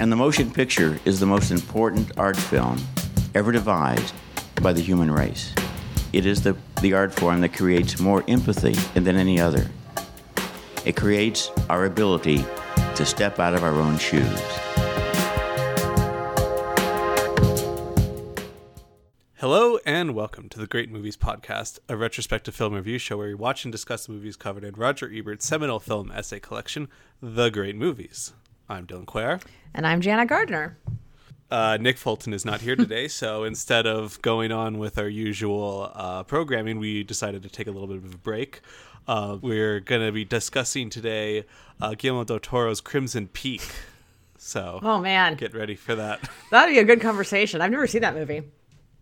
And the motion picture is the most important art film ever devised by the human race. It is the, the art form that creates more empathy than any other. It creates our ability to step out of our own shoes. Hello and welcome to the Great Movies Podcast, a retrospective film review show where we watch and discuss the movies covered in Roger Ebert's seminal film essay collection, The Great Movies. I'm Dylan Quare. And I'm Jana Gardner. Uh, Nick Fulton is not here today, so instead of going on with our usual uh, programming, we decided to take a little bit of a break. Uh, we're going to be discussing today uh, Guillermo del Toro's Crimson Peak. So, oh man, get ready for that. That'd be a good conversation. I've never seen that movie.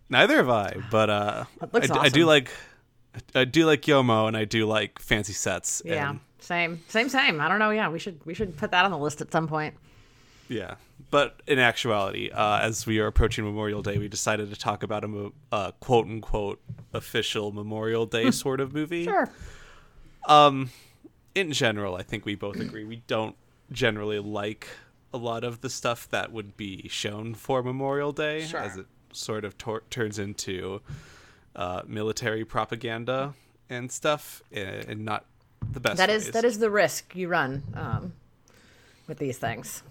Neither have I, but uh, I, awesome. I, do like I do like Yomo, and I do like fancy sets. Yeah, and, same, same, same. I don't know. Yeah, we should we should put that on the list at some point. Yeah, but in actuality, uh, as we are approaching Memorial Day, we decided to talk about a uh, quote unquote official Memorial Day sort of movie. Sure. Um, in general, I think we both agree we don't generally like a lot of the stuff that would be shown for Memorial Day, sure. as it sort of tor- turns into uh, military propaganda and stuff, and, and, not the best. That ways. is that is the risk you run um, with these things.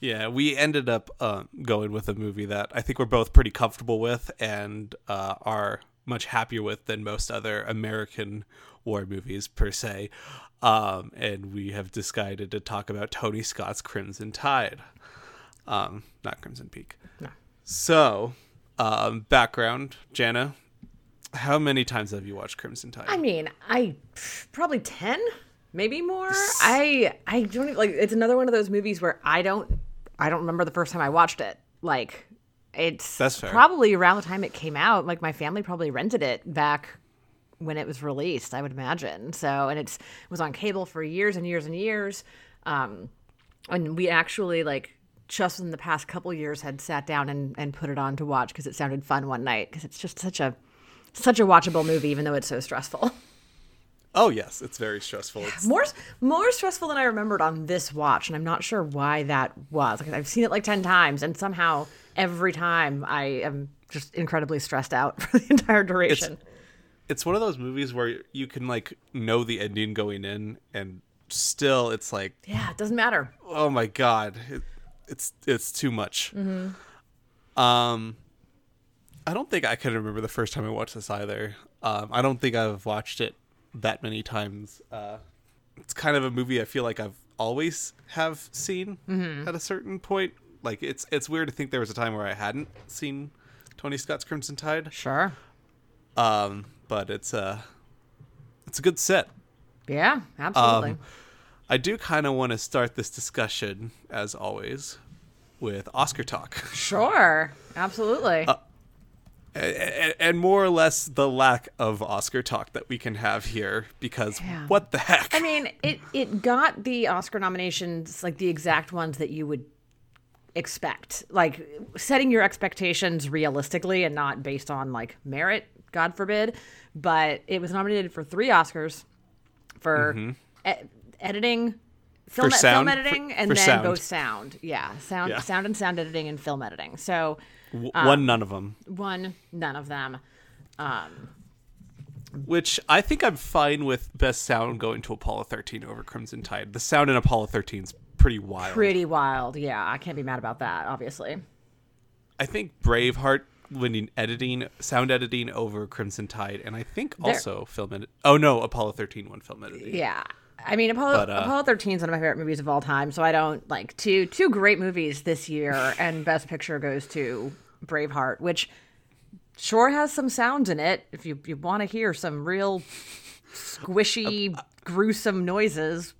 Yeah, we ended up uh, going with a movie that I think we're both pretty comfortable with and uh, are much happier with than most other American war movies per se. Um, and we have decided to talk about Tony Scott's Crimson Tide, um, not Crimson Peak. No. So, um, background, Jana, how many times have you watched Crimson Tide? I mean, I probably ten, maybe more. I I don't even, like. It's another one of those movies where I don't I don't remember the first time I watched it. Like, it's That's fair. probably around the time it came out. Like my family probably rented it back when it was released. I would imagine. So, and it's it was on cable for years and years and years. Um, and we actually like just in the past couple years had sat down and, and put it on to watch because it sounded fun one night because it's just such a such a watchable movie even though it's so stressful. Oh yes it's very stressful. It's... more more stressful than i remembered on this watch and i'm not sure why that was like, i've seen it like 10 times and somehow every time i am just incredibly stressed out for the entire duration. It's, it's one of those movies where you can like know the ending going in and still it's like yeah it doesn't matter. Oh my god it, it's it's too much. Mm-hmm. Um, I don't think I can remember the first time I watched this either. Um, I don't think I've watched it that many times. Uh, it's kind of a movie I feel like I've always have seen mm-hmm. at a certain point. Like it's it's weird to think there was a time where I hadn't seen Tony Scott's Crimson Tide. Sure. Um, but it's a it's a good set. Yeah, absolutely. Um, I do kind of want to start this discussion, as always, with Oscar talk. Sure, absolutely. Uh, and, and, more or less the lack of Oscar talk that we can have here, because yeah. what the heck? I mean, it it got the Oscar nominations, like the exact ones that you would expect, like setting your expectations realistically and not based on like merit, God forbid. But it was nominated for three Oscars for. Mm-hmm editing, film, film editing, for, and for then sound. both sound. Yeah, sound, yeah. sound and sound editing and film editing. So um, one, none of them. One, none of them. Um, which I think I'm fine with best sound going to Apollo 13 over Crimson Tide. The sound in Apollo 13 is pretty wild. Pretty wild, yeah. I can't be mad about that, obviously. I think Braveheart winning editing, sound editing over Crimson Tide, and I think also there, film edit. Oh no, Apollo 13 won film editing. Yeah, I mean, Apollo but, uh, Apollo 13 is one of my favorite movies of all time. So I don't like two two great movies this year, and Best Picture goes to Braveheart, which sure has some sounds in it. If you you want to hear some real squishy, uh, gruesome noises,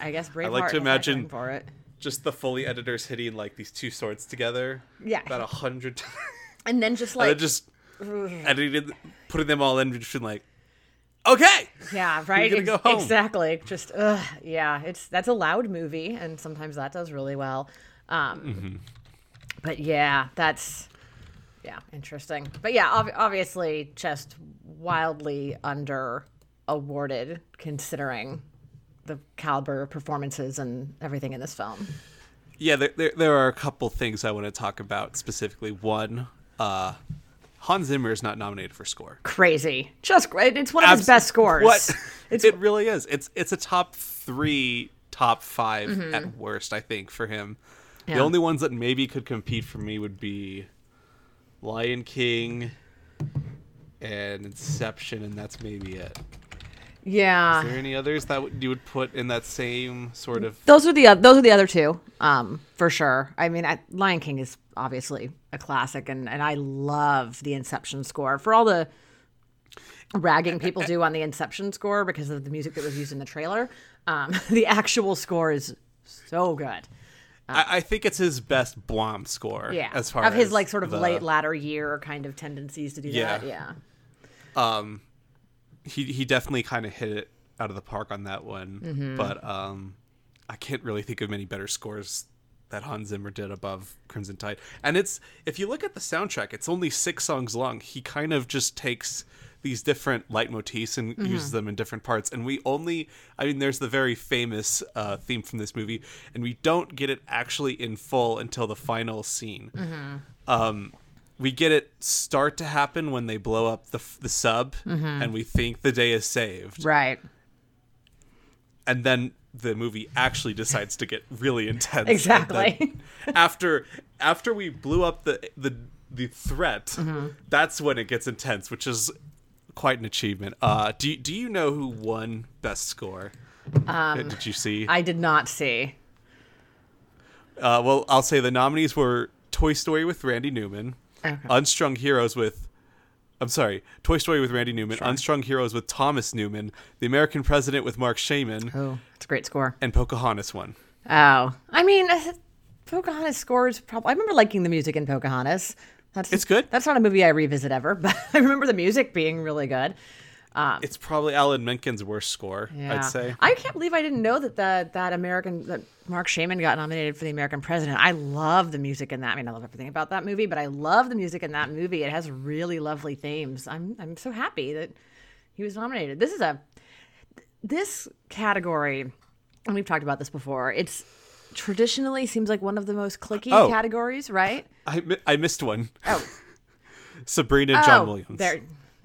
I guess Braveheart. I like to imagine for it. Just the Foley editors hitting like these two swords together. Yeah, about a hundred. and then just like then just editing, putting them all in, just like okay. Yeah, right. Ex- go home. Exactly. Just ugh, yeah, it's that's a loud movie, and sometimes that does really well. Um, mm-hmm. But yeah, that's yeah interesting. But yeah, ob- obviously, just wildly under awarded considering the caliber of performances and everything in this film. Yeah, there, there, there are a couple things I want to talk about specifically. One, uh, Hans Zimmer is not nominated for score. Crazy. Just great. It's one of his best scores. What? It's it really is. It's it's a top three, top 5 Mm-hmm. at worst, I think, for him. Yeah. The only ones that maybe could compete for me would be Lion King and Inception, and that's maybe it. yeah. Is there any others that you would put in that same sort of? Those are the oth- those are the other two, um, for sure. I mean, I, Lion King is obviously a classic, and and I love the Inception score for all the ragging people do on the Inception score because of the music that was used in the trailer. Um, the actual score is so good. I, I think it's his best Blom score. Yeah, as far of his as like sort of the- late latter year kind of tendencies to do Yeah. that. Yeah. um he he definitely kind of hit it out of the park on that one Mm-hmm. but um i can't really think of many better scores that hans zimmer did above crimson tide and it's if you look at the soundtrack it's only six songs long he kind of just takes these different leitmotifs and Mm-hmm. uses them in different parts and we only i mean there's the very famous uh, theme from this movie and we don't get it actually in full until the final scene Mm-hmm. um, we get it start to happen when they blow up the, the sub and we think the day is saved Right. and then the movie actually decides to get really intense Exactly. after after we blew up the the the threat Mm-hmm. that's when it gets intense which is quite an achievement uh do, you- do you know who won best score did you see I did not see. Uh, well, I'll say the nominees were Toy Story with Randy Newman, Okay. Unstrung Heroes with. I'm sorry, Toy Story with Randy Newman, Unstrung Heroes with Thomas Newman, The American President with Marc Shaiman, Oh, it's a great score. and Pocahontas won. Oh, I mean, uh, Pocahontas scores. Probably. I remember liking the music in Pocahontas. That's It's good. That's not a movie I revisit ever, but I remember the music being really good. Um, it's probably Alan Menken's worst score, Yeah. I'd say. I can't believe I didn't know that the, that American that Marc Shaiman got nominated for the American President. I love the music in that. I mean, I love everything about that movie, but I love the music in that movie. It has really lovely themes. I'm I'm so happy that he was nominated. This is a this category, and we've talked about this before. It's traditionally seems like one of the most clicky Oh. categories, right? I, I missed one. Oh, Sabrina John oh, Williams. there.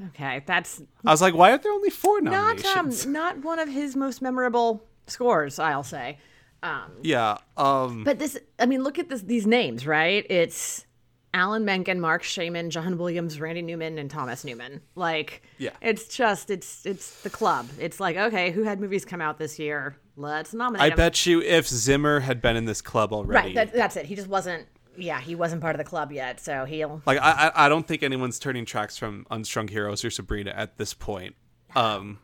Okay, that's I was like, why aren't there only four not um, nominations? not one of his most memorable scores. I'll say. yeah. Um, But this, I mean, look at this, these names, right? It's Alan Menken, Marc Shaiman, John Williams, Randy Newman, and Thomas Newman. Like, Yeah. it's just, it's, it's the club. It's like, okay, who had movies come out this year? Let's nominate I 'em. bet you if Zimmer had been in this club already, Right, that, that's it. He just wasn't. Yeah, he wasn't part of the club yet, so he'll. Like I, I I don't think anyone's turning tracks from Unstrung Heroes or Sabrina at this point. Um,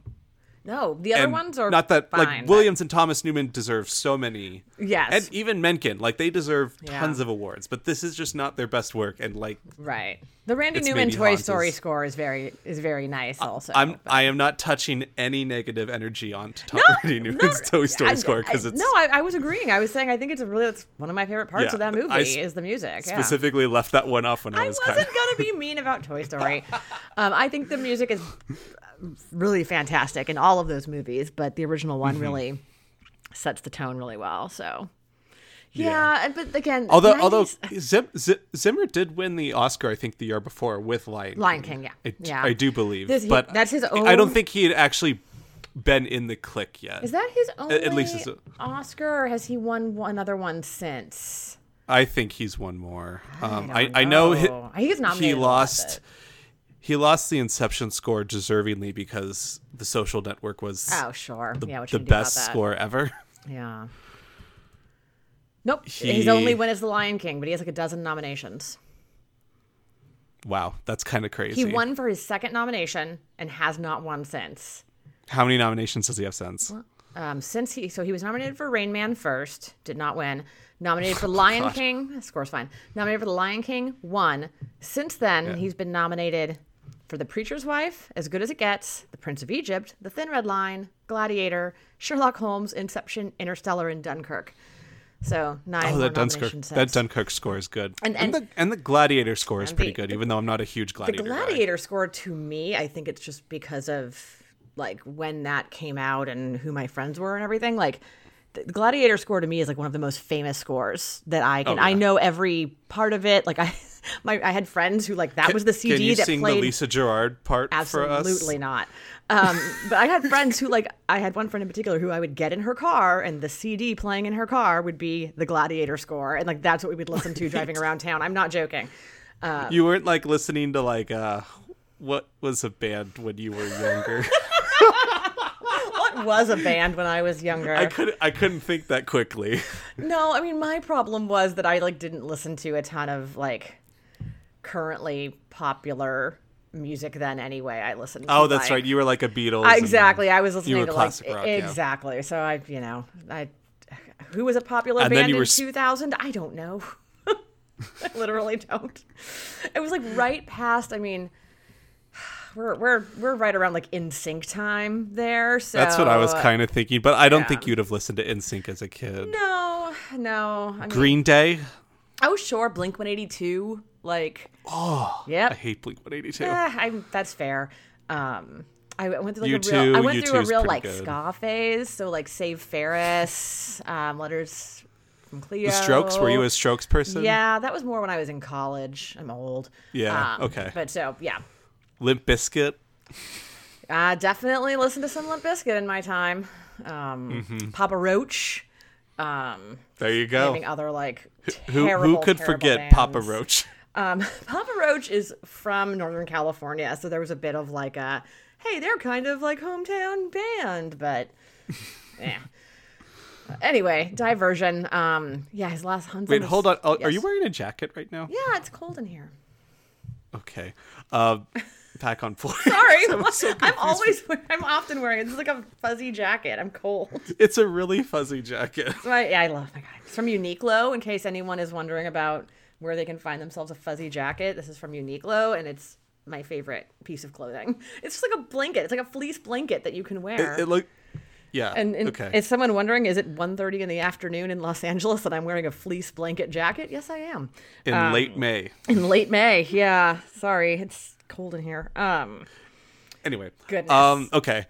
No, the other and ones are not that fine, like but- Williams and Thomas Newman deserve so many. Yes. and even Menken, like they deserve Yeah. tons of awards, but this is just not their best work. And like Right. The Randy Newman Toy Story score is very is very nice. Also, I'm I am not touching any negative energy on Tom Randy Newman's Toy Story I- score because it's no. I, I was agreeing. I was saying I think it's a really it's one of my favorite parts Yeah, of that movie I is the music. yeah. specifically left that one off when I was. I was wasn't gonna be mean about Toy Story. Um, I think the music is really fantastic and all of those movies, but the original Mm-hmm. one really sets the tone really well. So, yeah, and- but again, Although 90s although Zim, Zim, Zimmer did win the Oscar, I think the year before with Lion Lion King, yeah. I, Yeah. I do believe, This- he- but that's his own. I don't think he had actually been in the click yet. is that his only at least a- Oscar, or has he won another one since? I think he's won more. Um, I, don't I know know. he, He's nominated he lost. He lost the Inception score deservingly because The Social Network was Oh, sure. yeah, the do about best score ever. Yeah. Nope. His only win is The Lion King, but he has like a dozen nominations. Wow, that's kind of crazy. He won for his second nomination and has not won since. How many nominations does he have since? Um, since he so he was nominated for Rain Man first, did not win. Nominated for Lion God. King, score's fine. Nominated for The Lion King, won. Since then, he's been nominated for The Preacher's Wife, As Good as It Gets, The Prince of Egypt, The Thin Red Line, Gladiator, Sherlock Holmes, Inception, Interstellar, and Dunkirk. So nine Oh, more that Dunkirk, that. Dunkirk score is good, And- and, and- the and the Gladiator score is pretty the- good, the- even though I'm not a huge the Gladiator. guy. gladiator score to me i think it's just because of like when that came out and who my friends were and everything like the Gladiator score to me is like one of the most famous scores that I oh, can. Oh, I know every part of it. Like I, my I had friends who like that was the CD Can you that sing played. the Lisa Gerrard part for us? Absolutely not. Um, but I had friends who like I had one friend in particular who I would get in her car and the CD playing in her car would be the Gladiator score and like that's what we would listen to driving around town. I'm not joking. You weren't like listening to like uh what was a band when you were younger? What was a band when I was younger? I couldn't I couldn't think that quickly. No, I mean my problem was that I like didn't listen to a ton of like currently popular music then anyway. I listened to Oh, that's like- right. You were like a Beatles. I- exactly. I was listening were to classic like rock, yeah. exactly. So I, you know, I who was a popular And band in were 2000? I don't know. I literally don't. It was like right past. I mean, we're we're we're right around like NSYNC time there. So That's what I was uh, kind of thinking, but I don't yeah. think you'd have listened to NSYNC as a kid. No, no. I mean, Green Day? oh sure, Blink 182. Like, oh, yeah. I hate Blink 182. Eh, I'm, that's fair. Um, I went through like U2 a real, I went through a U2's real like good. ska phase. So like Save Ferris, um, Letters from Cleo. The Strokes? Were you a Strokes person? Yeah, that was more when I was in college. I'm old. Yeah, Um, okay. But so yeah, Limp Bizkit? uh, definitely listened to some Limp Bizkit in my time. Um, Mm-hmm. Papa Roach. Um, There you go. naming other like Who, terrible, who could terrible forget Papa. Roach? Um, Papa Roach is from Northern California, so there was a bit of like a, hey, they're kind of like hometown band, but yeah. Anyway, diversion. Um, yeah, his last hunt. Wait, hold on. Oh, Are you wearing a jacket right now? Yeah, it's cold in here. Okay. Uh, back on point. Sorry, I'm always, I'm often wearing. It's like a fuzzy jacket. I'm cold. it's a really fuzzy jacket. Right, yeah, I love my God. It's from Uniqlo. In case anyone is wondering about where they can find themselves a fuzzy jacket, this is from Uniqlo, and it's my favorite piece of clothing. It's just like a blanket. It's like a fleece blanket that you can wear. It, it look. Yeah. and, and okay. is someone wondering, is it 1.30 in the afternoon in Los Angeles that I'm wearing a fleece blanket jacket? Yes, I am. In um, late May. In late May. Yeah. Sorry, it's cold in here. Um. Anyway. Goodness. Um. Okay.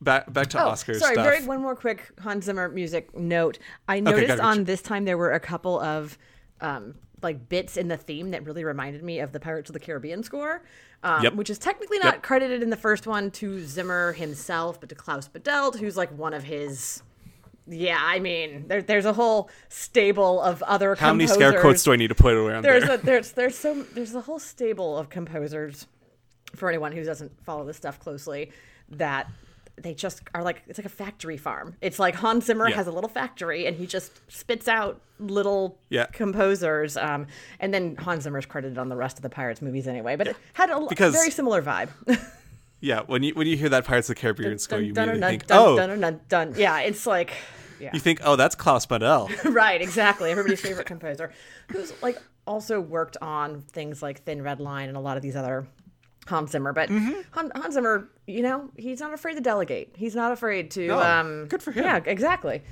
Back back to Oh, Oscar sorry. stuff. Very one more quick Hans Zimmer music note. I noticed it. on this time there were a couple of um, like bits in the theme that really reminded me of the Pirates of the Caribbean score, um, Yep. which is technically not Yep. credited in the first one to Zimmer himself, but to Klaus Badelt, who's like one of his. Yeah, I mean, there, there's a whole stable of other How many composers. scare quotes do I need to put around there's there? a there's there's so there's a whole stable of composers for anyone who doesn't follow this stuff closely that they just are like it's like a factory farm. It's like Hans Zimmer Yeah. has a little factory and he just spits out little Yeah. composers. Um, and then Hans Zimmer's credited on the rest of the Pirates movies anyway. But it had a Because- very similar vibe. yeah. When you when you hear that Pirates of the Caribbean score, you Dun, dun, immediately dun, think, dun, oh, dun, dun, dun. yeah, it's like yeah. you think, oh, that's Klaus Badelt. right, exactly. Everybody's favorite composer, who's like also worked on things like Thin Red Line and a lot of these other Hans Zimmer. But Mm-hmm. Han, Hans Zimmer, you know, he's not afraid to delegate. He's not afraid to. No, um, good for him. Yeah, exactly.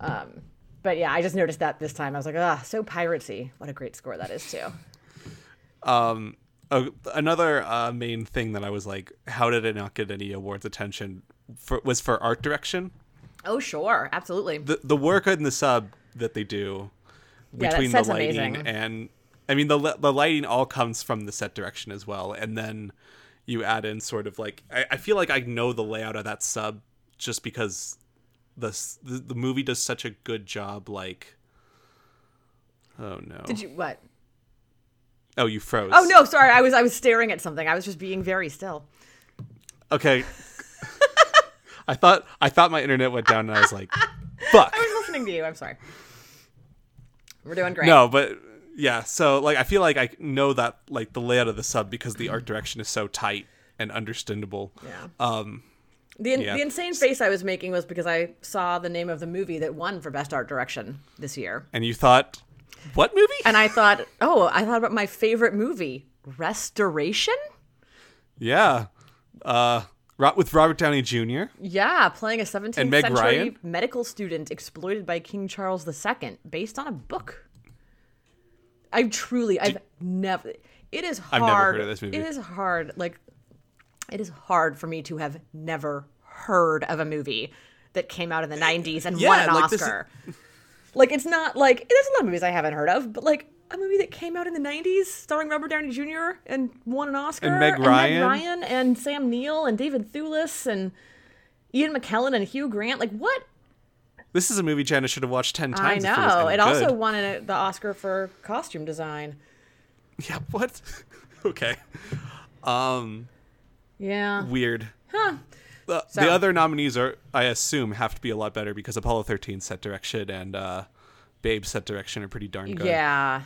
Um, but yeah, I just noticed that this time. I was like, ah, so piracy. What a great score that is too. um uh, another uh, main thing that I was like, how did it not get any awards attention? For, was for art direction. Oh sure, absolutely. The the work in the sub that they do Yeah, between the lighting amazing. and I mean the the lighting all comes from the set direction as well, and then you add in sort of like I, I feel like I know the layout of that sub just because the the, the movie does such a good job like. Oh no! Did you what? Oh, you froze. Oh no, sorry. I was I was staring at something. I was just being very still. Okay. I thought I thought my internet went down, and I was like, "Fuck." I was listening to you. I'm sorry. We're doing great. No, but yeah. So like, I feel like I know that like the layout of the sub because the art direction is so tight and understandable. Yeah. Um. The, in, Yeah. the insane face I was making was because I saw the name of the movie that won for Best Art Direction this year. And you thought, what movie? And I thought, oh, I thought about my favorite movie, Restoration? Yeah. Uh, with Robert Downey Jr. Yeah, playing a 17th And Meg century Ryan? medical student exploited by King Charles II based on a book. I truly, I've never, it is hard. I've never heard of this movie. It is hard. Like, it is hard for me to have never heard of a movie that came out in the 90s and Yeah, won an like, this is- Oscar. Like it's not like there's a lot of movies I haven't heard of, but like a movie that came out in the 90s starring Robert Downey Jr. and won an Oscar And Meg Ryan. Ryan and Sam Neill and David Thewlis and Ian McKellen and Hugh Grant. Like what? This is a movie Jana should have watched ten I times. it, was know. any It also won a, the Oscar for costume design. Yeah. What? okay. Um. Yeah. Weird. Huh. The, So- the other nominees are, I assume, have to be a lot better because Apollo 13 set direction and uh, Babe set direction are pretty darn good. Yeah.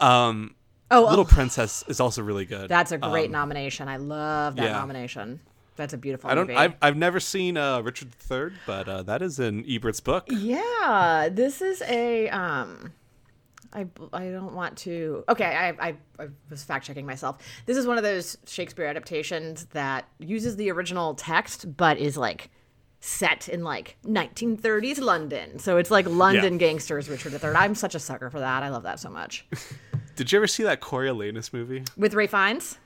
Um, Oh, Little oh, Princess is also really good. that's a great Um, nomination. I love that yeah. nomination. That's a beautiful I don't. movie. I've, I've never seen uh, Richard III, but uh, that is in Ebert's book. Yeah, this is a um I, I don't want to okay I, I, I was fact checking myself this is one of those shakespeare adaptations that uses the original text but is like set in like 1930s london so it's like london Yeah. gangsters richard iii i'm such a sucker for that i love that so much Did you ever see that Coriolanus movie? with ralph fiennes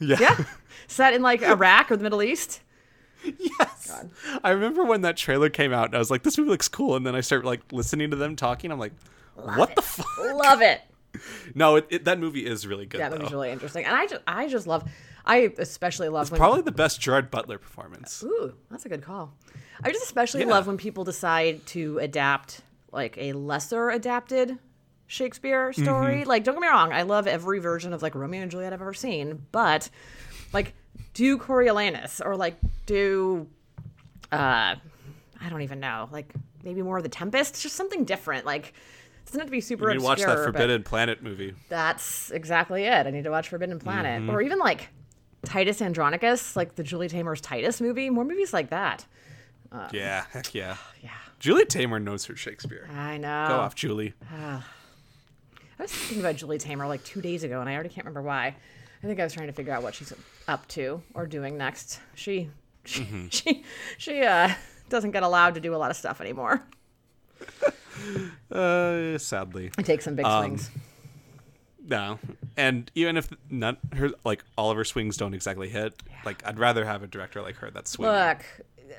Yeah. yeah set in like iraq or the middle east yes. I remember when that trailer came out, and I was like, "This movie looks cool," and then I start like listening to them talking. I'm like, "What the fuck?" love it No, it, it, that movie is really good. that though. movie's really interesting and i just i just love i especially love when Probably the best Gerard Butler performance. Ooh, that's a good call. I just especially Yeah. love when people decide to adapt like a lesser adapted Shakespeare story. Mm-hmm. Like, don't get me wrong, I love every version of like Romeo and Juliet I've ever seen, but like do Coriolanus or like do uh I don't even know, like maybe more of the Tempest, just something different. Like it doesn't have to be super You need to watch that Forbidden Planet movie. That's exactly it. I need to watch Forbidden Planet. Mm-hmm. Or even like Titus Andronicus, like the Julie Taymor's Titus movie. More movies like that. yeah, heck yeah. Yeah. Julie Taymor knows her Shakespeare. I know. Go off, Julie. I was thinking about Julie Taymor like two days ago, and I already can't remember why. I think I was trying to figure out what she's up to or doing next. She, she, Mm-hmm. she, she uh, doesn't get allowed to do a lot of stuff anymore. Uh, sadly, I take some big Um, swings. no. And even if none, her like all of her swings don't exactly hit, like I'd rather have a director like her that's swinging. Look,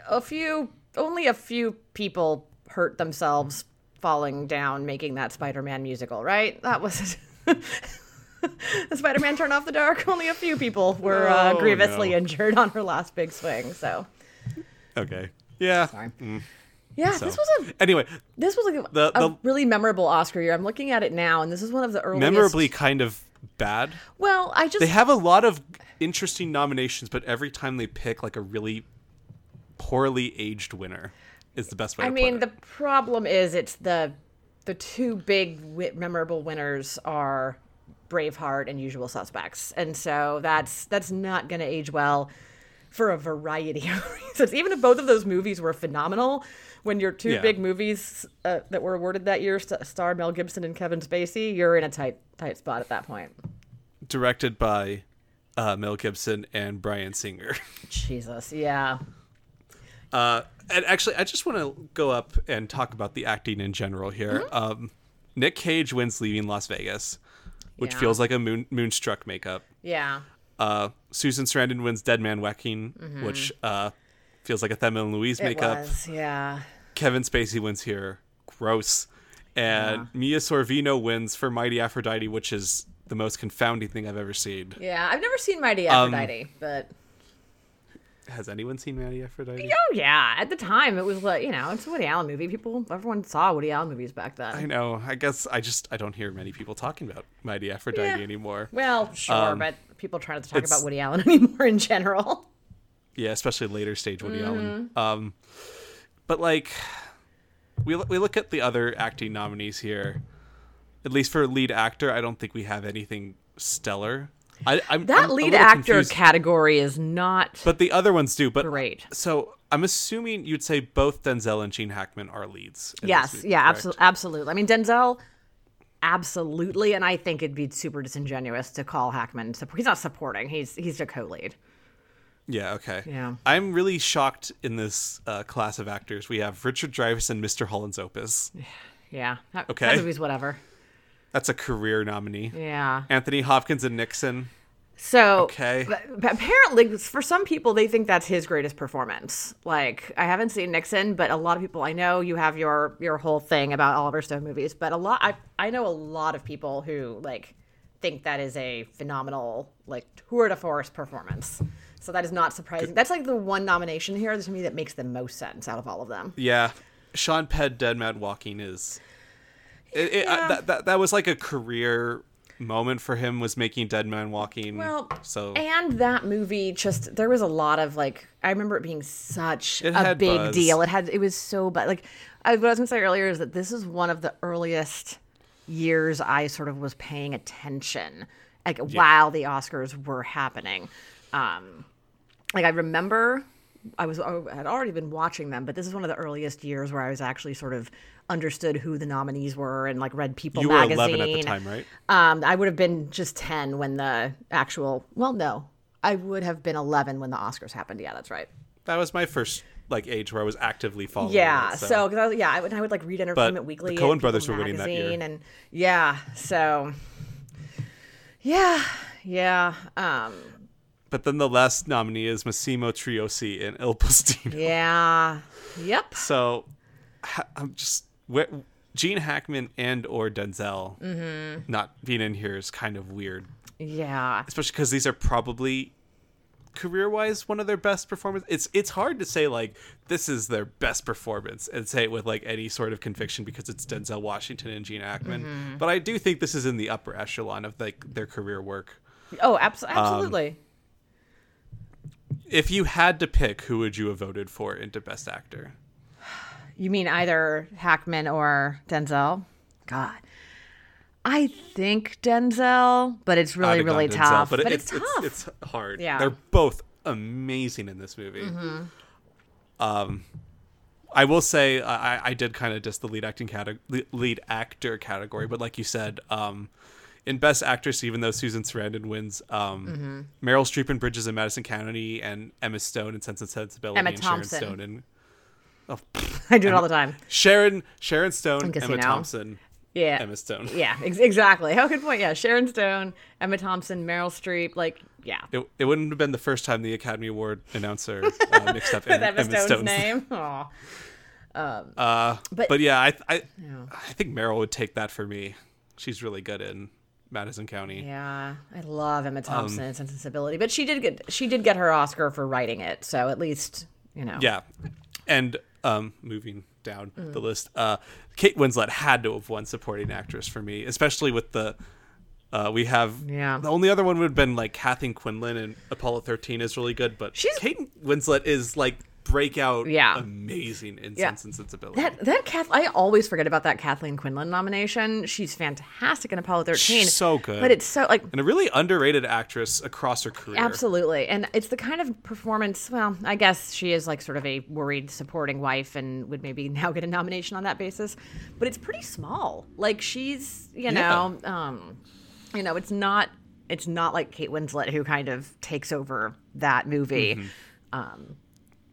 a few, only a few people hurt themselves falling down making that Spider-Man musical, right? That was. the Spider-Man Turn Off the Dark. Only a few people were uh, Oh, grievously no. injured on her last big swing. So, Okay. Yeah. sorry. Yeah, So. this was a Anyway, This was like a, The- a really memorable Oscar year. I'm looking at it now, and this is one of the earliest. memorably kind of bad. Well, I just They have a lot of interesting nominations, but every time they pick like a really poorly aged winner is the best way I mean, the problem is it's the the two big memorable winners are Braveheart and Usual Suspects, and so that's that's not going to age well for a variety of reasons. Even if both of those movies were phenomenal, when your two Yeah. big movies uh, that were awarded that year st- star Mel Gibson and Kevin Spacey, you're in a tight tight spot at that point. Directed by uh, Mel Gibson and Bryan Singer. Jesus, yeah. Uh, and actually, I just want to go up and talk about the acting in general here. Mm-hmm. Um, Nick Cage wins Leaving Las Vegas, which Yeah. feels like a moon, moonstruck makeup. Yeah. Uh, Susan Sarandon wins Dead Man Walking, which uh, feels like a Thelma and Louise Mm-hmm. Makeup. was, yeah. Kevin Spacey wins here. Gross. And Mira Sorvino wins for Mighty Aphrodite, which is the most confounding thing I've ever seen. Yeah, I've never seen Mighty Um, Aphrodite, but Has anyone seen Mighty Aphrodite? oh yeah, at the time it was like you know it's a Woody Allen movie. People, everyone saw Woody Allen movies back then. I know. I guess I just I don't hear many people talking about Mighty Aphrodite Yeah. anymore. Well, sure, Um, but people trying to talk about Woody Allen anymore in general. Yeah, especially later stage Woody Mm-hmm. Allen. Um, but like, we we look at the other acting nominees here. At least for lead actor, I don't think we have anything stellar. I, I'm That I'm lead actor confused, category is not but the other ones do. But great. so I'm assuming you'd say both Denzel and Gene Hackman are leads. Yes, movie, yeah, absolutely, absolutely. I mean Denzel, absolutely, and I think it'd be super disingenuous to call Hackman. He's not supporting. He's he's a co-lead. Yeah, okay. Yeah. I'm really shocked in this uh, class of actors. We have Richard Dreyfuss and Mr. Holland's Opus. Yeah. That, Okay. That movie's whatever. That's a career nominee. Yeah. Anthony Hopkins and Nixon. So Okay. apparently, for some people, they think that's his greatest performance. Like I haven't seen Nixon, but a lot of people I know you have your your whole thing about Oliver Stone movies. But a lot I I know a lot of people who like think that is a phenomenal like tour de force performance. So that is not surprising. That's like the one nomination here to me that makes the most sense out of all of them. Yeah, Sean Penn, Dead Man Walking is. It, it, I- that, that that was like a career moment for him was making Dead Man Walking. Well, so and that movie just there was a lot of like I remember it being such It a big buzz. deal. It had it was so but like I, what I was gonna say earlier is that this is one of the earliest years I sort of was paying attention like while the Oscars were happening. Um, like I remember I was I had already been watching them, but this is one of the earliest years where I was actually sort of understood who the nominees were and like read People you were magazine. 11 at the time, right? Um, I would have been just 10 when the actual, well, no, I would have been 11 when the Oscars happened. Yeah, that's right. That was my first like age where I was actively following. Yeah. it, So, 'cause I was, yeah, I would, I would like read Entertainment the Weekly. Coen and brothers were winning that year. And yeah. So, yeah. Yeah. Um, But then the last nominee is Massimo Troisi in Il Postino. yeah. Yep. So I'm just where, Gene Hackman and or Denzel Mm-hmm. not being in here is kind of weird, Yeah. especially because these are probably career-wise one of their best performances. It's it's hard to say like this is their best performance and say it with like any sort of conviction because it's Denzel Washington and Gene Hackman. Mm-hmm. But I do think this is in the upper echelon of like their career work. Oh, abs- Um, absolutely. If you had to pick, who would you have voted for into Best Actor? You mean either Hackman or Denzel? God. I think Denzel, but it's really, I'd have gone really Denzel, tough. but, But, it's, it's, tough. It's, hard. Yeah. Mm-hmm. they're both amazing in this movie. Um, I will say I, I did kind of diss the lead acting category, lead actor category, but like you said, um, in Best Actress, even though Susan Sarandon wins, um, Mm-hmm. Meryl Streep in Bridges in Madison County and Emma Stone in Sense and Sensibility Emma and Thompson. Sharon Stone and oh, I do it all the time. Sharon Sharon Stone, Emma Thompson, Yeah. Emma Stone. Yeah, ex- exactly. How good point. Yeah, Sharon Stone, Emma Thompson, Meryl Streep. Like, yeah. It, it wouldn't have been the first time the Academy Award announcer uh, mixed up Emma, Emma Stone's, Stone's name. Aw. Uh, But- but, yeah, I, I I think Meryl would take that for me. She's really good in Madison County. Yeah, I love Emma Thompson Um, and Sensibility, but she did get she did get her Oscar for writing it. So at least you know. Yeah. And um, moving down Mm. the list, uh, Kate Winslet had to have won supporting actress for me, especially with the. Uh, we have Yeah. the only other one would have been like Kathleen Quinlan and Apollo 13 is really good, but She's- Kate Winslet is like breakout Yeah. amazing in Yeah. Sense and Sensibility. That that Kath, I always forget about that Kathleen Quinlan nomination. She's fantastic in Apollo 13. She's so good. But it's so like and a really underrated actress across her career. Absolutely. And it's the kind of performance, well, I guess she is like sort of a worried supporting wife and would maybe now get a nomination on that basis. But it's pretty small. Like she's, you know, um you know, it's not it's not like Kate Winslet who kind of takes over that movie. Um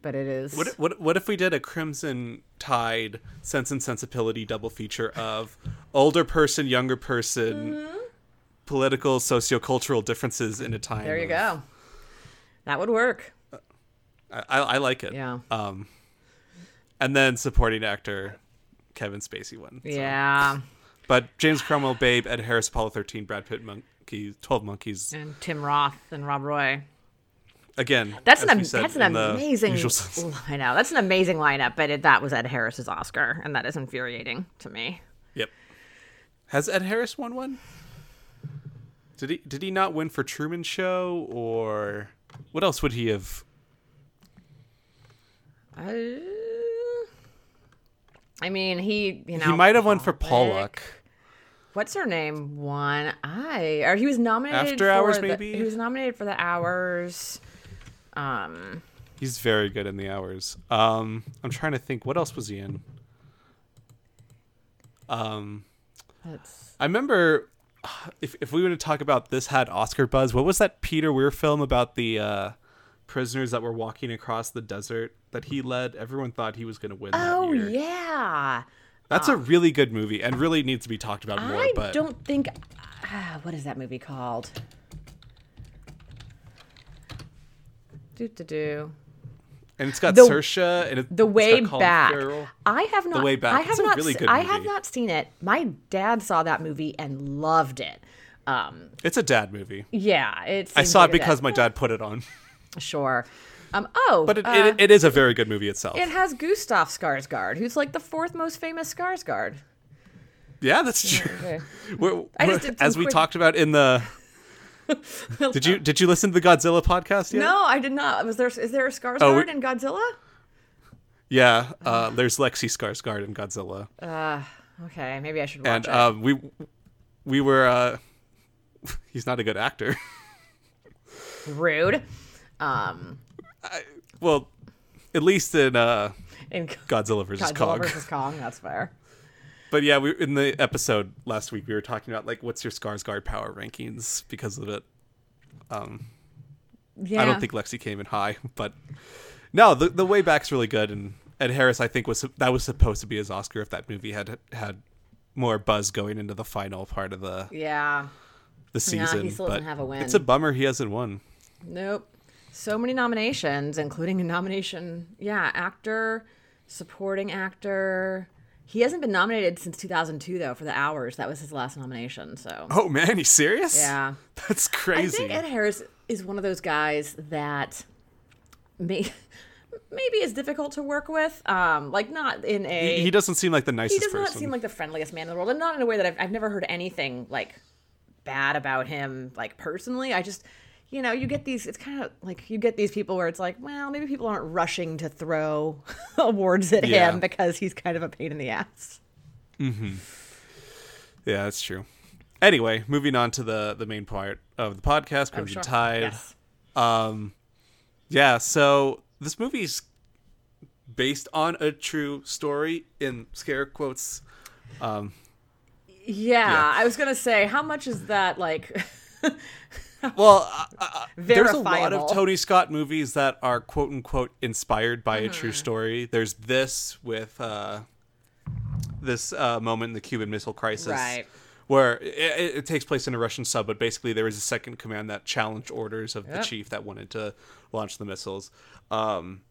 but it is What, what what if we did a Crimson Tide Sense and Sensibility double feature of older person, younger person, Mm-hmm. political, sociocultural differences in a time? There you of- go. That would work. I, I, I like it. Yeah. Um, and then supporting actor Kevin Spacey won. so. Yeah. But James Cromwell, Babe, Ed Harris, Apollo 13, Brad Pitt, Monkey, 12 Monkeys. And Tim Roth and Rob Roy. Again, That's an said that's an amazing. I know that's an amazing lineup, but it, that was Ed Harris's Oscar, and that is infuriating to me. Yep. Has Ed Harris won one? Did he did he not win for Truman Show or what else would he have? Uh, I mean, he you know he might have won for Pollock. What's her name? One I or he was nominated After Hours, the- maybe? he was nominated for the Hours. Um, He's very good in the hours. Um, I'm trying to think what else was he in. Um, that's I remember if if we were to talk about this had Oscar buzz. What was that Peter Weir film about the uh, prisoners that were walking across the desert that he led? Everyone thought he was going to win. oh that year. yeah. That's a really good movie and really needs to be talked about more. I but don't think. Ah, what is that movie called? Do do do. and it's got The- Saoirse and it, The it's way back. Farrell. I have not. Way Back. I have It's not. really se- I have not seen it. My dad saw that movie and loved it. Um, It's a dad movie. yeah, it's. I saw it because my dad put it on, Sure. Um. Oh. but it, uh, it, it is a very good movie itself. it has Gustav Skarsgård, who's like the fourth most famous Skarsgård. yeah, that's true. Okay. We're- we're- just did some as we quick- talked about in the. did you did you listen to the Godzilla podcast yet? No, I did not. Was there? Is there a Skarsgård Oh, we- in Godzilla? Yeah, uh, there's Lexi Skarsgård in Godzilla, Okay, maybe I should watch and it. um, we we were. Uh, he's not a good actor. Rude. Um. well, at least in uh, In Godzilla versus Godzilla Kong. versus Kong. That's fair. But yeah, we in the episode last week we were talking about like what's your Skarsgård power rankings because of it. Yeah. I don't think Lexi came in high, but no, the the way back's really good, and Ed Harris I think was that was supposed to be his Oscar if that movie had had more buzz going into the final part of the Yeah. the Yeah, he season. still but doesn't have a win. It's a bummer he hasn't won. Nope. So many nominations, including a nomination. Yeah, actor, supporting actor. He hasn't been nominated since 2002 though for The Hours. That was his last nomination. So Oh man, he's serious? yeah. that's crazy. I think Ed Harris is one of those guys that may, maybe is difficult to work with. Um, like not in a he, he doesn't seem like the nicest. Person. He does not person. seem like the friendliest man in the world, and not in a way that I've, I've never heard anything like bad about him, like personally. I just, you know, you get these. It's kind of like you get these people where it's like, well, maybe people aren't rushing to throw awards at Yeah. him because he's kind of a pain in the ass. yeah, that's true. Anyway, moving on to the the main part of the podcast, Oh, sure. Tide. Yes. Um, yeah, so this movie's based on a true story in scare quotes. Yeah, Yeah. I was gonna say, how much is that like? Well, uh, uh, there's a lot of Tony Scott movies that are quote unquote inspired by a true Mm-hmm. story. There's this with uh, this uh, moment in the Cuban Missile Crisis, Right. Where it, it, it takes place in a Russian sub, but basically there was a second command that challenged orders of the chief that wanted to launch the missiles. Um,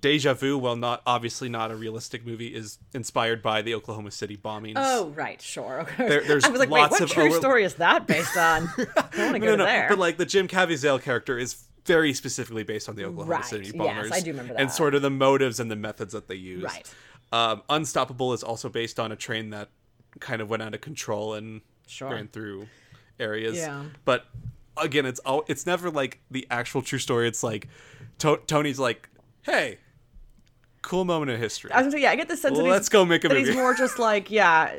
Deja Vu, while not obviously not a realistic movie, is inspired by the Oklahoma City bombings. Oh, right, sure. Okay. There- there's I was like, lots wait, what of true over- story is that based on? I want to go no, no, there. but like the Jim Caviezel character is very specifically based on the Oklahoma Right, City yes, bombers. I do remember that. And sort of the motives and the methods that they used. Right. Um, Unstoppable is also based on a train that kind of went out of control and Sure. ran through areas. Yeah. But again, it's all it's never like the actual true story. It's like to- Tony's like, hey, cool moment in history. I was gonna say, yeah, I get the sense that Let's go make a that he's more just like, yeah,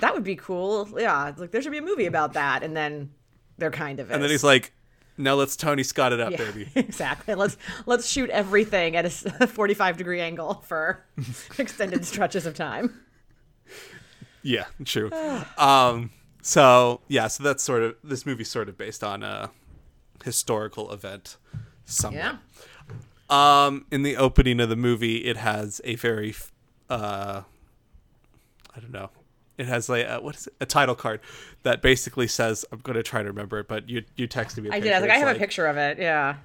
that would be cool. Yeah, like there should be a movie about that, and then there kind of is. and then he's like, now let's Tony Scott it up, Yeah, baby. exactly. Let's let's shoot everything at a forty-five degree angle for extended stretches of time. Yeah, true. um, so yeah, so that's sort of this movie's sort of based on a historical event, somewhat. Yeah. Um, in the opening of the movie, it has a very, uh, I don't know, it has like a, what is it? A title card that basically says, "I'm going to try to remember it," but you you texted me. I I did. I like, I have a picture of it. Yeah.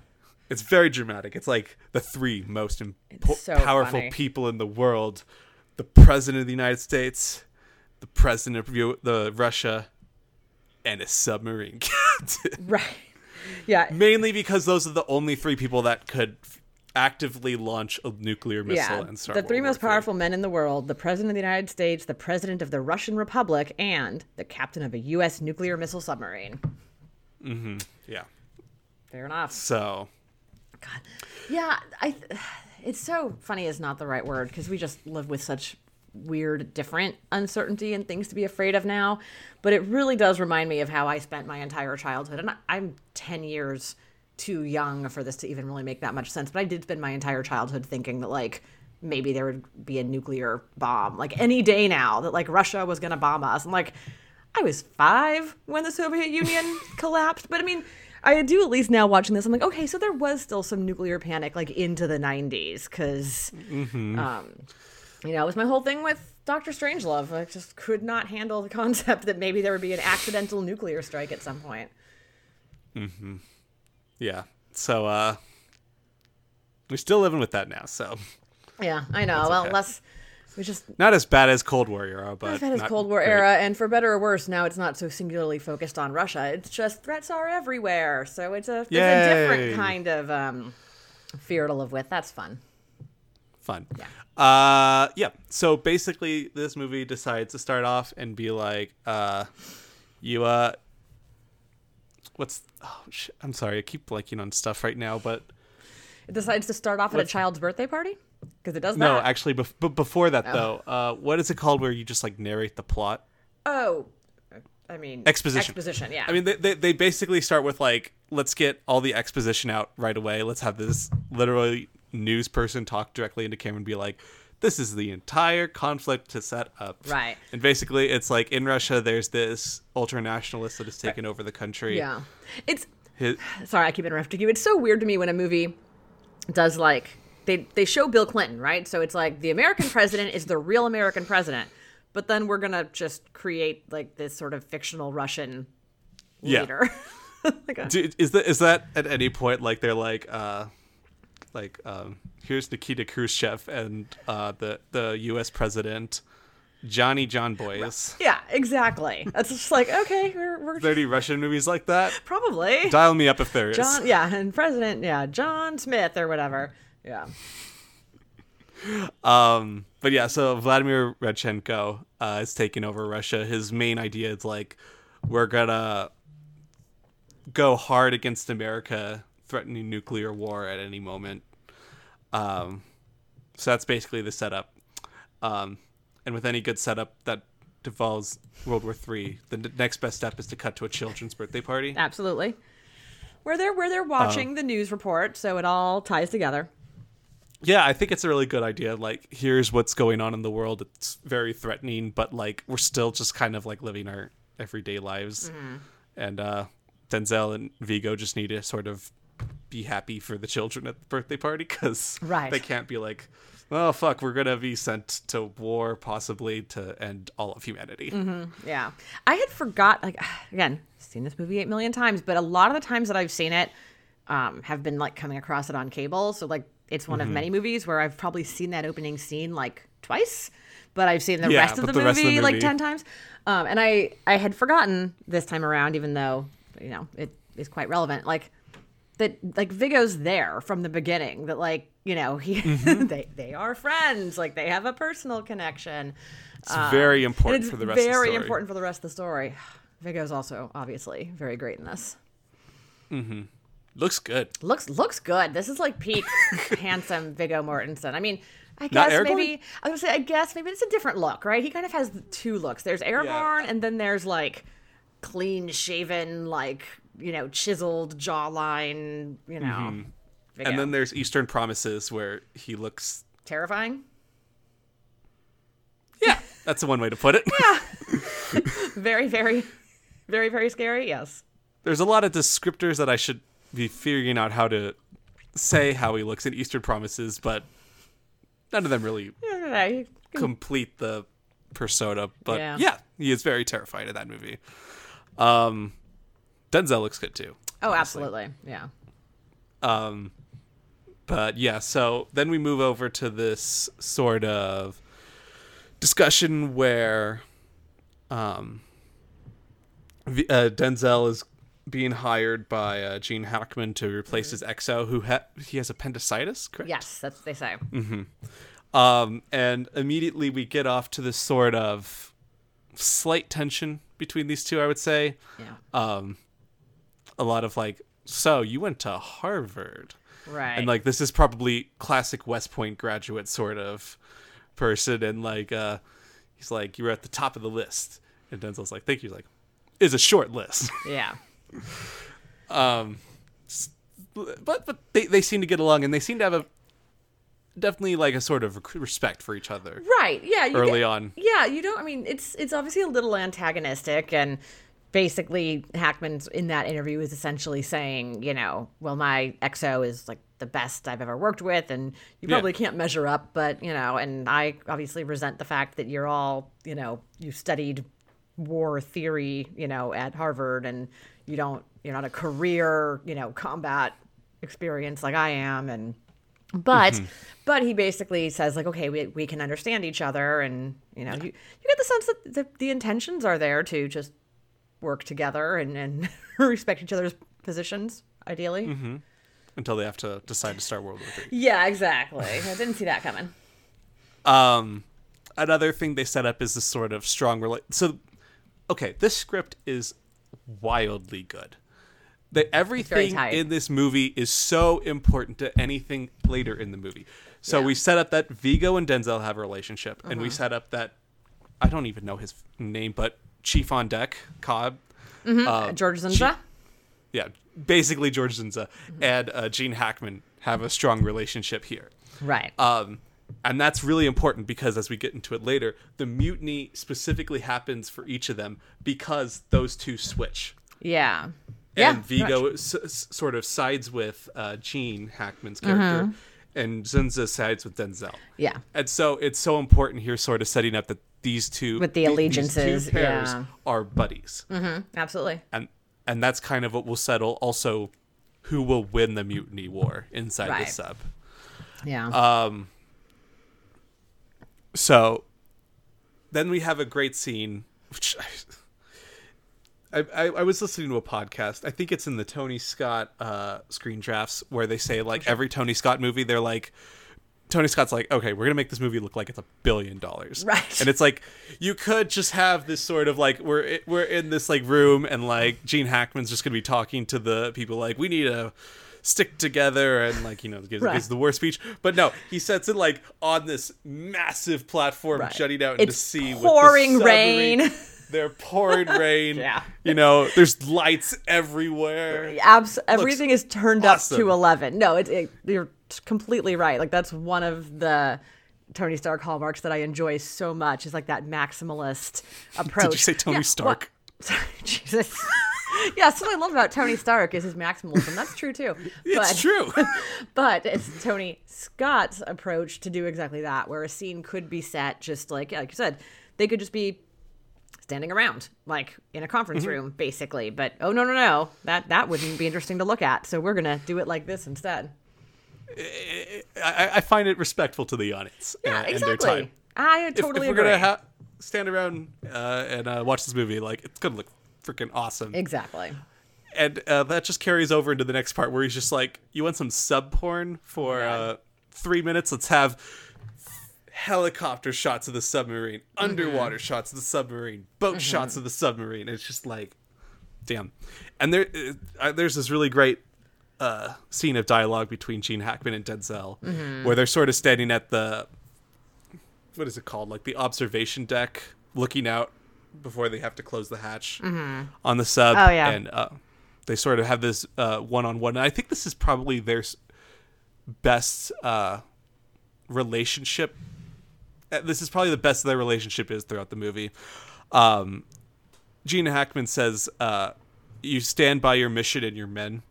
It's very dramatic. It's like the three most impo- so powerful funny. people in the world: the president of the United States, the president of U- the Russia, and a submarine captain. Right. Yeah. Mainly because those are the only three people that could f- actively launch a nuclear missile Yeah, and start the three War most III. powerful men in the world the President of the United States, the President of the Russian Republic, and the captain of a U.S. nuclear missile submarine. Mm-hmm yeah. Fair enough. So god Yeah, I. It's so funny is not the right word because we just live with such weird, different uncertainty and things to be afraid of now. But it really does remind me of how I spent my entire childhood, and I- I'm ten years too young for this to even really make that much sense. But I did spend my entire childhood thinking that like maybe there would be a nuclear bomb, like any day now, that like Russia was going to bomb us. And like I was five when the Soviet Union collapsed, but I mean. I do at least now watching this. I'm like, okay, so there was still some nuclear panic like into the 90s because, um, you know, it was my whole thing with Doctor Strangelove. I just could not handle the concept that maybe there would be an accidental nuclear strike at some point. Yeah. So uh We're still living with that now, so Yeah, I know. well, okay. less. We just not as bad as Cold War era, but I've had his not Cold War great. era, and for better or worse, now it's not so singularly focused on Russia. It's just threats are everywhere, so it's a, it's a different kind of um, fear to live with. That's fun. fun. Yeah. Uh, yeah. So basically, this movie decides to start off and be like, uh, you uh, what's? Oh, sh- I'm sorry, I keep blanking on stuff right now, but It decides to start off at a child's birthday party because it does not no, that. actually, bef- b- before that though, uh, what is it called where you just like narrate the plot? oh, I mean Exposition. Exposition, yeah. I mean, they, they, they basically start with like, let's get all the exposition out right away. Let's have this literally news person talk directly into camera and be like, this is the entire conflict to set up. Right. And basically, it's like in Russia, there's this ultra nationalist that has taken over the country. yeah, it's His, sorry, I keep interrupting you. It's so weird to me when a movie does like they they show Bill Clinton, right? So it's like the American president is the real American president, but then we're gonna just create like this sort of fictional Russian Yeah. leader. like a, do, is that is that at any point like they're like, uh, like um, here's Nikita Khrushchev and uh, the the U.S. president Johnny John Boys. yeah, exactly. That's just like okay, we're, we're Are there any Russian movies like that? probably Dial me up if there is. John. Yeah, and President. Yeah, John Smith or whatever. Yeah. Um, but yeah, so Vladimir Radchenko uh, is taking over Russia. His main idea is like, we're gonna go hard against America, threatening nuclear war at any moment. Um, so that's basically the setup. Um, and with any good setup that devolves World War Three, the n- next best step is to cut to a children's birthday party. Absolutely. Where they're where they're watching the news report, so it all ties together. Yeah, I think it's a really good idea. Like, here's what's going on in the world. It's very threatening, but like we're still just kind of like living our everyday lives. And uh Denzel and Viggo just need to sort of be happy for the children at the birthday party because Right. they can't be like, oh fuck, we're gonna be sent to war possibly to end all of humanity. Yeah. I had forgot like again, seen this movie 8 million times, but a lot of the times that I've seen it um have been like coming across it on cable, so like it's one of Mm-hmm. many movies where I've probably seen that opening scene like twice, but I've seen the Yeah, rest of the the rest of movie like 10 times. Um and I I had forgotten this time around even though, you know, it is quite relevant. Like that like Viggo's there from the beginning that like, you know, he Mm-hmm. they they are friends, like they have a personal connection. It's very important for the rest of the very story. important for the rest of the story. Viggo's also obviously very great in this. mhm Looks good. Looks looks good. This is like peak handsome Viggo Mortensen. I mean, I guess maybe I was gonna say I guess maybe it's a different look, right? He kind of has two looks. There's Aragorn, and then there's like clean shaven, like you know, chiseled jawline. You know, Mm-hmm. And then there's Eastern Promises where he looks. terrifying. Yeah, that's one way to put it. Yeah. very, very, very, very scary. Yes. there's a lot of descriptors that I should be figuring out how to say how he looks in Eastern Promises, but none of them really Yeah, complete the persona. But Yeah. yeah, he is very terrified in that movie. Um, Denzel looks good too. Oh, absolutely. Yeah. Um, But yeah, so then we move over to this sort of discussion where um, uh, Denzel is being hired by uh, Gene Hackman to replace his XO, who ha- he has appendicitis, correct? Yes, that's what they say. Um, and immediately we get off to this sort of slight tension between these two, I would say. Yeah. Um, a lot of like, so you went to Harvard. right. and like this is probably classic West Point graduate sort of person, and like uh, he's like you're at the top of the list, and Denzel's like thank you, He's like is a short list, yeah. Um but but they they seem to get along, and they seem to have a definitely like a sort of respect for each other Right. Yeah. You early get- on. Yeah, you don't. I mean, it's it's obviously a little antagonistic, and basically Hackman's in that interview is essentially saying, you know, well, my XO is like the best I've ever worked with, and you Yeah. probably can't measure up, but you know, and I obviously resent the fact that you're all, you know, you studied war theory, you know, at Harvard, and you don't, you're not a career, you know, combat experience like I am, and But Mm-hmm. but he basically says like, okay, we, we can understand each other, and you know, you, you get the sense that the, the intentions are there to just work together and, and respect each other's positions, ideally. Mm-hmm. until they have to decide to start World War Three. Yeah, exactly. I didn't see that coming. Um, another thing they set up is this sort of strong rela- So, okay, this script is wildly good. That everything in this movie is so important to anything later in the movie. So Yeah. we set up that Viggo and Denzel have a relationship, and Mm-hmm. we set up that I don't even know his name, but Chief on Deck Cobb. Uh, George Dzundza. Yeah, basically George Dzundza Mm-hmm. and uh, Gene Hackman have a strong relationship here. right. Um, and that's really important because as we get into it later, the mutiny specifically happens for each of them because those two switch. yeah. And yeah. Viggo s- s- sort of sides with uh, Gene Hackman's character, and Dzundza sides with Denzel. Mm-hmm. Yeah. And so it's so important here, sort of setting up that these two With the allegiances, these two pairs yeah. are buddies, Absolutely. and and that's kind of what will settle also who will win the mutiny war inside Right. the sub. Yeah. Um, so then we have a great scene, which I, I, I was listening to a podcast. I think it's in the Tony Scott uh, screen drafts where they say like every Tony Scott movie, they're like. Tony Scott's like, okay, we're gonna make this movie look like it's a billion dollars, Right. And it's like you could just have this sort of like we're we're in this like room and like Gene Hackman's just gonna be talking to the people like we need to stick together and like you know gives, Right. gives the war speech, but no, he sets it like on this massive platform Right. jutting out into It's sea, pouring rain. They're pouring rain. Yeah. you know, there's lights everywhere. Abs- everything is turned awesome. up to 11 no it, it, you're completely right like that's one of the tony stark hallmarks that i enjoy so much is like that maximalist approach Did you say Tony Yeah, Stark? well- sorry jesus yeah what i love about tony stark is his maximalism that's true too It's but, true. but it's tony scott's approach to do exactly that where a scene could be set just like like you said they could just be standing around like in a conference room basically. But oh no no no. That that wouldn't be interesting to look at. So we're gonna do it like this instead. I, I find it respectful to the audience yeah and, and their exactly. time. i If, totally if we're gonna ha- stand around uh, and uh, watch this movie, like it's gonna look freaking awesome. exactly. And uh, that just carries over into the next part where he's just like, "You want some sub porn for uh, three minutes? Let's have helicopter shots of the submarine, Mm-hmm. underwater shots of the submarine, boat shots of the submarine." It's just like, damn. And there, uh, there's this really great uh, scene of dialogue between Gene Hackman and Denzel, Mm-hmm. where they're sort of standing at the what is it called, like the observation deck, looking out before they have to close the hatch on the sub. Oh, yeah. and uh, they sort of have this uh, one-on-one. And I think this is probably their best uh, relationship. Uh, This is probably the best their relationship is throughout the movie. Um, Gene Hackman says, uh, "You stand by your mission and your men."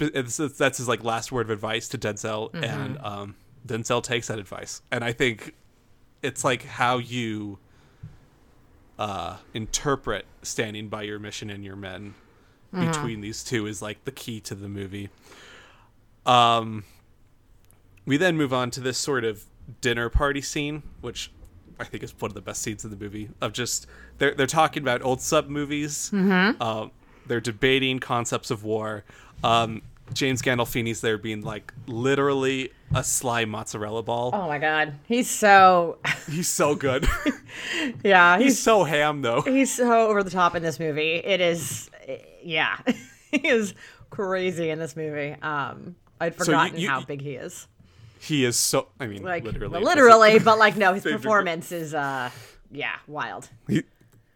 It's- that's his like last word of advice to Denzel, and um, Denzel takes that advice. And I think it's like how you uh, interpret standing by your mission and your men between these two is like the key to the movie. Um, we then move on to this sort of dinner party scene, which I think is one of the best scenes in the movie. Of just they're they're talking about old sub movies. Mm-hmm. Um, they're debating concepts of war. Um, James Gandolfini's there being like literally a sly mozzarella ball. oh my god he's so He's so good. yeah He's he's so ham though. he's so over the top in this movie it is yeah he is crazy in this movie um i'd you- forgotten you- how big he is He is so. I mean, like literally, literally but like no his performance is uh yeah wild He-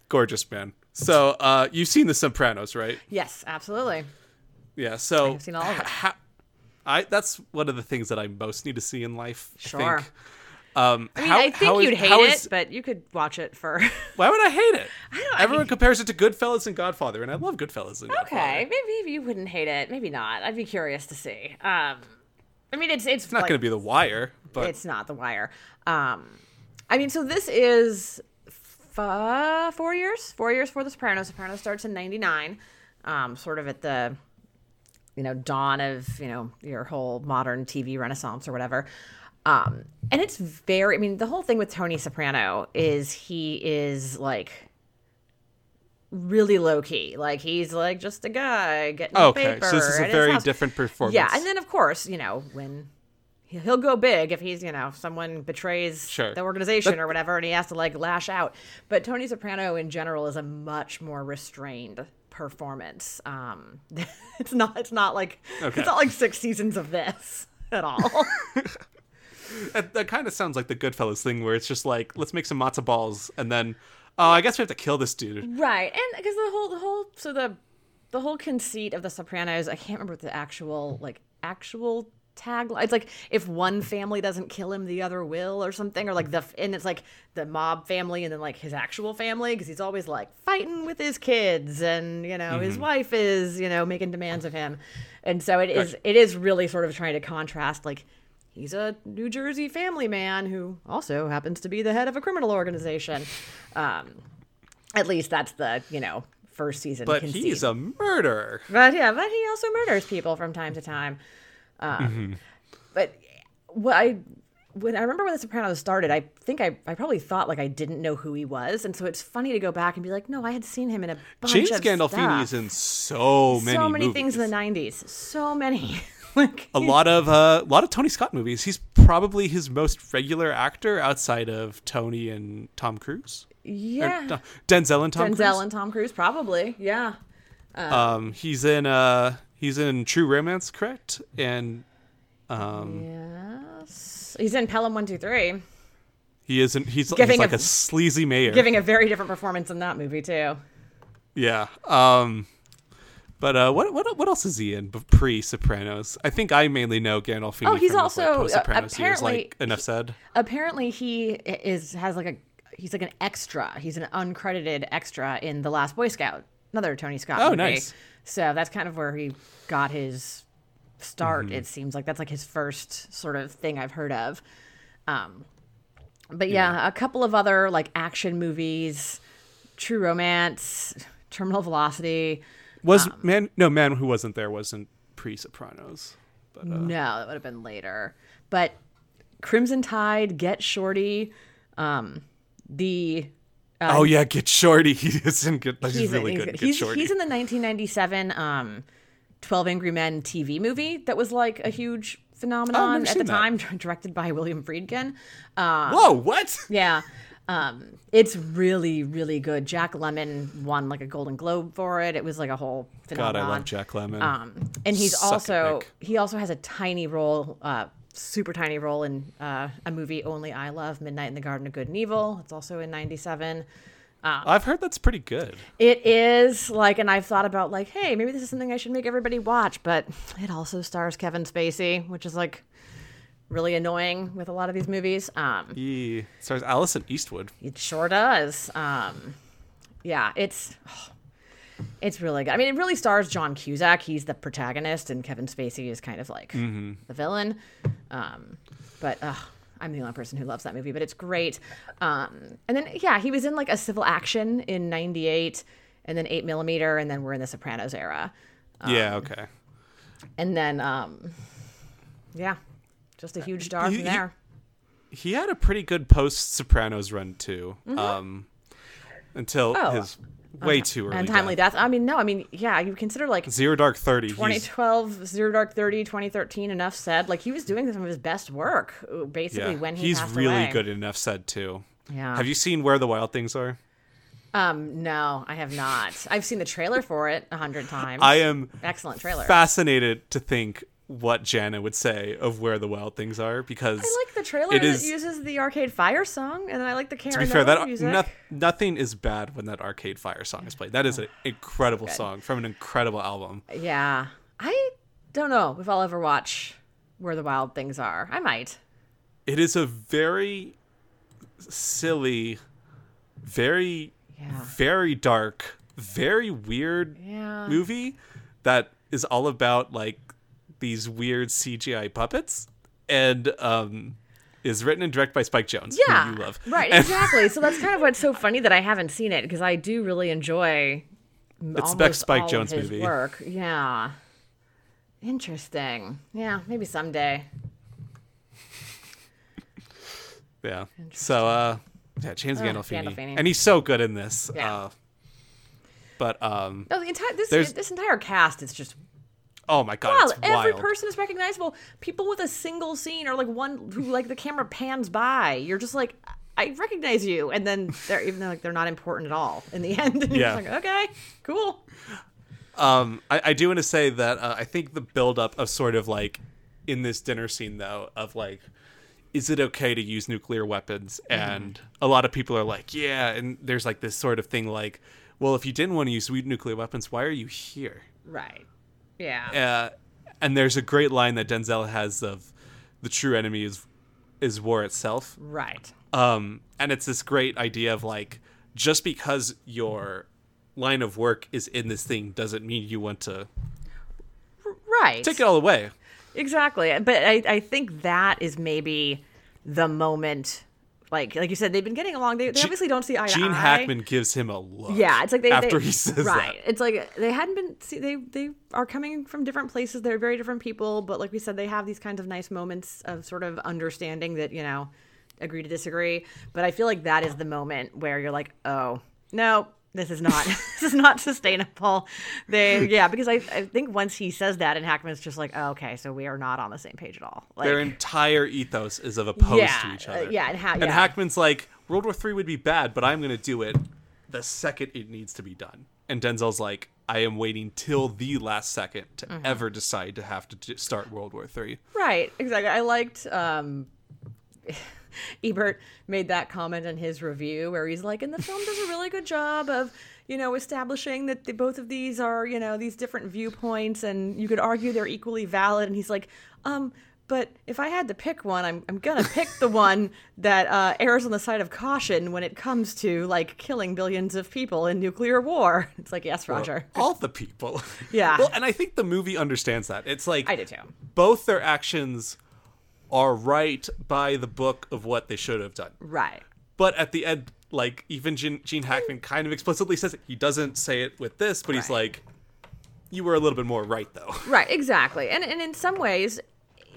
gorgeous man. So uh, you've seen The Sopranos, right? yes absolutely Yeah. So I've seen all of it. ha- I that's one of the things that I most need to see in life. I Sure. think. Um, I mean, I think you'd hate it, but you could watch it for. why would I hate it? don't- Everyone compares it to Goodfellas and Godfather, and I love Goodfellas and Godfather. okay, maybe, maybe you wouldn't hate it. Maybe not. I'd be curious to see. Um, I mean, it's it's, It's not like, going to be The Wire, but it's not The Wire. Um, I mean, so this is f- four years, four years for The Sopranos. Sopranos starts in '99, um, sort of at the you know dawn of you know your whole modern TV renaissance or whatever. Um, and it's very. I mean, the whole thing with Tony Soprano is he is like really low key. Like he's like just a guy getting Okay, paper. so this is a very different performance. Yeah, and then of course, you know, when he- he'll go big if he's, you know, someone betrays Sure. the organization or whatever, and he has to like lash out. But Tony Soprano in general is a much more restrained performance. Um, it's not. It's not like. Okay. It's not like six seasons of this at all. That, that kind of sounds like the Goodfellas thing, where it's just like, let's make some matzo balls, and then, oh, I guess we have to kill this dude. right, and because the whole, the whole, so the, the whole conceit of the Sopranos, I can't remember what the actual like actual tagline. It's like if one family doesn't kill him, the other will, or something, or like the and it's like the mob family and then like his actual family because he's always like fighting with his kids and you know his mm-hmm. wife is you know making demands of him, and so it is it is really sort of trying to contrast like. He's a New Jersey family man who also happens to be the head of a criminal organization. Um, at least that's the you know first season. But conceit. he's a murderer. But yeah, but he also murders people from time to time. Um, But what I when I remember when The Sopranos started, I think I, I probably thought like I didn't know who he was, and so it's funny to go back and be like, no, I had seen him in a bunch James of Gandolfini stuff. is in so many, so many movies. things in the '90s, so many. like a lot of uh, a lot of Tony Scott movies. He's probably his most regular actor outside of Tony and Tom Cruise. Or, yeah, no, Denzel and Tom Denzel Cruise. and Tom Cruise probably, yeah. um, he's in uh, he's in True Romance, correct? And um, Yes, he's in Pelham One Two Three, he isn't. He's, Giving he's like a- a, sleazy mayor. giving a very different performance in that movie too. Yeah. Um, but uh, what what what else is he in pre Sopranos? I think I mainly know Gandolfini. Oh, he's from his, like, also, uh, post-Sopranos years, apparently- like enough said. apparently he is has like a he's like an extra. He's an uncredited extra in the Last Boy Scout, another Tony Scott Oh, movie. nice. So that's kind of where he got his start. Mm-hmm. It seems like that's like his first sort of thing I've heard of. Um, but yeah, a couple of other like action movies, True Romance, Terminal Velocity. Was um, man? No, man who wasn't there wasn't pre Sopranos. But uh, No, that would have been later. But Crimson Tide, Get Shorty, um, the oh yeah, Get Shorty. He is in good. He's, he's, really he's, good. in Get he's, Shorty. he's in the 1997 um, 12 Angry Men TV movie that was like a huge phenomenon never at the that. time, directed by William Friedkin. Uh, Whoa, what? yeah. Um, it's really, really good. Jack Lemmon won like a Golden Globe for it. It was like a whole God. I love Jack Lemmon. Um, and he's Suck also he also has a tiny role, uh, super tiny role in uh, a movie only I love, Midnight in the Garden of Good and Evil. It's also in '97. I've heard that's pretty good. It is like, and I've thought about like, hey, maybe this is something I should make everybody watch, but it also stars Kevin Spacey, which is like really annoying with a lot of these movies. Um, He stars Alison Eastwood. it sure does. Um, yeah, it's it's really good. I mean, it really stars John Cusack. He's the protagonist, and Kevin Spacey is kind of like the villain. Um, but uh, I'm the only person who loves that movie. But it's great. Um, and then yeah, he was in like a civil action in '98, and then Eight Millimeter, and then we're in the Sopranos era, yeah. Okay. and then um, yeah, just a huge star He- from there. He had a pretty good post Sopranos run too. Um, until Mm-hmm. Oh, his way too early. Untimely death. death. I mean, no, I mean, yeah, you consider like Zero Dark Thirty. he's- 2012, Zero Dark 30, 2013, enough said. Like he was doing some of his best work, uh, basically Yeah, when he he's really away. good enough said too. Yeah. Have you seen Where the Wild Things Are? Um, no, I have not. I've seen the trailer for it a hundred times. I am excellent trailer. fascinated to think what Jana would say of Where the Wild Things Are because I like the trailer it that is- uses the Arcade Fire song, and I like the Karen to be fair, that music. no, nothing is bad when that Arcade Fire song is played. That is an oh, incredible song from an incredible album. Yeah, I don't know if I'll ever watch Where the Wild Things Are. I might. It is a very silly, very, Yeah. very dark, very weird Yeah. movie that is all about like these weird CGI puppets and um is written and directed by Spike Jonze, who Yeah, you love. right, And exactly. so that's kind of what's so funny that I haven't seen it because I do really enjoy It's Spec Spike all Jonze of his movie. work. Yeah. Interesting. Yeah, maybe someday. Yeah. So, uh, yeah, James Oh, Gandolfini. Gandolfini. and he's so good in this. Yeah. Uh, but um, No, the entire this this entire cast is just oh my god, it's Every wild. person is recognizable. People with a single scene or like one who like the camera pans by. You're just like, I recognize you, and then they're even though like they're not important at all in the end. And you're Yeah. like, okay, cool. Um, I, I do want to say that uh, I think the buildup of sort of like in this dinner scene though of like, is it okay to use nuclear weapons? Mm-hmm. And a lot of people are like, yeah, and there's like this sort of thing like, well, if you didn't want to use nuclear weapons, why are you here? Right. Yeah. Uh, and there's a great line that Denzel has of, the true enemy is is war itself. right. Um, and it's this great idea of like, just because your line of work is in this thing doesn't mean you want to Right. take it all away. Exactly. But I, I think that is maybe the moment. Like like you said, they've been getting along. They, they Ge- obviously don't see eye to eye. Gene eye. Hackman gives him a look. Yeah, it's like they after they, he says right. that. It's like they hadn't been. See, they they are coming from different places. They're very different people, but like we said, they have these kinds of nice moments of sort of understanding that you know, agree to disagree. But I feel like that is the moment where you're like, oh no, this is not this is not sustainable. They yeah, because I I think once he says that, and Hackman's just like, oh, okay, so we are not on the same page at all. Like, Their entire ethos is of opposed Yeah, to each uh, other. yeah, and Ha- and. Hackman's like, World War Three would be bad, but I'm going to do it the second it needs to be done. And Denzel's like, I am waiting till the last second to Mm-hmm. ever decide to have to start World War Three. Right, exactly. I liked um Ebert made that comment in his review where he's like, and the film does a really good job of, you know, establishing that the, both of these are, you know, these different viewpoints and you could argue they're equally valid. And he's like, um, but if I had to pick one, I'm, I'm gonna pick the one that uh, errs on the side of caution when it comes to like killing billions of people in nuclear war. It's like, yes, Roger. All the people. Yeah. well, and I think the movie understands that. It's like I do too. both their actions are right by the book of what they should have done. Right. But at the end, like even Gene, Gene Hackman kind of explicitly says it. He doesn't say it with this, but he's like, "You were a little bit more right, though." Right, exactly. And and in some ways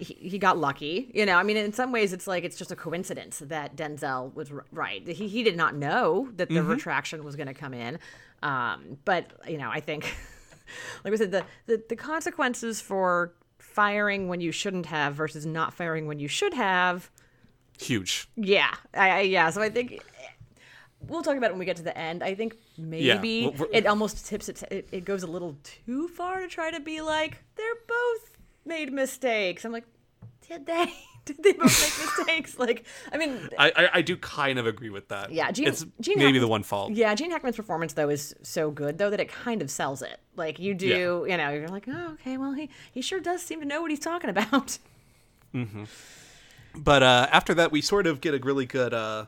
he, he got lucky. You know, I mean in some ways it's like it's just a coincidence that Denzel was r- right. He he did not know that the retraction was going to come in. Um but you know, I think like I said the, the the consequences for firing when you shouldn't have versus not firing when you should have Huge. yeah, I, I yeah. So I think we'll talk about it when we get to the end. I think maybe well, it almost tips it, it. It goes a little too far to try to be like they're both made mistakes. I'm like, did they? Did they both make mistakes? Like, I mean, I, I I do kind of agree with that. Yeah, Gene- it's Gene maybe Hackman- the one fault. yeah, Gene Hackman's performance though is so good though that it kind of sells it. Like you do, you know, you're like, oh, okay, well he he sure does seem to know what he's talking about. But uh, after that, we sort of get a really good uh,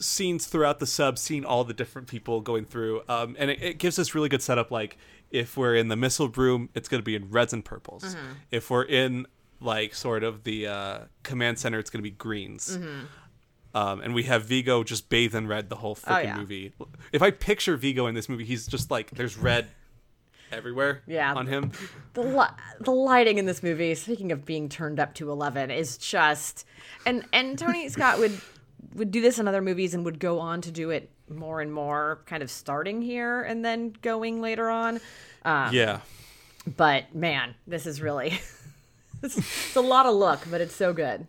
scenes throughout the sub, seeing all the different people going through, um, and it, it gives us really good setup. Like if we're in the missile room, it's going to be in reds and purples. Mm-hmm. If we're in like sort of the uh, command center, it's going to be greens. Mm-hmm. Um, and we have Viggo just bathe in red the whole freaking Oh, yeah. movie. If I picture Viggo in this movie, he's just like there's red everywhere Yeah. on him. the li- the lighting in this movie speaking of being turned up to 11 is just and and tony scott would would do this in other movies and would go on to do it more and more kind of starting here and then going later on yeah. but man this is really it's, it's a lot of luck, but it's so good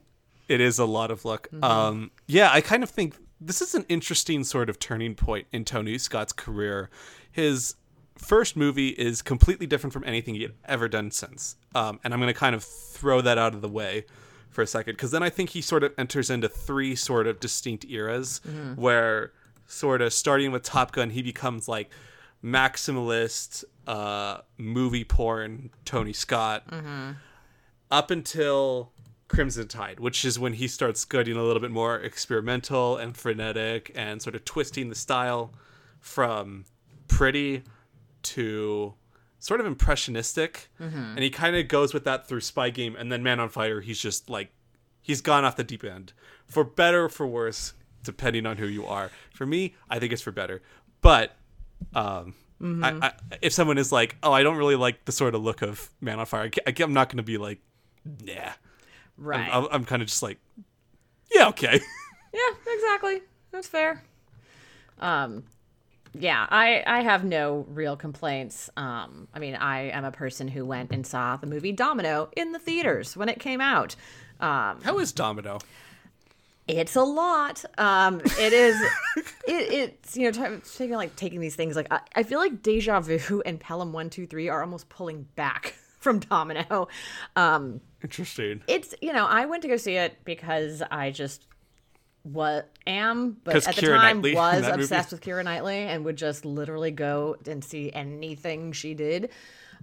It is a lot of luck. Um, yeah, I kind of think this is an interesting sort of turning point in Tony Scott's career. His first movie is completely different from anything he had ever done since. Um, and I'm going to kind of throw that out of the way for a second because then I think he sort of enters into three sort of distinct eras where sort of starting with Top Gun, he becomes like maximalist, uh, movie porn Tony Scott up until Crimson Tide, which is when he starts getting a little bit more experimental and frenetic and sort of twisting the style from pretty to sort of impressionistic. And he kind of goes with that through Spy Game and then Man on Fire, he's just like he's gone off the deep end. For better or for worse, depending on who you are. For me, I think it's for better. But um I, I, if someone is like, "Oh, I don't really like the sort of look of Man on Fire," I, I, I'm not going to be like, "Nah." Right. I'm, I'm kind of just like, "Yeah, okay." Yeah, exactly. That's fair. Um, yeah, I I have no real complaints. Um, I mean, I am a person who went and saw the movie Domino in the theaters when it came out. Um, How is Domino? it's a lot. Um, it is. it, it's you know t- taking like taking these things like I, I feel like Deja Vu and Pelham One Two Three are almost pulling back from Domino. Um, Interesting. it's you know I went to go see it because I just was am but at the Keira time Knightley was that movie. obsessed with Keira Knightley and would just literally go and see anything she did.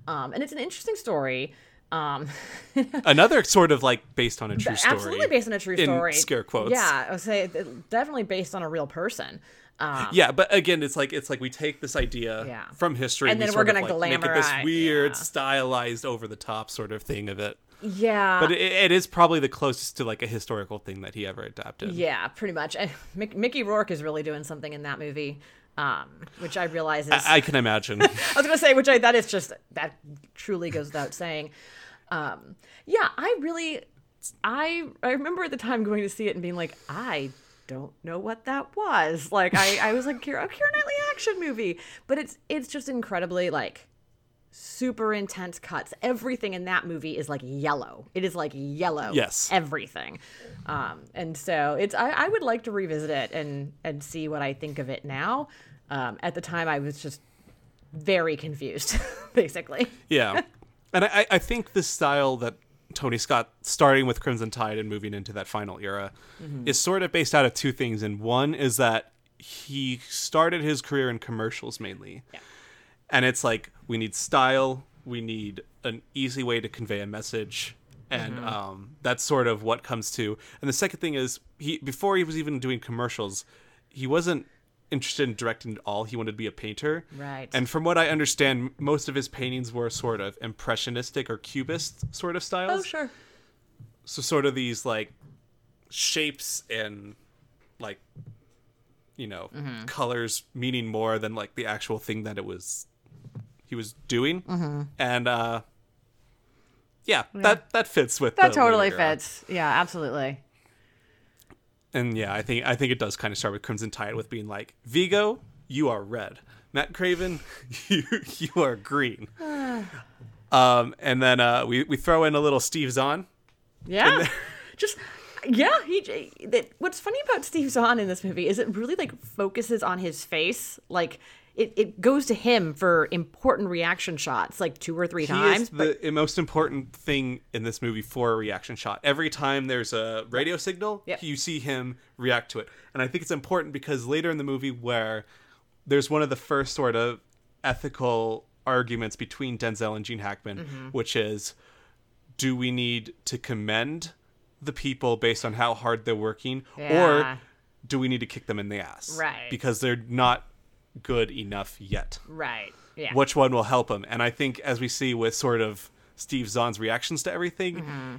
Um, and it's an interesting story. Um, Another sort of like based on a true story. absolutely based on a true in story. scare quotes. Yeah, I would say definitely based on a real person. Um, Yeah, but again, it's like it's like we take this idea Yeah. from history And we then sort we're of, gonna like, make it this weird, yeah. stylized, over the top sort of thing of it. yeah, But it, it is probably the closest to like a historical thing that he ever adapted. yeah, pretty much. And Mick, Mickey Rourke is really doing something in that movie, um, which I realize is I, I can imagine. I was gonna say, which I that is just that truly goes without saying. Um, yeah, I really, I I remember at the time going to see it and being like, I don't know what that was. Like, I I was like, Keira, a Keira Knightley action movie, but it's it's just incredibly like super intense cuts. Everything in that movie is like yellow. It is like yellow. Yes. everything. Um, and so it's I, I would like to revisit it and and see what I think of it now. Um, at the time, I was just very confused, basically. yeah, and I, I think the style that Tony Scott, starting with Crimson Tide and moving into that final era, Mm-hmm. is sort of based out of two things. And one is that he started his career in commercials mainly. Yeah. and it's like we need style we need an easy way to convey a message and Mm-hmm. um, that's sort of what comes to and the second thing is he before he was even doing commercials he wasn't interested in directing at all he wanted to be a painter Right. and from what i understand most of his paintings were sort of impressionistic or cubist sort of styles Oh, sure. so sort of these like shapes and like you know Mm-hmm. colors meaning more than like the actual thing that it was he was doing Mm-hmm. and uh yeah, that that fits with That totally fits. Yeah, absolutely. And yeah i think i think it does kind of start with crimson tide with being like viggo you are red matt craven you you are green um and then uh we we throw in a little steve zahn Yeah. Just yeah, he that what's funny about Steve Zahn in this movie is it really like focuses on his face. Like it, it goes to him for important reaction shots, like two or three He times. but the most important thing in this movie for a reaction shot. Every time there's a radio signal, Yep. you see him react to it. And I think it's important because later in the movie, where there's one of the first sort of ethical arguments between Denzel and Gene Hackman, Mm-hmm. which is do we need to commend the people based on how hard they're working, Yeah. or do we need to kick them in the ass? Right. Because they're not good enough yet right. Yeah. which one will help him. And I think as we see with sort of Steve Zahn's reactions to everything, Mm-hmm.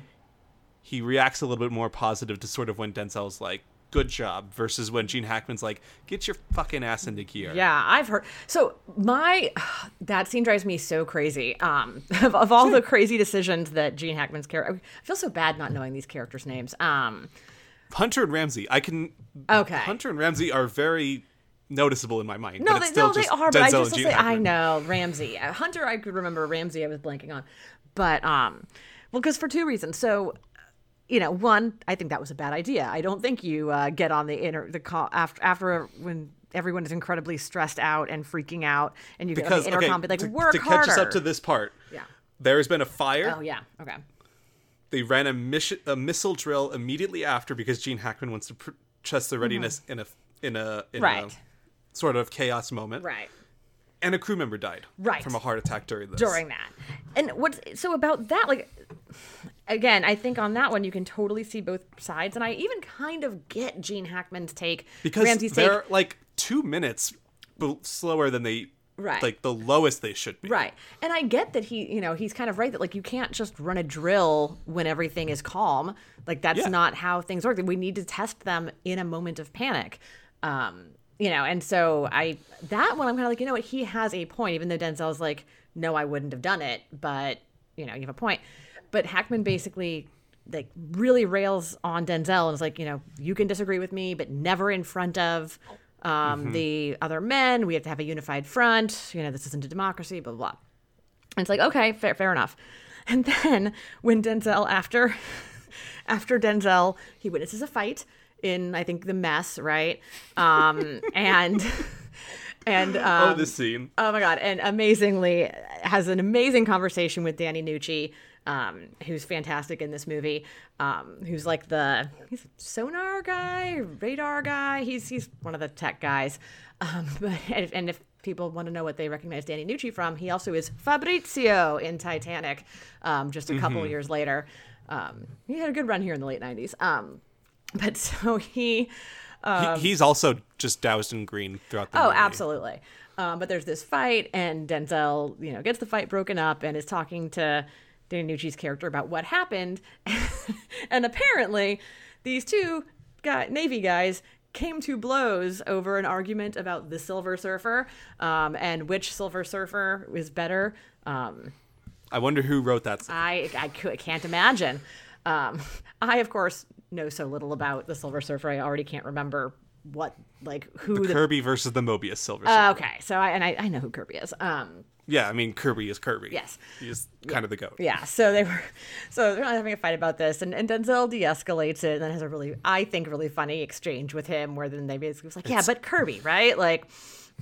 he reacts a little bit more positive to sort of when Denzel's like, good job, versus when Gene Hackman's like, get your fucking ass into gear. Yeah, I've heard. So my that scene drives me so crazy. Um, of, of all the crazy decisions that Gene Hackman's character, I feel so bad not knowing these characters' names. Um, Hunter and Ramsey, I can. Okay. Hunter and Ramsey are very noticeable in my mind. no, but they, it's still no, they are. But I just say I know Ramsey, Hunter. I could remember Ramsey. I was blanking on, but um, well, because for two reasons. So. You know, one, I think that was a bad idea. I don't think you uh, get on the inter the call after after when everyone is incredibly stressed out and freaking out, and you get on Because the okay, intercom, be like, to, work to catch harder. us up to this part, Yeah. there's been a fire. Oh yeah. Okay. They ran a, mission, a missile drill immediately after because Gene Hackman wants to pr- test the readiness in a in a in Mm-hmm. Right. a sort of chaos moment. Right. And a crew member died. Right. From a heart attack during this. during that. And what's so about that? Like, again, I think on that one you can totally see both sides, and I even kind of get Gene Hackman's take, because Ramsey's they're like two minutes slower than they Right. like the lowest they should be. Right. And I get that he, you know, he's kind of right that like you can't just run a drill when everything is calm. Like that's Yeah. not how things work. We need to test them in a moment of panic. Um you know, and so I that one I'm kind of like, you know what, he has a point, even though Denzel's like, no, I wouldn't have done it, but you know, you have a point. But Hackman basically like really rails on Denzel and is like, you know, you can disagree with me, but never in front of um, the other men. We have to have a unified front. You know, this isn't a democracy. Blah blah. blah. And it's like, okay, fair, fair enough. And then when Denzel after after Denzel, he witnesses a fight in I think the mess, right? Um, and and um, oh, this scene. Oh my god! And amazingly, has an amazing conversation with Danny Nucci, um, who's fantastic in this movie. Um, who's like the he's sonar guy, radar guy. He's he's one of the tech guys. Um, but and, and if people want to know what they recognize Danny Nucci from, he also is Fabrizio in Titanic. Um, just a couple years later, um, he had a good run here in the late '90s. Um, but so he. he, he's also just doused in green throughout the Um, Oh, movie. absolutely. Um, but there's this fight, and Denzel, you know, gets the fight broken up and is talking to Danny Nucci's character about what happened. and apparently, these two guy, Navy guys came to blows over an argument about the Silver Surfer um, and which Silver Surfer is better. Um, I wonder who wrote that. scene. I, I can't imagine. Um, I, of course, know so little about the Silver Surfer. I already can't remember what, like, who the. Kirby versus the Moebius Silver. Uh, Surfer. okay, so I and I, I know who Kirby is. Um, yeah, I mean Kirby is Kirby. Yes. he's kind of the goat. yeah, so they were, so they're having a fight about this, and, and Denzel de-escalates it, and then has a really, I think, really funny exchange with him, where then they basically was like, yeah, but Kirby, right? Like,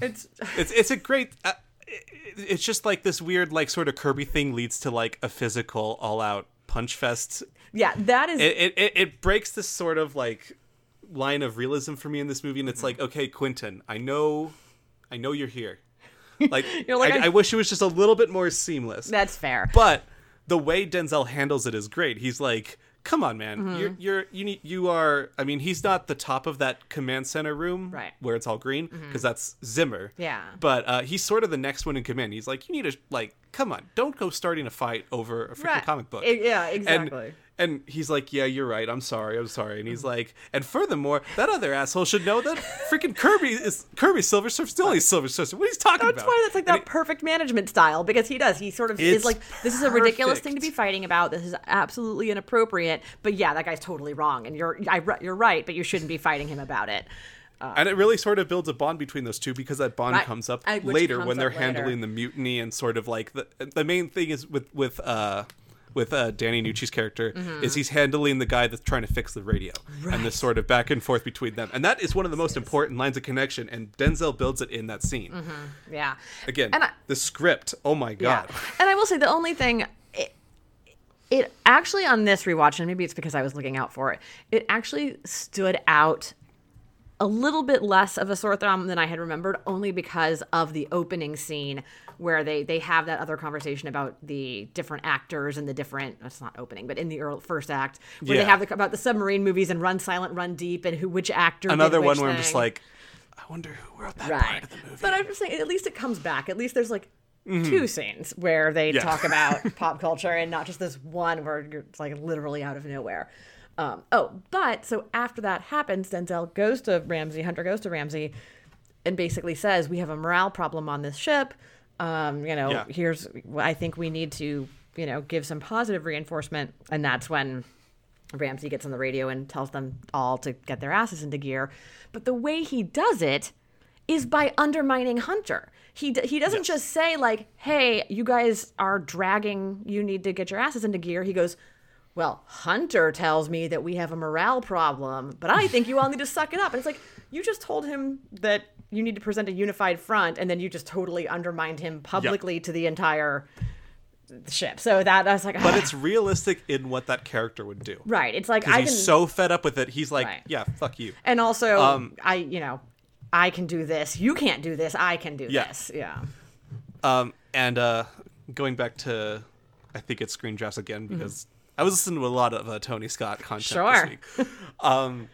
it's It's it's a great. Uh, it- it's just like this weird like sort of Kirby thing leads to like a physical all out punch fest. Yeah, that is It, it it it breaks this sort of like line of realism for me in this movie, and it's like okay, Quentin, I know, I know you're here. Like, You're like, I, I- I wish it was just a little bit more seamless. that's fair. but the way Denzel handles it is great. He's like, "Come on, man, Mm-hmm. you're you're you need you are." I mean, he's not the top of that command center room, Right. where it's all green, because that's Zimmer. Yeah. But uh, he's sort of the next one in command. He's like, "You need to like, come on, don't go starting a fight over a freaking Right. comic book." E- yeah, exactly. And, he's like, "Yeah, you're right. I'm sorry. I'm sorry." And he's like, "And furthermore, that other asshole should know that freaking Kirby is Kirby Silver Surfer still ain't Silver Surfer. What he's talking That's about?" That's why that's like And that perfect management style because he does. He sort of is like, this is a ridiculous thing to be fighting about. This is absolutely inappropriate. But yeah, that guy's totally wrong, and you're I, you're right, but you shouldn't be fighting him about it. and it really sort of builds a bond between those two because that bond Right. comes up Uh, later comes when they're later. handling the mutiny and sort of like the the main thing is with with uh with uh, Danny Nucci's character Mm-hmm. is he's handling the guy that's trying to fix the radio and this sort of back and forth between them. And that is one of the most important lines of connection and Denzel builds it in that scene. Yeah. again I- the script oh my god. Yeah. And I will say the only thing it, it actually on this rewatch, and maybe it's because I was looking out for it, it actually stood out a little bit less of a sore thumb than I had remembered, only because of the opening scene where they they have that other conversation about the different actors and the different. It's not opening, but in the early, first act where Yeah. they have the, about the submarine movies and Run Silent, Run Deep, and who which actor. another one where I'm just like I wonder who wrote that right. part of the movie But I'm just saying, at least it comes back. At least there's like mm-hmm. two scenes where they Yeah. talk about pop culture and not just this one where it's like literally out of nowhere. Um, oh, but so after that happens, Denzel goes to Ramsey, Hunter goes to Ramsey, and basically says, "We have a morale problem on this ship. Um, you know, Yeah. here's I think we need to, you know, give some positive reinforcement." And that's when Ramsey gets on the radio and tells them all to get their asses into gear. But the way he does it is by undermining Hunter. He d- he doesn't just say like, "Hey, you guys are dragging. You need to get your asses into gear." He goes, "Well, Hunter tells me that we have a morale problem, but I think you all need to suck it up." And it's like you just told him that you need to present a unified front, and then you just totally undermined him publicly to the entire ship. So that I was like, but it's realistic in what that character would do right. It's like I he's can so fed up with it he's like Right. yeah fuck you And also, Um, I, you know, I can do this. You can't do this. I can do Yeah. this. Yeah. Um, and uh, going back to, I think it's Screen Drafts again because I was listening to a lot of uh, Tony Scott content Sure. this week. um,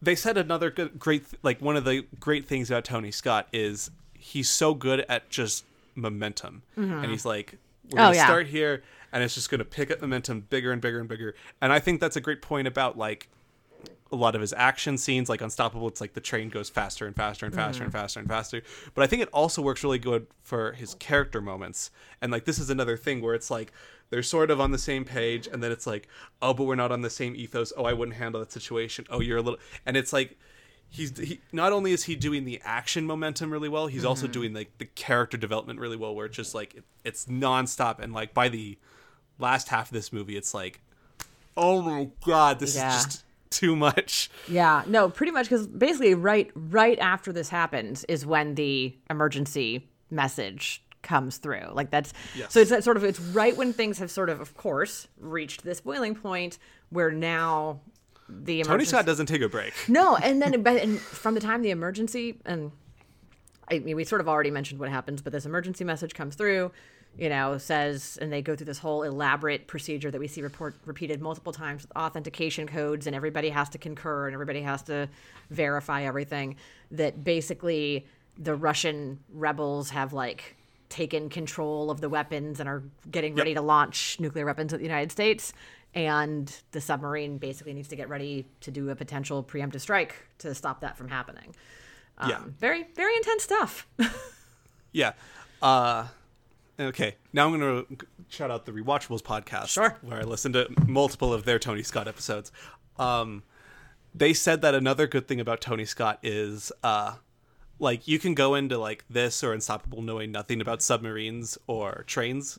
they said another good, great, like one of the great things about Tony Scott is he's so good at just momentum, and he's like, we're Oh, gonna yeah. start here, and it's just gonna pick up momentum bigger and bigger and bigger. And I think that's a great point about like a lot of his action scenes, like Unstoppable, it's like the train goes faster and faster and faster and faster and faster. But I think it also works really good for his character moments. And like this is another thing where it's like they're sort of on the same page, and then it's like, oh, but we're not on the same ethos. Oh, I wouldn't handle that situation. Oh, you're a little, and it's like he's he not only is he doing the action momentum really well, he's also mm-hmm. doing like the character development really well, where it's just like it, it's nonstop, and like by the last half of this movie, it's like, oh my god, this Yeah. is just too much. Yeah, no, pretty much because basically right right after this happens is when the emergency message comes through. Like that's Yes. so it's that sort of it's right when things have sort of of course reached this boiling point where now the emergency Tony Scott doesn't take a break. no, and then but and from the time the emergency and I mean we sort of already mentioned what happens, but this emergency message comes through, you know, says and they go through this whole elaborate procedure that we see report repeated multiple times with authentication codes and everybody has to concur and everybody has to verify everything that basically the Russian rebels have like taken control of the weapons and are getting ready to launch nuclear weapons at the United States. And the submarine basically needs to get ready to do a potential preemptive strike to stop that from happening. Um, Yeah. Very, very intense stuff. Yeah. Uh, okay. Now I'm going to shout out the Rewatchables podcast, Sure. where I listened to multiple of their Tony Scott episodes. Um, they said that another good thing about Tony Scott is, uh, like, you can go into like this or Unstoppable knowing nothing about submarines or trains,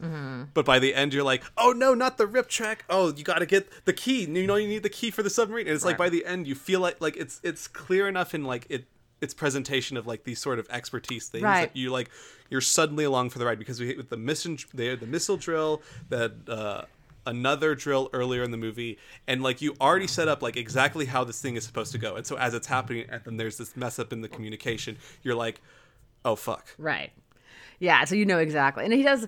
but by the end you're like, oh no, not the rip track. Oh, you got to get the key. You know, you need the key for the submarine. And it's like by the end you feel like like it's it's clear enough in like it its presentation of like these sort of expertise things Right. that you like you're suddenly along for the ride because we hit with the missile the, the missile drill that uh another drill earlier in the movie and like you already set up like exactly how this thing is supposed to go and so as it's happening and then there's this mess up in the communication you're like oh fuck Right. Yeah, so you know exactly. And he does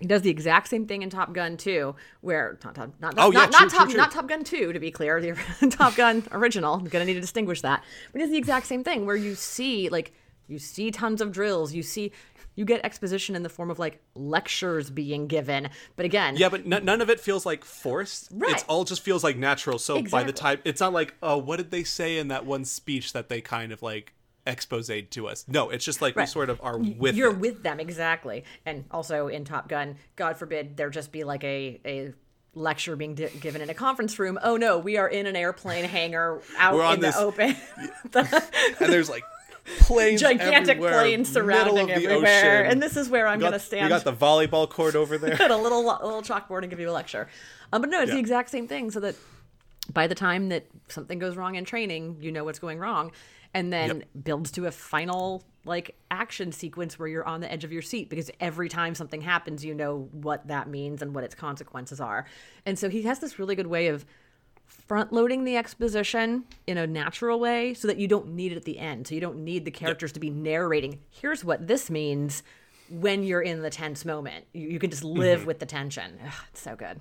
he does the exact same thing in Top Gun 2, where not Top not, Oh, yeah, not, true, not Top true, true. not Top Gun 2 to be clear, the Top Gun original. I'm to need to distinguish that. But it's the exact same thing where you see like you see tons of drills, you see you get exposition in the form of like lectures being given. But again, yeah but n- none of it feels like forced. Right. it's all just feels like natural. So by the time it's not like oh what did they say in that one speech that they kind of like expose to us? No it's just like we sort of are with you're it. with them exactly. And also in top gun god forbid there just be like a a lecture being di- given in a conference room. Oh no we are in an airplane hangar out in the open. and there's like planes gigantic planes surrounding everywhere and this is where i'm got, going to stand we got the volleyball court over there at a little little chalkboard and give you a lecture. Um, but no, it's the exact same thing. So that by the time that something goes wrong in training, you know what's going wrong, and then Yep. builds to a final like action sequence where you're on the edge of your seat because every time something happens, you know what that means and what its consequences are. And so he has this really good way of front loading the exposition in a natural way so that you don't need it at the end. So you don't need the characters to be narrating, here's what this means when you're in the tense moment. You, you can just live with the tension. Ugh, it's so good.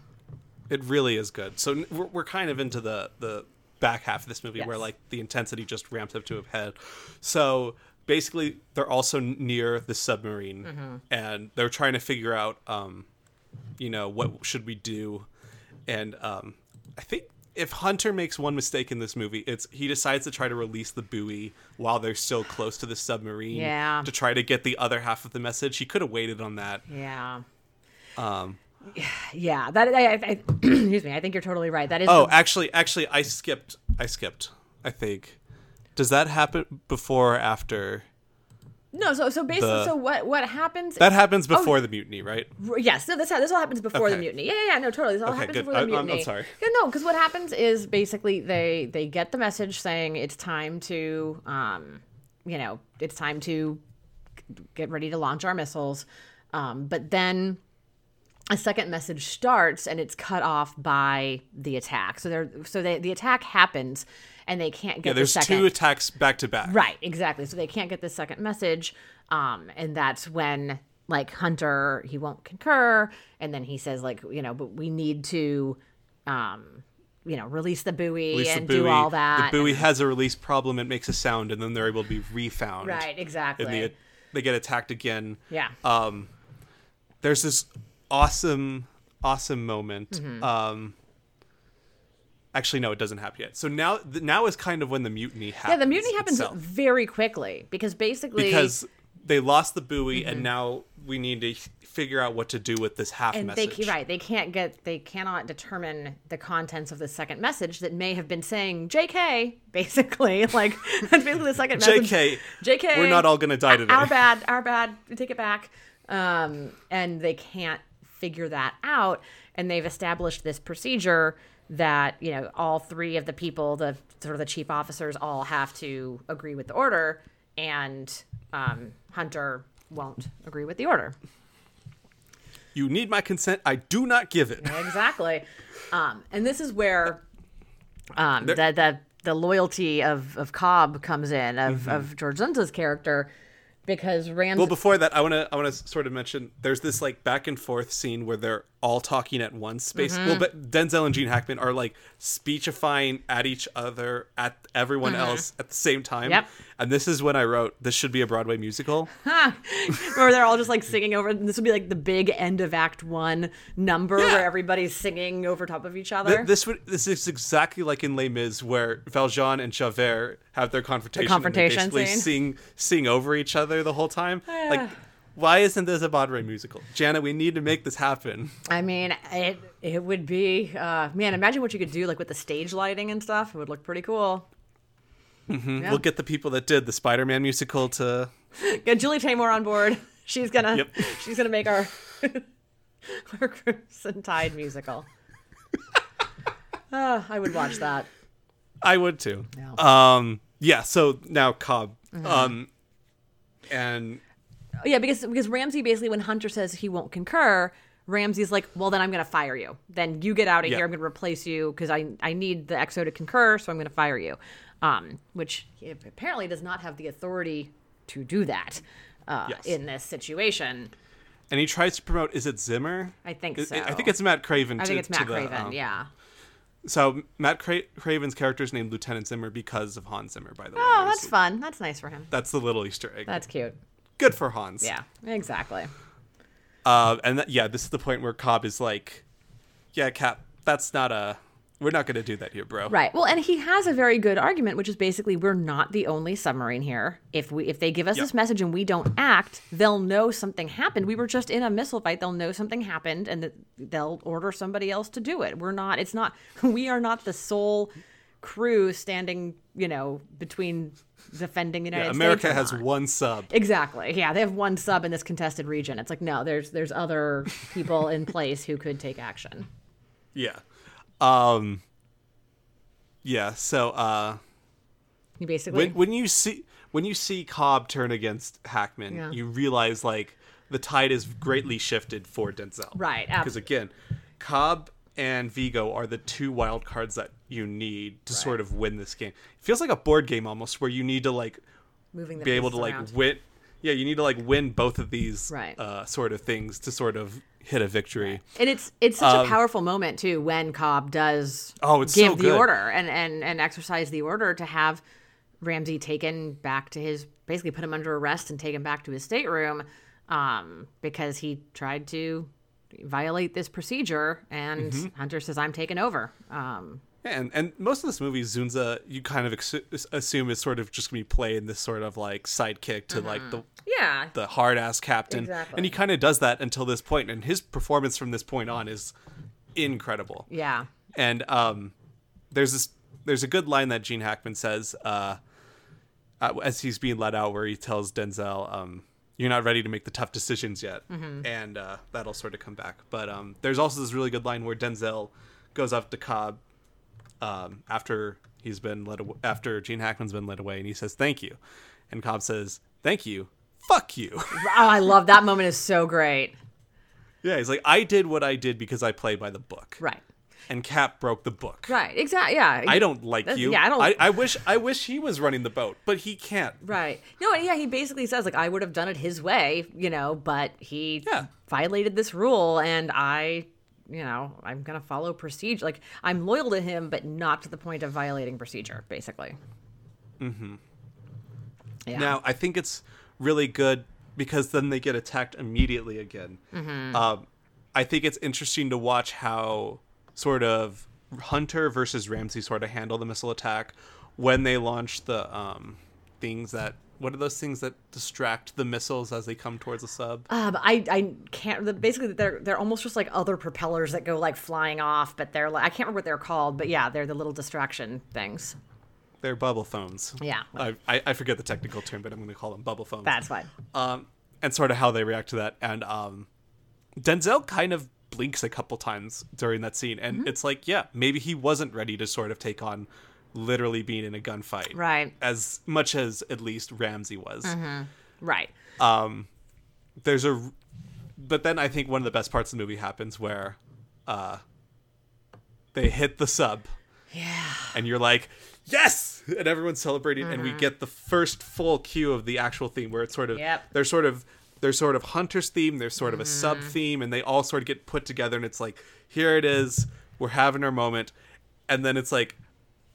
It really is good. So we're, we're kind of into the the back half of this movie where like the intensity just ramps up to a head. So basically, they're also near the submarine, Mm-hmm. and they're trying to figure out, um, you know, what should we do, and um, I think. If Hunter makes one mistake in this movie, it's he decides to try to release the buoy while they're still close to the submarine Yeah. to try to get the other half of the message. He could have waited on that. Yeah. Um, Yeah, that I, I, I excuse me. I think you're totally right. That is Oh, the- actually, actually, I skipped. I skipped. I think. Does that happen before or after? No. So so basically, the- so what what happens? That happens before the mutiny, right? Yes, no, this this all happens before the mutiny. Yeah, yeah, yeah, no, totally. This all Okay, happens good. before the I- I'm- I'm mutiny. sorry. Yeah, no, because what happens is basically they they get the message saying it's time to, um, you know, it's time to get ready to launch our missiles, um, but then a second message starts and it's cut off by the attack. So they're so they, the attack happens and they can't get Yeah, there's the second two attacks back to back. Right, exactly. So they can't get the second message. Um, and that's when like Hunter he won't concur, and then he says like you know, but we need to, um, you know, release the buoy Release the and buoy. do all that. The buoy has a release problem. It makes a sound, and then they're able to be refound. right, exactly. And they they get attacked again. yeah, um, there's this awesome, awesome moment. Mm-hmm. Um, actually no, it doesn't happen yet. So now th- now is kind of when the mutiny happens. Yeah, the mutiny happens itself. very quickly because basically because they lost the buoy and now we need to figure out what to do with this half and message. ca- right they can't get they cannot determine the contents of the second message that may have been saying jk basically like that's basically the second message JK, jk we're not all gonna die today. our bad our bad we take it back um and they can't figure that out and they've established this procedure that you know all three of the people the sort of the chief officers all have to agree with the order and um hunter won't agree with the order You need my consent. I do not give it. exactly. Um, and this is where um, the, the the loyalty of, of Cobb comes in of, of George Dzundza's character because Ramsey. Well, before that, I want to I want to sort of mention there's this like back and forth scene where they're all talking at once. Space. Mm-hmm. Well, but Denzel and Gene Hackman are like speechifying at each other at everyone else at the same time. Mm-hmm. Yep. And this is when I wrote this should be a Broadway musical. where they're all just like singing over. This would be like the big end of Act One number Yeah. where everybody's singing over top of each other. Th- this would this is exactly like in Les Mis where Valjean and Javert have their confrontation. and they basically scene. sing sing over each other the whole time. Like, why isn't this a Broadway musical? Janet, we need to make this happen. I mean, it it would be uh, man. Imagine what you could do like with the stage lighting and stuff. It would look pretty cool. Yeah. We'll get the people that did the Spider-Man musical to Get Julie Taymor on board. She's gonna Yep. she's gonna make our our Crimson Tide musical. Ah, I would watch that. I would too. Yeah. Um yeah, so now Cobb. Um and yeah, because because Ramsey basically when Hunter says he won't concur, Ramsey's like, well then I'm gonna fire you. Then you get out of Yeah. here. I'm gonna replace you because I I need the XO to concur, so I'm gonna fire you. Um, which he apparently does not have the authority to do that uh, Yes. in this situation. and he tries to promote is it Zimmer? I think so. I think it's Matt Craven. I to- think it's to Matt the, Craven. um, yeah. So Matt Cra- Craven's character is named Lieutenant Zimmer because of Hans Zimmer, by the way. Oh, that's fun. That's nice for him. that's the little Easter egg. That's cute. Good for Hans. Yeah, exactly. Uh, and that, yeah, this is the point where Cobb is like, "Yeah, Cap, that's not a. We're not going to do that here, bro." Right. Well, and he has a very good argument, which is basically we're not the only submarine here. If we if they give us Yep. this message and we don't act, they'll know something happened. We were just in a missile fight. They'll know something happened, and that they'll order somebody else to do it. We're not. It's not. We are not the sole crew standing. You know, between defending the United Yeah, States. America has one sub. Exactly. Yeah, they have one sub in this contested region. It's like no, there's there's other people in place who could take action. Yeah. Um. Yeah. So, uh, You basically when when you see when you see Cobb turn against Hackman, Yeah. you realize like the tide is greatly shifted for Denzel. Right, Because again, Cobb and Viggo are the two wild cards that you need to sort of win this game. It feels like a board game almost, where you need to like moving be able to pieces like around. win. Yeah, you need to like win both of these Right. uh, sort of things to sort of hit a victory. And it's it's such Um, a powerful moment too when Cobb does Oh, it's give so the order and, and and exercise the order to have Ramsey taken back to his basically put him under arrest and take him back to his stateroom um, because he tried to violate this procedure and Mm-hmm. Hunter says I'm taking over. Um, And and most of this movie, Dzundza, you kind of ex- assume is sort of just gonna be playing this sort of like sidekick to like the yeah. the hard ass captain, Exactly. and he kind of does that until this point, and his performance from this point on is incredible. Yeah. And um, there's this there's a good line that Gene Hackman says uh, uh, as he's being let out, where he tells Denzel, um, "You're not ready to make the tough decisions yet," and uh, that'll sort of come back. But um, there's also this really good line where Denzel goes up to Cobb um, after he's been led after Gene Hackman's been led away, and he says, "Thank you," and Cobb says, "Thank you." Fuck you. Oh, I love that moment. is so great. yeah, he's like, I did what I did because I played by the book. Right. And Cap broke the book. Right. Exactly. Yeah. I don't like That's- you. yeah, I don't- I, I wish. I wish he was running the boat, but he can't. Right. No, yeah, he basically says like I would have done it his way, you know, but he Yeah. violated this rule and I, you know, I'm going to follow procedure. Like I'm loyal to him but not to the point of violating procedure, basically. Mhm. Yeah. Now, I think it's really good because then they get attacked immediately again. Mm-hmm. Um, I think it's interesting to watch how sort of Hunter versus Ramsey sort of handle the missile attack when they launch the um, things that what are those things that distract the missiles as they come towards the sub? Um, I I can't. Basically, they're they're almost just like other propellers that go like flying off, but they're like I can't remember what they're called, but yeah, they're the little distraction things. They're bubble phones. Yeah. I, I, I forget the technical term, but I'm going to call them bubble phones. That's fine. um, and sort of how they react to that. And um, Denzel kind of blinks a couple times during that scene, and Mm-hmm. it's like, yeah, maybe he wasn't ready to sort of take on literally being in a gunfight, Right. As much as at least Ramsey was. Right. There's a, but then I think one of the best parts of the movie happens where, uh, they hit the sub. Yeah. and you're like, yes, and everyone's celebrating, and Mm-hmm. we get the first full cue of the actual theme where it's sort of Yep. there's sort of there's sort of Hunter's theme, there's sort of a Mm-hmm. sub theme, and they all sort of get put together, and it's like, here it is, we're having our moment, and then it's like,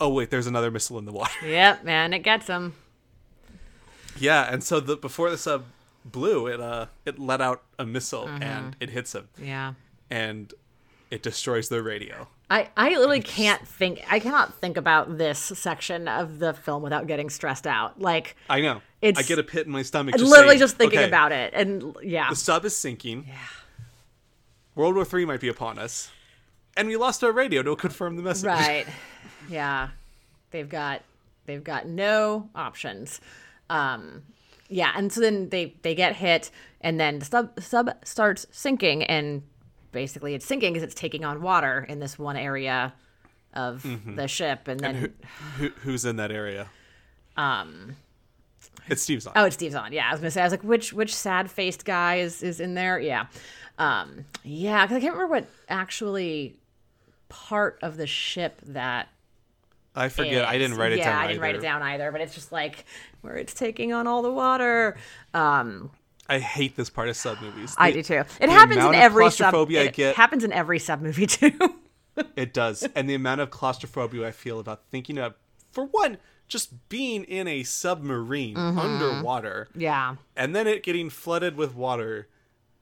oh wait, there's another missile in the water. Yep, man, it gets them. yeah, and so the before the sub blew, it uh it let out a missile Mm-hmm. and it hits him, Yeah. and it destroys their radio. I, I literally can't think I cannot think about this section of the film without getting stressed out. Like I know. It's- I get a pit in my stomach. Just literally saying, just thinking okay, about it. And yeah. The sub is sinking. Yeah. World War Three might be upon us, and we lost our radio to confirm the message. Right. Yeah. They've got they've got no options. Um yeah, and so then they they get hit and then the sub sub starts sinking and basically it's sinking because it's taking on water in this one area of the ship and then Who, who's in that area? um It's Steve Zahn. Oh, it's Steve Zahn. Yeah, I was gonna say. I was like, which which sad faced guy is is in there? Yeah, um, yeah. Because I can't remember what actually part of the ship that. I forget. I didn't write it yeah, down. Yeah, I didn't write it down either. But it's just like where it's taking on all the water. Um, I hate this part of sub movies. I do too. It happens in of every sub. claustrophobia I It get- happens in every sub movie too. It does, and the amount of claustrophobia I feel about thinking about, for one, just being in a submarine Mm-hmm. underwater, yeah, and then it getting flooded with water,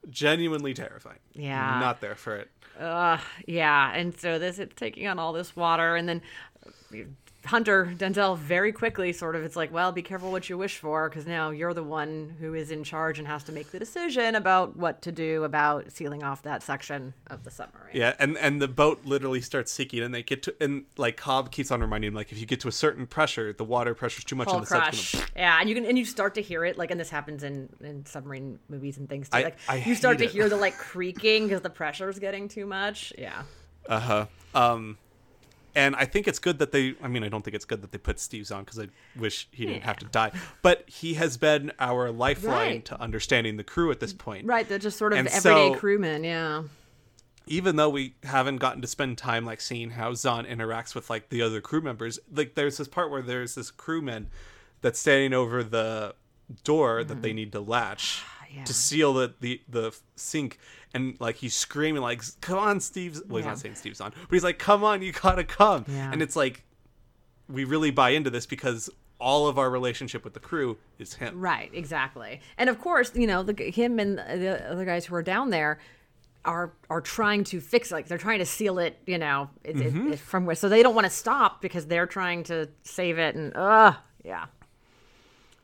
genuinely terrifying. Yeah. not there for it. Ugh, yeah. And so this it's taking on all this water, and then. Hunter Denzel very quickly sort of it's like, well, be careful what you wish for because now you're the one who is in charge and has to make the decision about what to do about sealing off that section of the submarine. Yeah, and and the boat literally starts sinking, and they get to and like Cobb keeps on reminding him like if you get to a certain pressure, the water pressure's too much, Hull and the crush. gonna. Yeah, and you can and you start to hear it like, and this happens in in submarine movies and things too. Like I you start to it. hear the like creaking because the pressure's getting too much. Yeah. Uh huh. Um, and I think it's good that they. I mean, I don't think it's good that they put Steve Zahn because I wish he didn't have to die. But he has been our lifeline Right. to understanding the crew at this point. Right, they're just sort of And everyday so- crewmen. Yeah. even though we haven't gotten to spend time like seeing how Zahn interacts with like the other crew members, like there's this part where there's this crewman that's standing over the door that they need to latch Mm-hmm. Yeah. to seal the, the the sink and like he's screaming like come on Steve's well he's Yeah. not saying Steve Zahn but he's like come on you gotta come Yeah. and it's like we really buy into this because all of our relationship with the crew is him Right, exactly. And of course, you know, the, him and the other guys who are down there are are trying to fix it. Like they're trying to seal it, you know, it, it- Mm-hmm. it- from where. So they don't want to stop because they're trying to save it. And uh, yeah,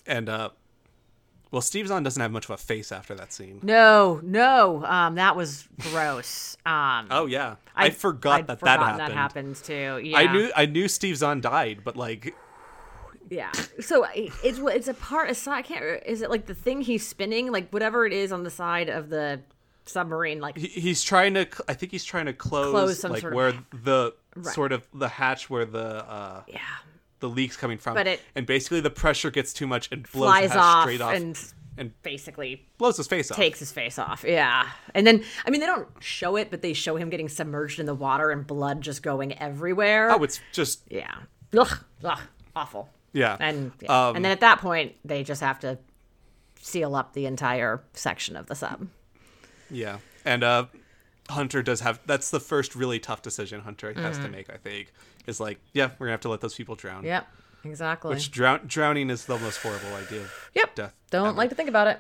and uh well Steve Zahn doesn't have much of a face after that scene no, no, um, that was gross. Um, oh yeah I, forgot I'd that that happened That happens too. Yeah. I knew I knew Steve Zahn died, but like Yeah. So I- it's it's a part aside. I can't. Is it like the thing he's spinning, like whatever it is on the side of the submarine, like he, he's trying to. I think he's trying to close, Close some like sort of- where the Right. sort of the hatch where the uh yeah, the leaks coming from. But it- and basically the pressure gets too much and blows flies off, straight off and and basically blows his face off. takes his face off. Yeah. And then I mean they don't show it, but they show him getting submerged in the water and blood just going everywhere. Oh, it's just yeah. Ugh, ugh, awful. yeah. And yeah. Um, and then at that point they just have to seal up the entire section of the sub. Yeah, and uh, Hunter does have. That's the first really tough decision Hunter has Mm-hmm. to make. I think is like, yeah, we're gonna have to let those people drown. Yep. Exactly. Which drown- drowning is the most horrible idea. Of yep. Death. Don't ever. like to think about it.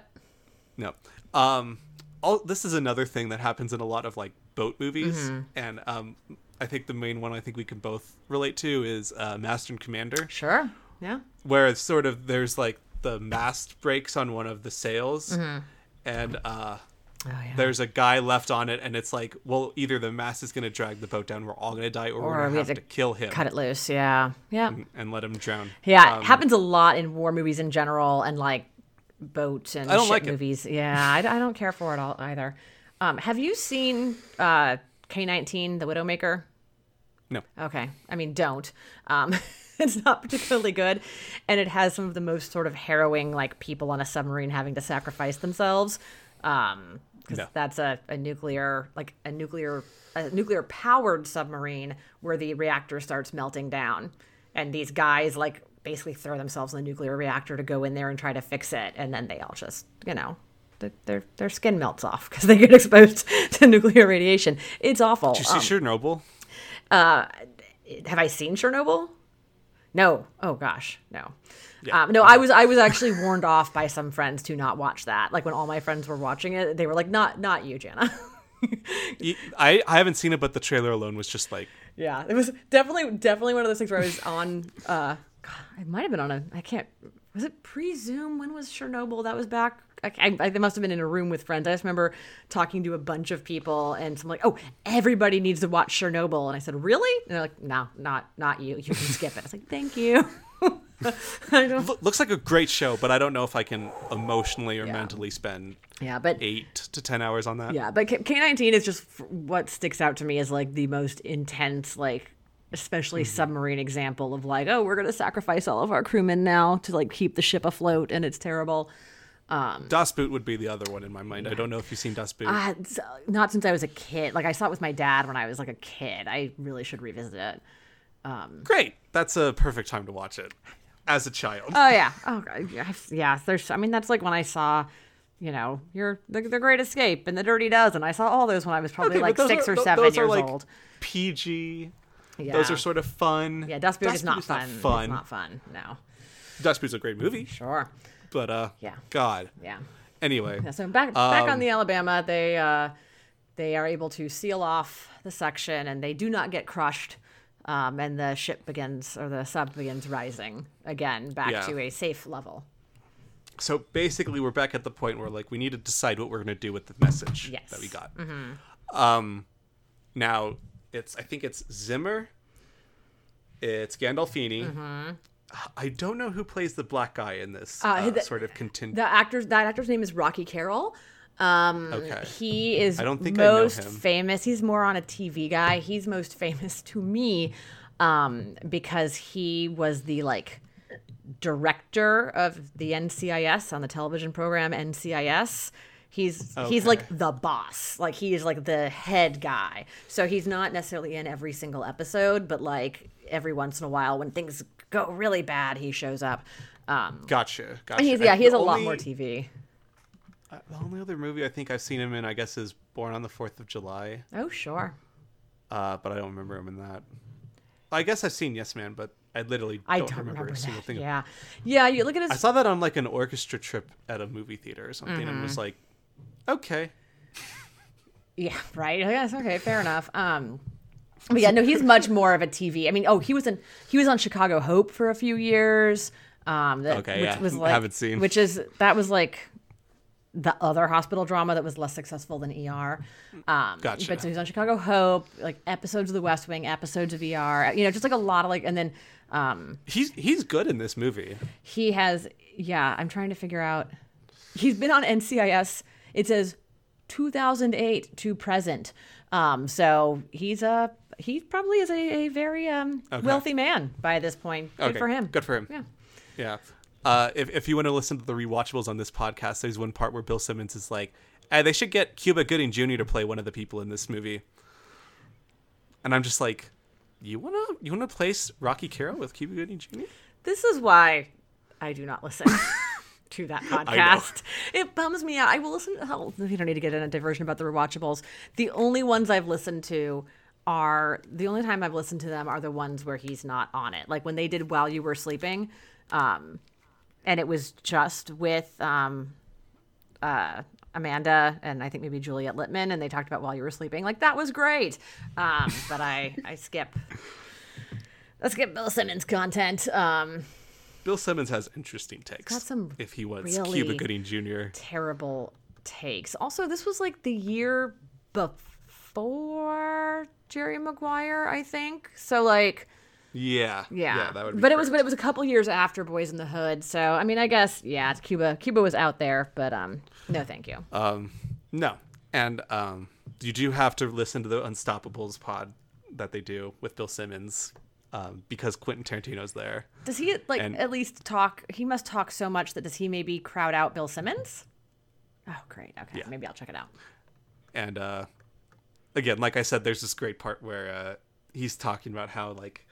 No. Um all this is another thing that happens in a lot of like boat movies Mm-hmm. and um I think the main one I think we can both relate to is uh, Master and Commander, Sure. Yeah. where it's sort of there's like the mast breaks on one of the sails, Mm-hmm. and uh, Oh yeah. there's a guy left on it, and it's like, well, either the mass is gonna drag the boat down, we're all gonna die, or, we're gonna we have have to, to kill him Cut it loose. Yeah. Yeah. and let him drown. Yeah. Um, it happens a lot in war movies in general and like boat and ship like it. movies. Yeah. I, I don't care for it all either. Um, have you seen uh, K19, The Widowmaker? No. Okay. I mean, don't. Um, it's not particularly good. And it has some of the most sort of harrowing, like people on a submarine having to sacrifice themselves. Um, because No. that's a, a nuclear, like a nuclear, a nuclear powered submarine where the reactor starts melting down. And these guys, like, basically throw themselves in the nuclear reactor to go in there and try to fix it. And then they all just, you know, their their skin melts off because they get exposed to nuclear radiation. It's awful. Did you see Um, Chernobyl? have I seen Chernobyl? No. Oh gosh, no. Um, no, I was I was actually warned off by some friends to not watch that. Like when all my friends were watching it, they were like, "Not not you, Jana." I I haven't seen it, but the trailer alone was just like yeah, it was definitely definitely one of those things where I was on. Uh, God, it might have been on a. I can't. Was it pre Zoom? When was Chernobyl? That was back. I, I, I must have been in a room with friends. I just remember talking to a bunch of people, and I'm like, "Oh, everybody needs to watch Chernobyl." And I said, "Really?" And they're like, "No, not not you. You can skip it." I was like, "Thank you." I don't. Looks like a great show, but I don't know if I can emotionally or mentally spend Yeah, but eight to ten hours on that. Yeah, but K nineteen is just what sticks out to me as like the most intense, like especially submarine example of like, oh, we're gonna sacrifice all of our crewmen now to like keep the ship afloat, and it's terrible. Das Boot would be the other one in my mind. I don't know if you've seen Das Boot. Uh, uh, not since I was a kid. Like I saw it with my dad when I was like a kid. I really should revisit it. Great, that's a perfect time to watch it as a child. Oh yeah. Oh yeah. yeah. There's. I mean, that's like when I saw. You know, you're the, the Great Escape and the Dirty Dozen. I saw all those when I was probably Okay, like six are- or seven years like, old. PG. Yeah. Those are sort of fun. yeah, Das Boot Das is not Boot fun. fun. It's not fun. No. Das Boot's a great movie, Sure. but uh, Yeah. God. Yeah. Anyway, Yeah, so back back on Um, the Alabama, they uh, they are able to seal off the section, and they do not get crushed. Um, and the ship begins, or the sub begins rising again back Yeah. to a safe level. so basically, we're back at the point where like we need to decide what we're gonna do with the message Yes. that we got. Um, now it's I think it's Zimmer. It's Gandolfini. I don't know who plays the black guy in this Uh, uh, the- sort of contingent. The actor's that actor's name is Rocky Carroll. Um, Okay. He is I don't think I know most him. famous. He's more on a TV guy. He's most famous to me um, because he was the like director of the NCIS on the television program NCIS. He's he's like the boss. Like he is like the head guy. So he's not necessarily in every single episode, but like every once in a while when things go really bad, he shows up. Um, Gotcha. Gotcha. he's, yeah, he has a the lot more TV. uh, The only other movie I think I've seen him in, I guess, is Born on the Fourth of July. Oh, sure. uh, but I don't remember him in that. I guess I've seen Yes Man, but I literally I don't, don't remember, remember, a single that. thing. Yeah, yeah. You look at his. I saw that on like an orchestra trip at a movie theater or something, and Mm-hmm. was like, okay, Yeah, right. Yes, okay, fair enough. Um, but yeah, no, he's much more of a TV. I mean, oh, he was in he was on Chicago Hope for a few years. Um, that, Okay, which yeah. was like Haven't seen. which is that was like the other hospital drama that was less successful than ER. Um, Gotcha. But so he's on Chicago Hope, like episodes of The West Wing, episodes of ER. You know, just like a lot of like, and then um, he's he's good in this movie. he has yeah. I'm trying to figure out. He's been on NCIS. It says 2008 to present. Um, so he's a he probably is a, a very um, wealthy man by this point. Good Okay, for him. Good for him. Yeah. Yeah. Uh, if if you want to listen to the rewatchables on this podcast, there's one part where Bill Simmons is like, eh, "They should get Cuba Gooding Jr. to play one of the people in this movie," and I'm just like, "You wanna you wanna place Rocky Carroll with Cuba Gooding Jr.?" This is why I do not listen to that podcast. It bums me out. I will listen. To oh, you don't need to get in a diversion about the rewatchables. The only ones I've listened to are the only time I've listened to them are the ones where he's not on it. Like when they did while you were sleeping, um, and it was just with um, uh, Amanda and I think maybe Juliet Litman, and they talked about while you were sleeping. Like that was great. Um, but I I skip. Let's get Bill Simmons content. Um, Bill Simmons has interesting takes. got some if he was really- Cuba Gooding Jr. terrible takes. Also, this was like the year before Jerry Maguire, I think. So like, Yeah, yeah, that would. Be but it was but it was a couple years after Boys in the Hood. So I mean, I guess yeah, it's Cuba. Cuba was out there, but um, no, thank you. Um, no, and um, you do have to listen to the Unstoppables pod that they do with Bill Simmons, um, because Quentin Tarantino's there. Does he like and- at least talk? He must talk so much that does he maybe crowd out Bill Simmons? Oh, great. Okay, Yeah. maybe I'll check it out. and uh again like i said there's this great part where uh he's talking about how like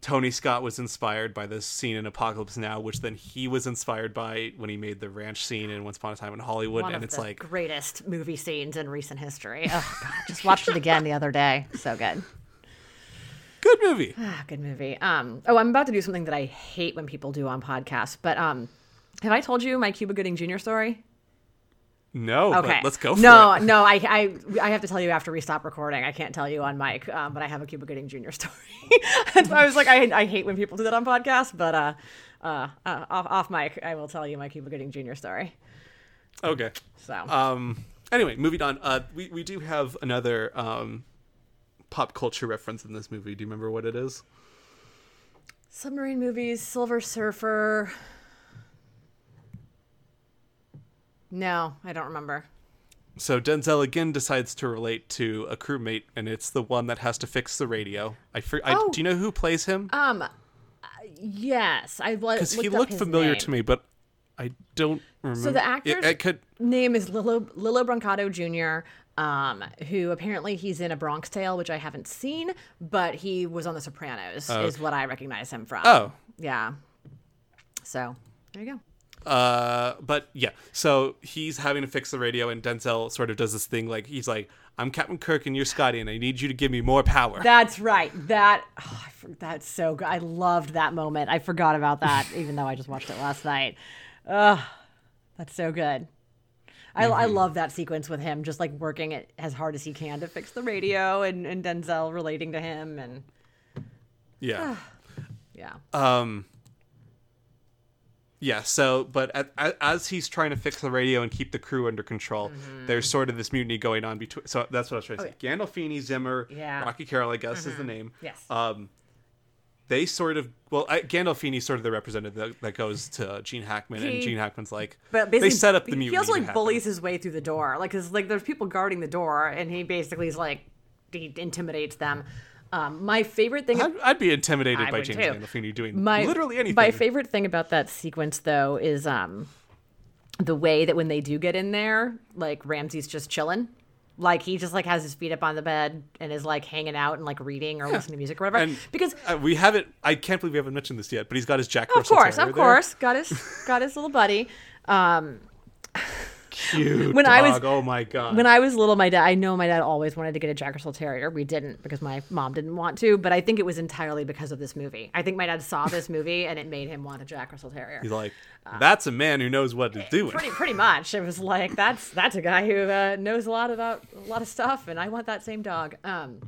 tony scott was inspired by this scene in apocalypse now which then he was inspired by when he made the ranch scene in once upon a time in hollywood One and of it's the like greatest movie scenes in recent history. Oh God, just watched it again the other day. So good. Good movie Ah, good movie. Um, oh, I'm about to do something that I hate when people do on podcasts. But um, have I told you my Cuba Gooding Jr. story? no Okay, let's go for no, it no, I, I, I have to tell you after we stop recording. I can't tell you on mic, um, but I have a Cuba Gooding Jr. story. and so I was like, I, I hate when people do that on podcasts, but uh, uh, uh, off, off mic, I will tell you my Cuba Gooding Jr. story. okay So um anyway moving on uh we, we do have another um pop culture reference in this movie do you remember what it is submarine movies, Silver Surfer. No, I don't remember. So Denzel again decides to relate to a crewmate, and it's the one that has to fix the radio. I, for, I Oh. do you know who plays him? Um, uh, yes, I was Because he looked familiar to me, but I don't remember. So the It- actors- it could. name is Lillo Lillo Brancato Jr. Um, who apparently he's in a Bronx Tale, which I haven't seen, but he was on The Sopranos, is what I recognize him from. Oh, yeah. So there you go. uh, but yeah. So he's having to fix the radio, and Denzel sort of does this thing like he's like, "I'm Captain Kirk, and you're Scotty, and I need you to give me more power." That's right. That oh, that's so good. I loved that moment. I forgot about that, even though I just watched it last night. Ugh, that's so good. I, I Mm-hmm. love that sequence with him just like working it as hard as he can to fix the radio and, and Denzel relating to him and yeah. yeah. Um. Yeah. So, but at, a as he's trying to fix the radio and keep the crew under control, Mm-hmm. there's sort of this mutiny going on between. So that's what I was trying to say. Gandolfini, Zimmer, Yeah. Mm-hmm. Rocky Carroll, I guess is the name. Yes. Um, they sort of well, I, Gandolfini's sort of the representative that, that goes to Gene Hackman, and Gene Hackman's like, But they set up the he- mutiny. He also like bullies his way through the door, like because like there's people guarding the door, and he basically is like he intimidates them. Um, my favorite thing, I'd, I'd be intimidated I by James too. Gandolfini doing my literally anything. My favorite thing about that sequence though is um the way that when they do get in there, like Ramsey's just chilling. Like he just like has his feet up on the bed and is like hanging out and like reading or listening to music or whatever. And because uh, we haven't. I can't believe we haven't mentioned this yet, but he's got his Jack of Russell course, Terrier of there. course, got his got his little buddy. Um, Cute When I was- oh my god. when I was little, my dad, I know my dad always wanted to get a Jack Russell Terrier. We didn't because my mom didn't want to, but I think it was entirely because of this movie. I think my dad saw this movie and it made him want a Jack Russell Terrier. He's like, that's a man who knows what to. Uh, pretty pretty much it was like that's that's a guy who uh, knows a lot about a lot of stuff and i want that same dog um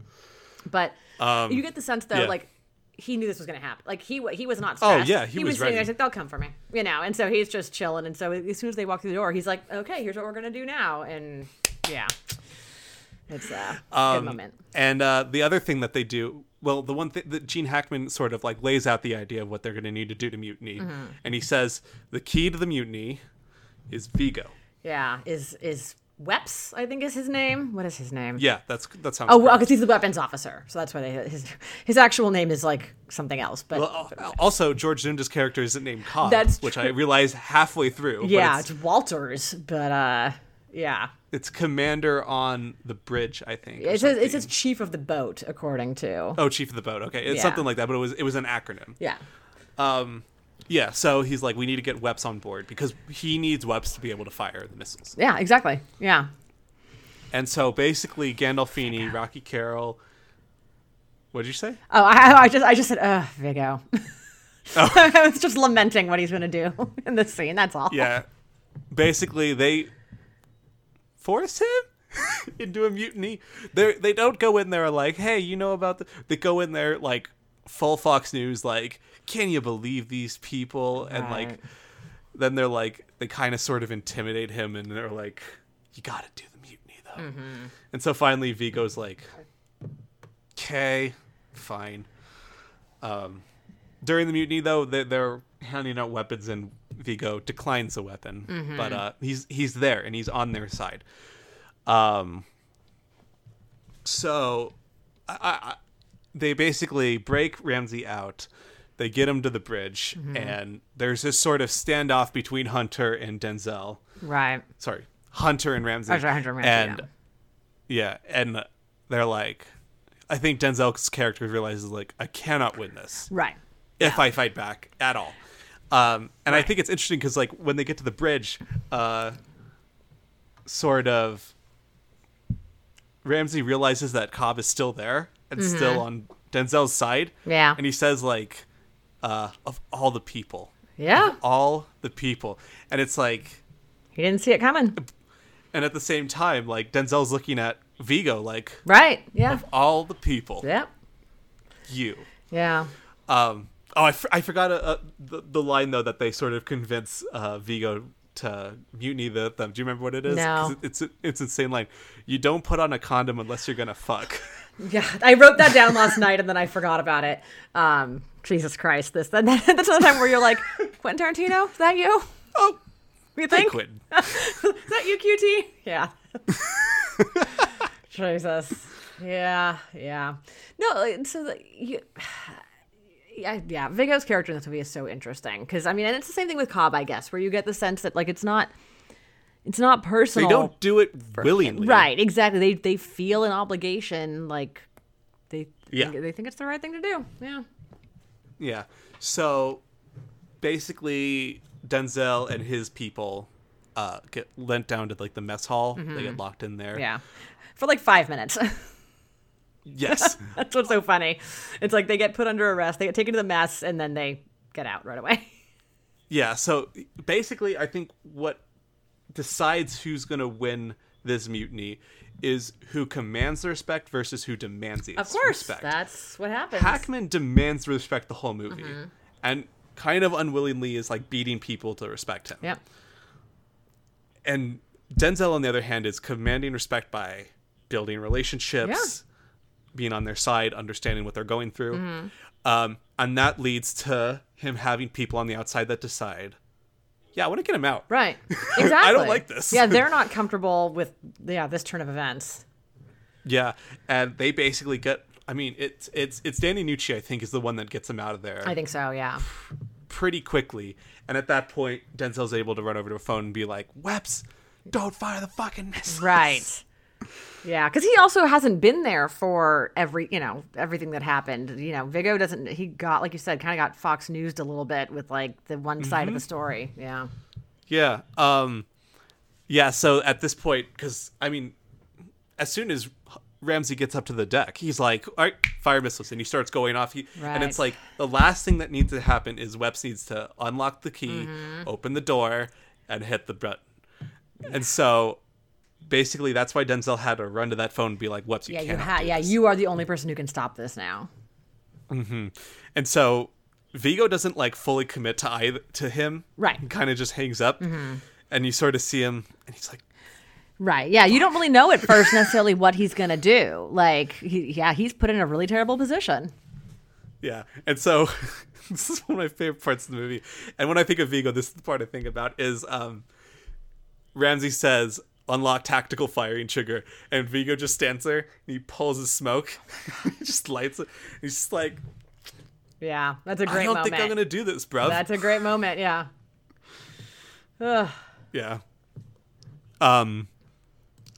but Um, you get the sense though yeah. like he knew this was going to happen. Like he he was not Oh, yeah, he was was sitting there he's like they'll come for me you know and so he's just chilling and so as soon as they walk through the door he's like okay here's what we're going to do now and yeah. It's a good Um, moment. And uh, the other thing that they do, well, the one thing that Gene Hackman sort of like lays out the idea of what they're going to need to do to mutiny, Mm-hmm. and he says the key to the mutiny is Viggo. yeah is is Weps, I think is his name. What is his name? Yeah, that's that's how. Oh, well, because he's the weapons officer, so that's why they, his his actual name is like something else. But Well, al- also, George Dzundza's character isn't named Cobb, That's which I realized halfway through. yeah, it's, it's Walters, but uh, yeah, it's commander on the bridge, I think. it says it says chief of the boat, according to Oh, chief of the boat. Okay, it's Yeah. something like that, but it was it was an acronym. yeah. Um, yeah. So he's like, we need to get Weps on board because he needs Weps to be able to fire the missiles. Yeah, exactly. Yeah. And so basically, Gandolfini, Rocky Carroll. What did you say? Oh, I, I just I just said, uh, Viggo. I was just lamenting what he's gonna do in this scene. That's all. Yeah. Basically, they force him into a mutiny. They they don't go in there like, hey, you know about the. They go in there like full Fox News, like, can you believe these people? And like, then they're like, they kind of sort of intimidate him, and they're like, you got to do the mutiny though. Mm-hmm. And so finally, Viggo's like, okay, fine. Um, during the mutiny, though, they, they're handing out weapons, and Viggo declines the weapon, Mm-hmm. but uh, he's he's there and he's on their side. Um, so, I, I- they basically break Ramsey out. They get him to the bridge, Mm-hmm. and there's this sort of standoff between Hunter and Denzel. Right. Sorry, Hunter and Ramsey. Sorry, Hunter and Ramsey, And yeah, and they're like, I think Denzel's character realizes like, I cannot win this Right. if I fight back at all. Um, and I think it's interesting because like when they get to the bridge, uh, sort of, Ramsey realizes that Cobb is still there and still on Denzel's side. Mm-hmm. Yeah. and he says like, uh, of all the people, Yeah. all the people, and it's like, He didn't see it coming. and at the same time, like Denzel's looking at Viggo like, Right. Yeah. Of all the people, Yep. you. Yeah. Um, oh, I, f- I forgot uh, uh, the, the line though that they sort of convince uh, Viggo to mutiny the, them. Do you remember what it is? No. it- it's it's insane line. You don't put on a condom unless you're gonna fuck. Yeah, I wrote that down last night and then I forgot about it. Um, Jesus Christ, this then that's another time where you're like, Quentin Tarantino, is that you? oh, You think? quit. Is that you, QT? Yeah. Jesus. Yeah, yeah. No, so the, you, yeah, yeah. Viggo's character in this movie is so interesting because I mean, and it's the same thing with Cobb, I guess, where you get the sense that like it's not, it's not personal. They don't do it willingly. Right, exactly. They they feel an obligation, like they Yeah. think, they think it's the right thing to do. Yeah. Yeah. So basically, Denzel and his people uh, get lent down to like the mess hall. They get locked in there. Mm-hmm. Yeah. For like five minutes. Yes. That's what's so funny. It's like they get put under arrest, they get taken to the mess, and then they get out right away. Yeah, so basically, I think what decides who's going to win this mutiny is who commands the respect versus who demands the respect. Of course, respect. that's what happens. Hackman demands respect the whole movie, and kind of unwillingly is like beating people to respect him. Yep. And Denzel, on the other hand, is commanding respect by building relationships, being on their side, understanding what they're going through. Mm-hmm. Um, and that leads to him having people on the outside that decide, yeah, I want to get him out. Right. Exactly. I don't like this. Yeah, they're not comfortable with yeah this turn of events. Yeah, and they basically get. I mean, it's it's it's Danny Nucci. I think is the one that gets him out of there I think so. Yeah. pretty quickly. And at that point, Denzel's able to run over to a phone and be like, "Weps, don't fire the fucking missiles." Right. Yeah, because he also hasn't been there for every, you know, everything that happened. You know, Viggo doesn't. He got, like you said, kind of got Fox Newsed a little bit with like the one side Mm-hmm. of the story. Yeah. Yeah. Um yeah, so at this point cuz I mean as soon as Ramsey gets up to the deck, he's like, "All right, fire missiles." And he starts going off. He, And it's like the last thing that needs to happen is Weps needs to unlock the key, Mm-hmm. open the door, and hit the button. And so basically that's why Denzel had to run to that phone and be like, "Weps, you Yeah, you cannot ha- yeah, this." you are the only person who can stop this now. And so Viggo doesn't like fully commit to either to him. Right. Mm-hmm. He kind of just hangs up. And you sort of see him and he's like, Right. Yeah, you don't really know at first necessarily what he's going to do. Like, he, yeah, he's put in a really terrible position. Yeah. And so this is one of my favorite parts of the movie. And when I think of Viggo, this is the part I think about is um Ramsey says unlock tactical firing trigger and Viggo just stands there and he pulls his smoke. he just lights it. He's just like, Yeah, that's a great I don't moment. think I'm gonna do this, bro. That's a great moment. Yeah. Ugh. Yeah. Um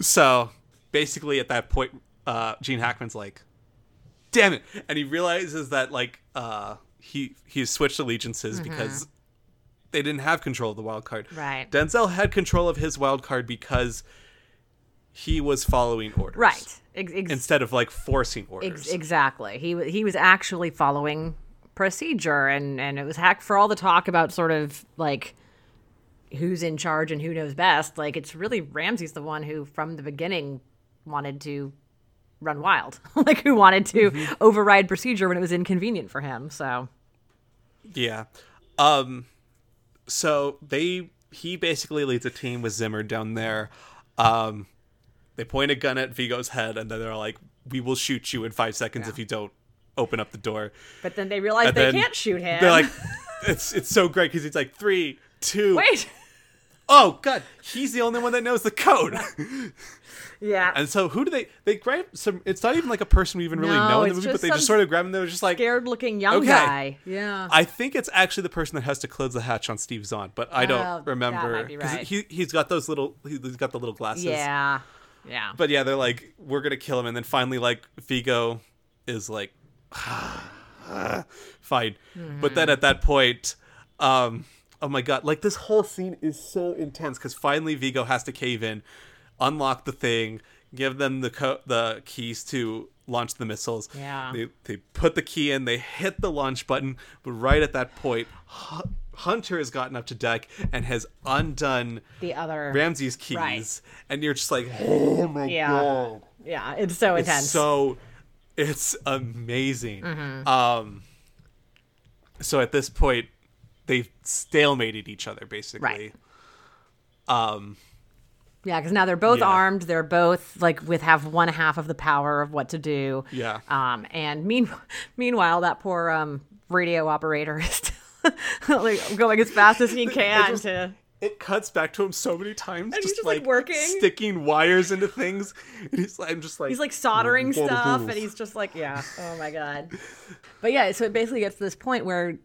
so basically at that point uh Gene Hackman's like damn it and he realizes that like uh he he's switched allegiances because they didn't have control of the wild card. Right. Denzel had control of his wild card because he was following orders. Right. Ex- ex- Instead of like forcing orders. ex- exactly. He wa- he was actually following procedure, and and it was hacked for all the talk about sort of like who's in charge and who knows best. Like it's really Ramsey's the one who from the beginning wanted to run wild. like who wanted to Mm-hmm. override procedure when it was inconvenient for him. So Yeah. Um so they he basically leads a team with Zimmer down there. Um they point a gun at Viggo's head and then they're like, We will shoot you in five seconds if you don't open up the door. But then they realize And they can't shoot him. They're like it's it's so great because he's like three, two, Wait. Oh god, he's the only one that knows the code. Yeah. and so who do they they grab some it's not even like a person we even really No, know in the movie, but they just sort of grab him, they're just like Scared looking young Okay. guy. Yeah. I think it's actually the person that has to close the hatch on Steve Zahn, but I Oh, don't that remember might be 'cause right. he he's got those little he's got the little glasses. yeah. Yeah. But yeah, they're like we're gonna kill him, and then finally like Viggo is like ah, ah, fine, but then mm-hmm. at that point, um, oh my god, like this whole scene is so intense because finally Viggo has to cave in, unlock the thing, give them the co- the keys to launch the missiles. Yeah. They they put the key in, they hit the launch button, but right at that point, Hunter has gotten up to deck and has undone the other Ramsey's keys, Right. and you're just like, oh my Yeah. god, Yeah, it's so it's intense. so, it's amazing. Mm-hmm. Um, so at this point, they've stalemated each other basically. Right. yeah, because now they're both Yeah. armed. They're both like with have one half of the power of what to do. Yeah. Um, and mean, meanwhile, that poor um radio operator is still like going as fast as he can just- to. It cuts back to him so many times, And he's just, just, like, like, working. sticking wires into things. And he's, I'm just like, He's like soldering "Oh, stuff, and he's just like, yeah, oh my god. But yeah, so it basically gets to this point where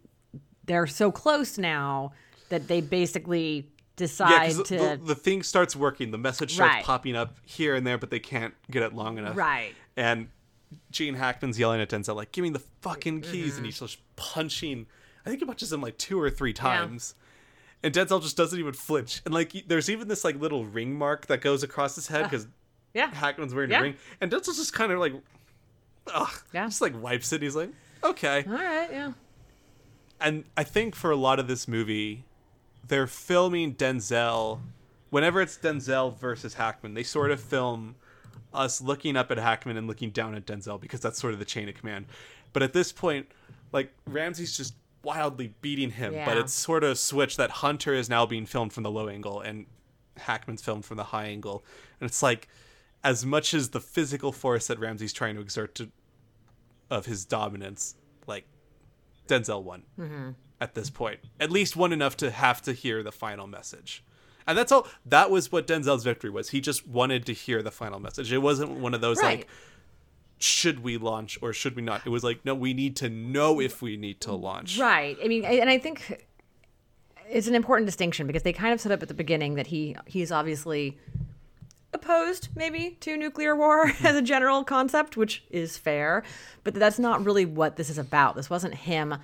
they're so close now that they basically Yeah, decide the, to the, the thing starts working. The message starts Right. popping up here and there, but they can't get it long enough. right. And Gene Hackman's yelling at Denzel, like, give me the fucking keys. Mm-hmm. And he's just punching. I think he punches him like two or three times. And Denzel just doesn't even flinch. And like, there's even this like little ring mark that goes across his head because Yeah. Hackman's wearing Yeah. a ring. And Denzel's just kind of like, ugh. Yeah. Just like wipes it. He's like, okay. All right. Yeah. And I think for a lot of this movie, they're filming Denzel. Whenever it's Denzel versus Hackman, they sort of film us looking up at Hackman and looking down at Denzel because that's sort of the chain of command. But at this point, like Ramsey's just wildly beating him, but it's sort of switched that Hunter is now being filmed from the low angle and Hackman's filmed from the high angle. And it's like as much as the physical force that Ramsey's trying to exert to of his dominance, like Denzel won mm-hmm. at this point. At least won enough to have to hear the final message. And that's all that was what Denzel's victory was. He just wanted to hear the final message. It wasn't one of those Right. like should we launch or should we not? It was like no, we need to know if we need to launch. Right. I mean, and I think it's an important distinction because they kind of set up at the beginning that he he's obviously opposed maybe to nuclear war as a general concept, which is fair, but that's not really what this is about. This wasn't him,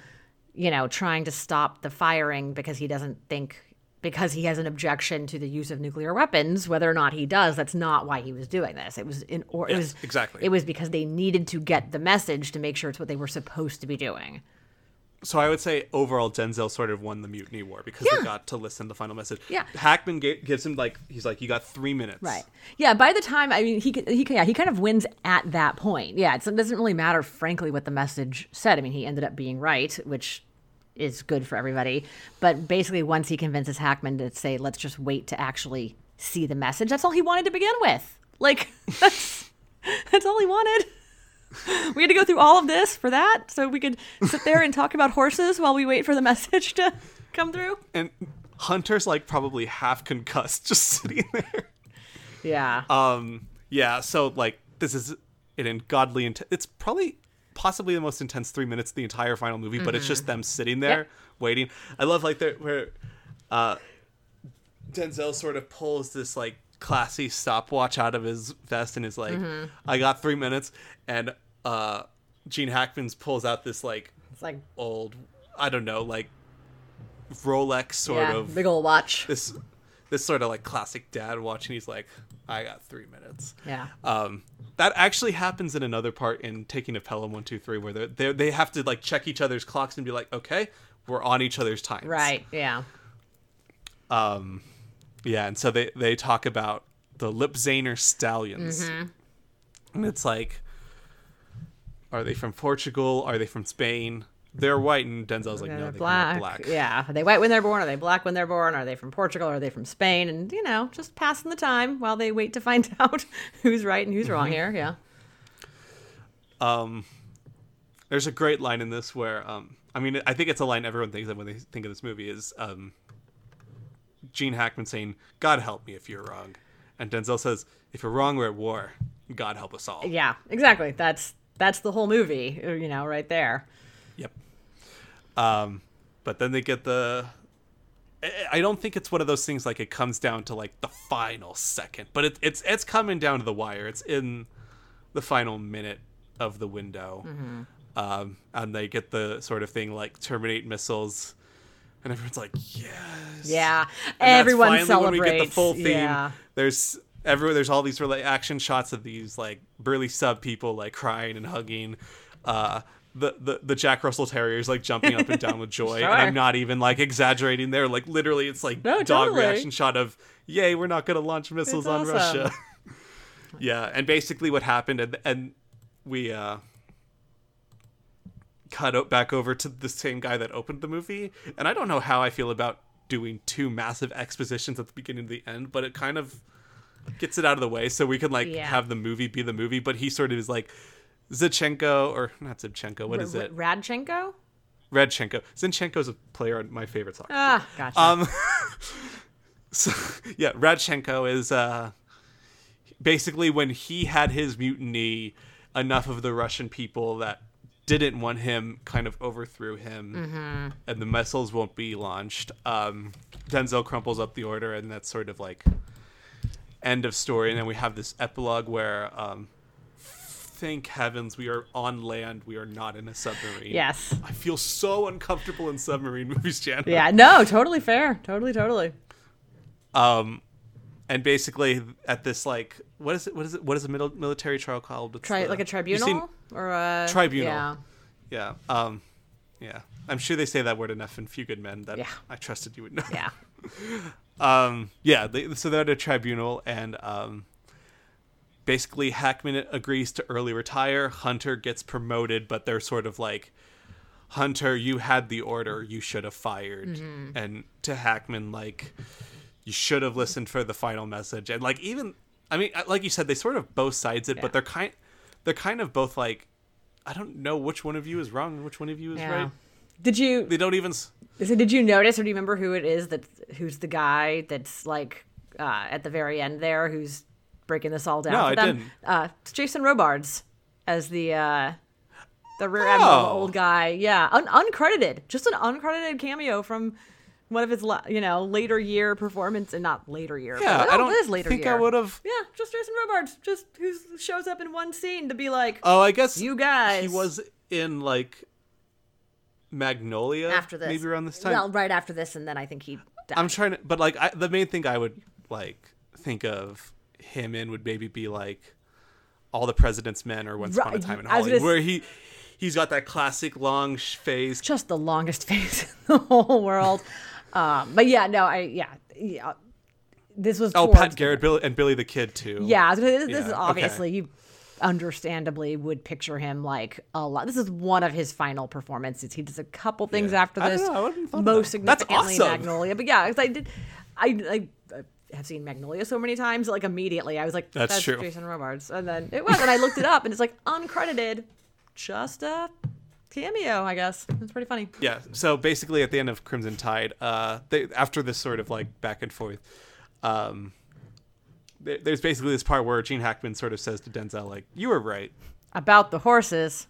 you know, trying to stop the firing because he doesn't think because he has an objection to the use of nuclear weapons, whether or not he does, that's not why he was doing this. It was in or it was exactly. It was because they needed to get the message to make sure it's what they were supposed to be doing. So I would say overall Denzel sort of won the mutiny war because Yeah. they got to listen to the final message. Yeah. Hackman gives him like he's like you got 3 minutes. Right. Yeah. By the time I mean he he yeah he kind of wins at that point. Yeah. It's, it doesn't really matter, frankly, what the message said. I mean, he ended up being right, which is good for everybody. But basically, once he convinces Hackman to say, "Let's just wait to actually see the message," that's all he wanted to begin with. Like that's that's all he wanted. We had to go through all of this for that, so we could sit there and talk about horses while we wait for the message to come through. And Hunter's like probably half concussed just sitting there. Yeah. Um, yeah, so like this is an ungodly. Int- it's probably possibly the most intense three minutes of the entire final movie, but it's just them sitting there Yep. waiting. I love like the where uh, Denzel sort of pulls this like classy stopwatch out of his vest and is like, "I got three minutes," and uh, Gene Hackman's pulls out this like it's like old, I don't know, like Rolex sort yeah, of big old watch. this this sort of like classic dad watch and he's like i got three minutes Yeah. um that actually happens in another part in taking a pelham 123 where they they they have to like check each other's clocks and be like okay we're on each other's times Right. Yeah. Um, yeah, and so they they talk about the Lipizzaner stallions, and it's like, are they from Portugal? Are they from Spain? They're white, and Denzel's like, no, They're they black. black. Yeah. Are they white when they're born? Are they black when they're born? Are they from Portugal? Are they from Spain? And, you know, just passing the time while they wait to find out who's right and who's Mm-hmm. wrong here. Yeah. Um, there's a great line in this where, um, I mean, I think it's a line everyone thinks of when they think of this movie is um, Gene Hackman saying, "God help me if you're wrong," and Denzel says, "If you're wrong, we're at war. God help us all." Yeah, exactly. That's that's the whole movie, you know, right there. Yep. Um, but then they get the. I- don't think it's one of those things like it comes down to like the final second, but it, it's it's coming down to the wire. It's in the final minute of the window, um, and they get the sort of thing like terminate missiles, and everyone's like, yes, Yeah. And that's Everyone finally celebrates. When we get the full theme, Yeah. there's everywhere. There's all these really action shots of these like burly sub people like crying and hugging. Uh, the, the the Jack Russell Terriers like jumping up and down with joy, Sure. and I'm not even like exaggerating there. Like literally, it's like No, dog totally. reaction shot of "Yay, we're not gonna launch missiles It's on awesome. Russia." yeah, and basically what happened, and and we uh cut back over to the same guy that opened the movie, and I don't know how I feel about doing two massive expositions at the beginning and the end, but it kind of gets it out of the way so we can like Yeah. have the movie be the movie. But he sort of is like Zichenko or not Zichenko. What is R- it? Radchenko? Radchenko. Zinchenko's a player on my favorite soccer. Ah, gotcha. Um, so yeah, Radchenko is uh, basically when he had his mutiny, enough of the Russian people that didn't want him kind of overthrew him, and the missiles won't be launched. Um, Denzel crumples up the order, and that's sort of like end of story. And then we have this epilogue where. Um, Thank heavens we are on land. We are not in a submarine. yes. I feel so uncomfortable in submarine movies, Jan. Yeah, no, totally fair. Totally, totally. Um, and basically at this like what is it? What is it? What is a middle military trial called? Tri- the- like a tribunal seen- or a Tribunal. Yeah. yeah. Um, yeah. I'm sure they say that word enough in Few Good Men that Yeah. I trusted you would know. Yeah. Um, yeah. They, so they're at a tribunal, and um, basically Hackman agrees to early retire. Hunter gets promoted, but they're sort of like. Hunter, you had the order. You should have fired. Mm-hmm. And to Hackman, like, you should have listened for the final message. And like, even, I mean, uh, like you said, they sort of both sides it, Yeah. but they're kind, they're kind of both like, I don't know which one of you is wrong and which one of you is Yeah. right. Did you They don't even. s- So did you notice or do you remember who it is that who's the guy that's like uh, at the very end there who's breaking this all down No, for I them? didn't. Uh, it's Jason Robards as the uh, the rear admiral, Oh. old guy. Yeah, Un- uncredited, just an uncredited cameo from one of his la- you know later year performance and not later year. but- Yeah, oh, I don't it is later think year. I would have. Yeah, just Jason Robards, just who shows up in one scene to be like Oh, I guess you guys. He was in like Magnolia after this, maybe around this time. Well, right after this, and then I think he. Died. I'm trying to, but like I, the main thing I would like think of him in would maybe be like all the President's Men or Once Upon a Right, Time in Hollywood, gonna where he he's got that classic long face. just the longest face in the whole world. Um, but yeah, no, I yeah, yeah. This was Oh, Pat Garrett, Billy, and Billy the Kid too. Yeah, I this, this is obviously you understandably would picture him like a lot. This is one of his final performances. He does a couple things Yeah. after I this. I wouldn't have thought of most significantly awesome. Magnolia. But yeah, I did, I, I have seen Magnolia so many times. Like immediately, I was like, That's "That's, true. Jason Robards," and then it was, and I looked it up, and it's like uncredited, just a cameo. I guess it's pretty funny. yeah so basically at the end of crimson tide uh they after this sort of like back and forth um there- there's basically this part where gene hackman sort of says to denzel like you were right About the horses.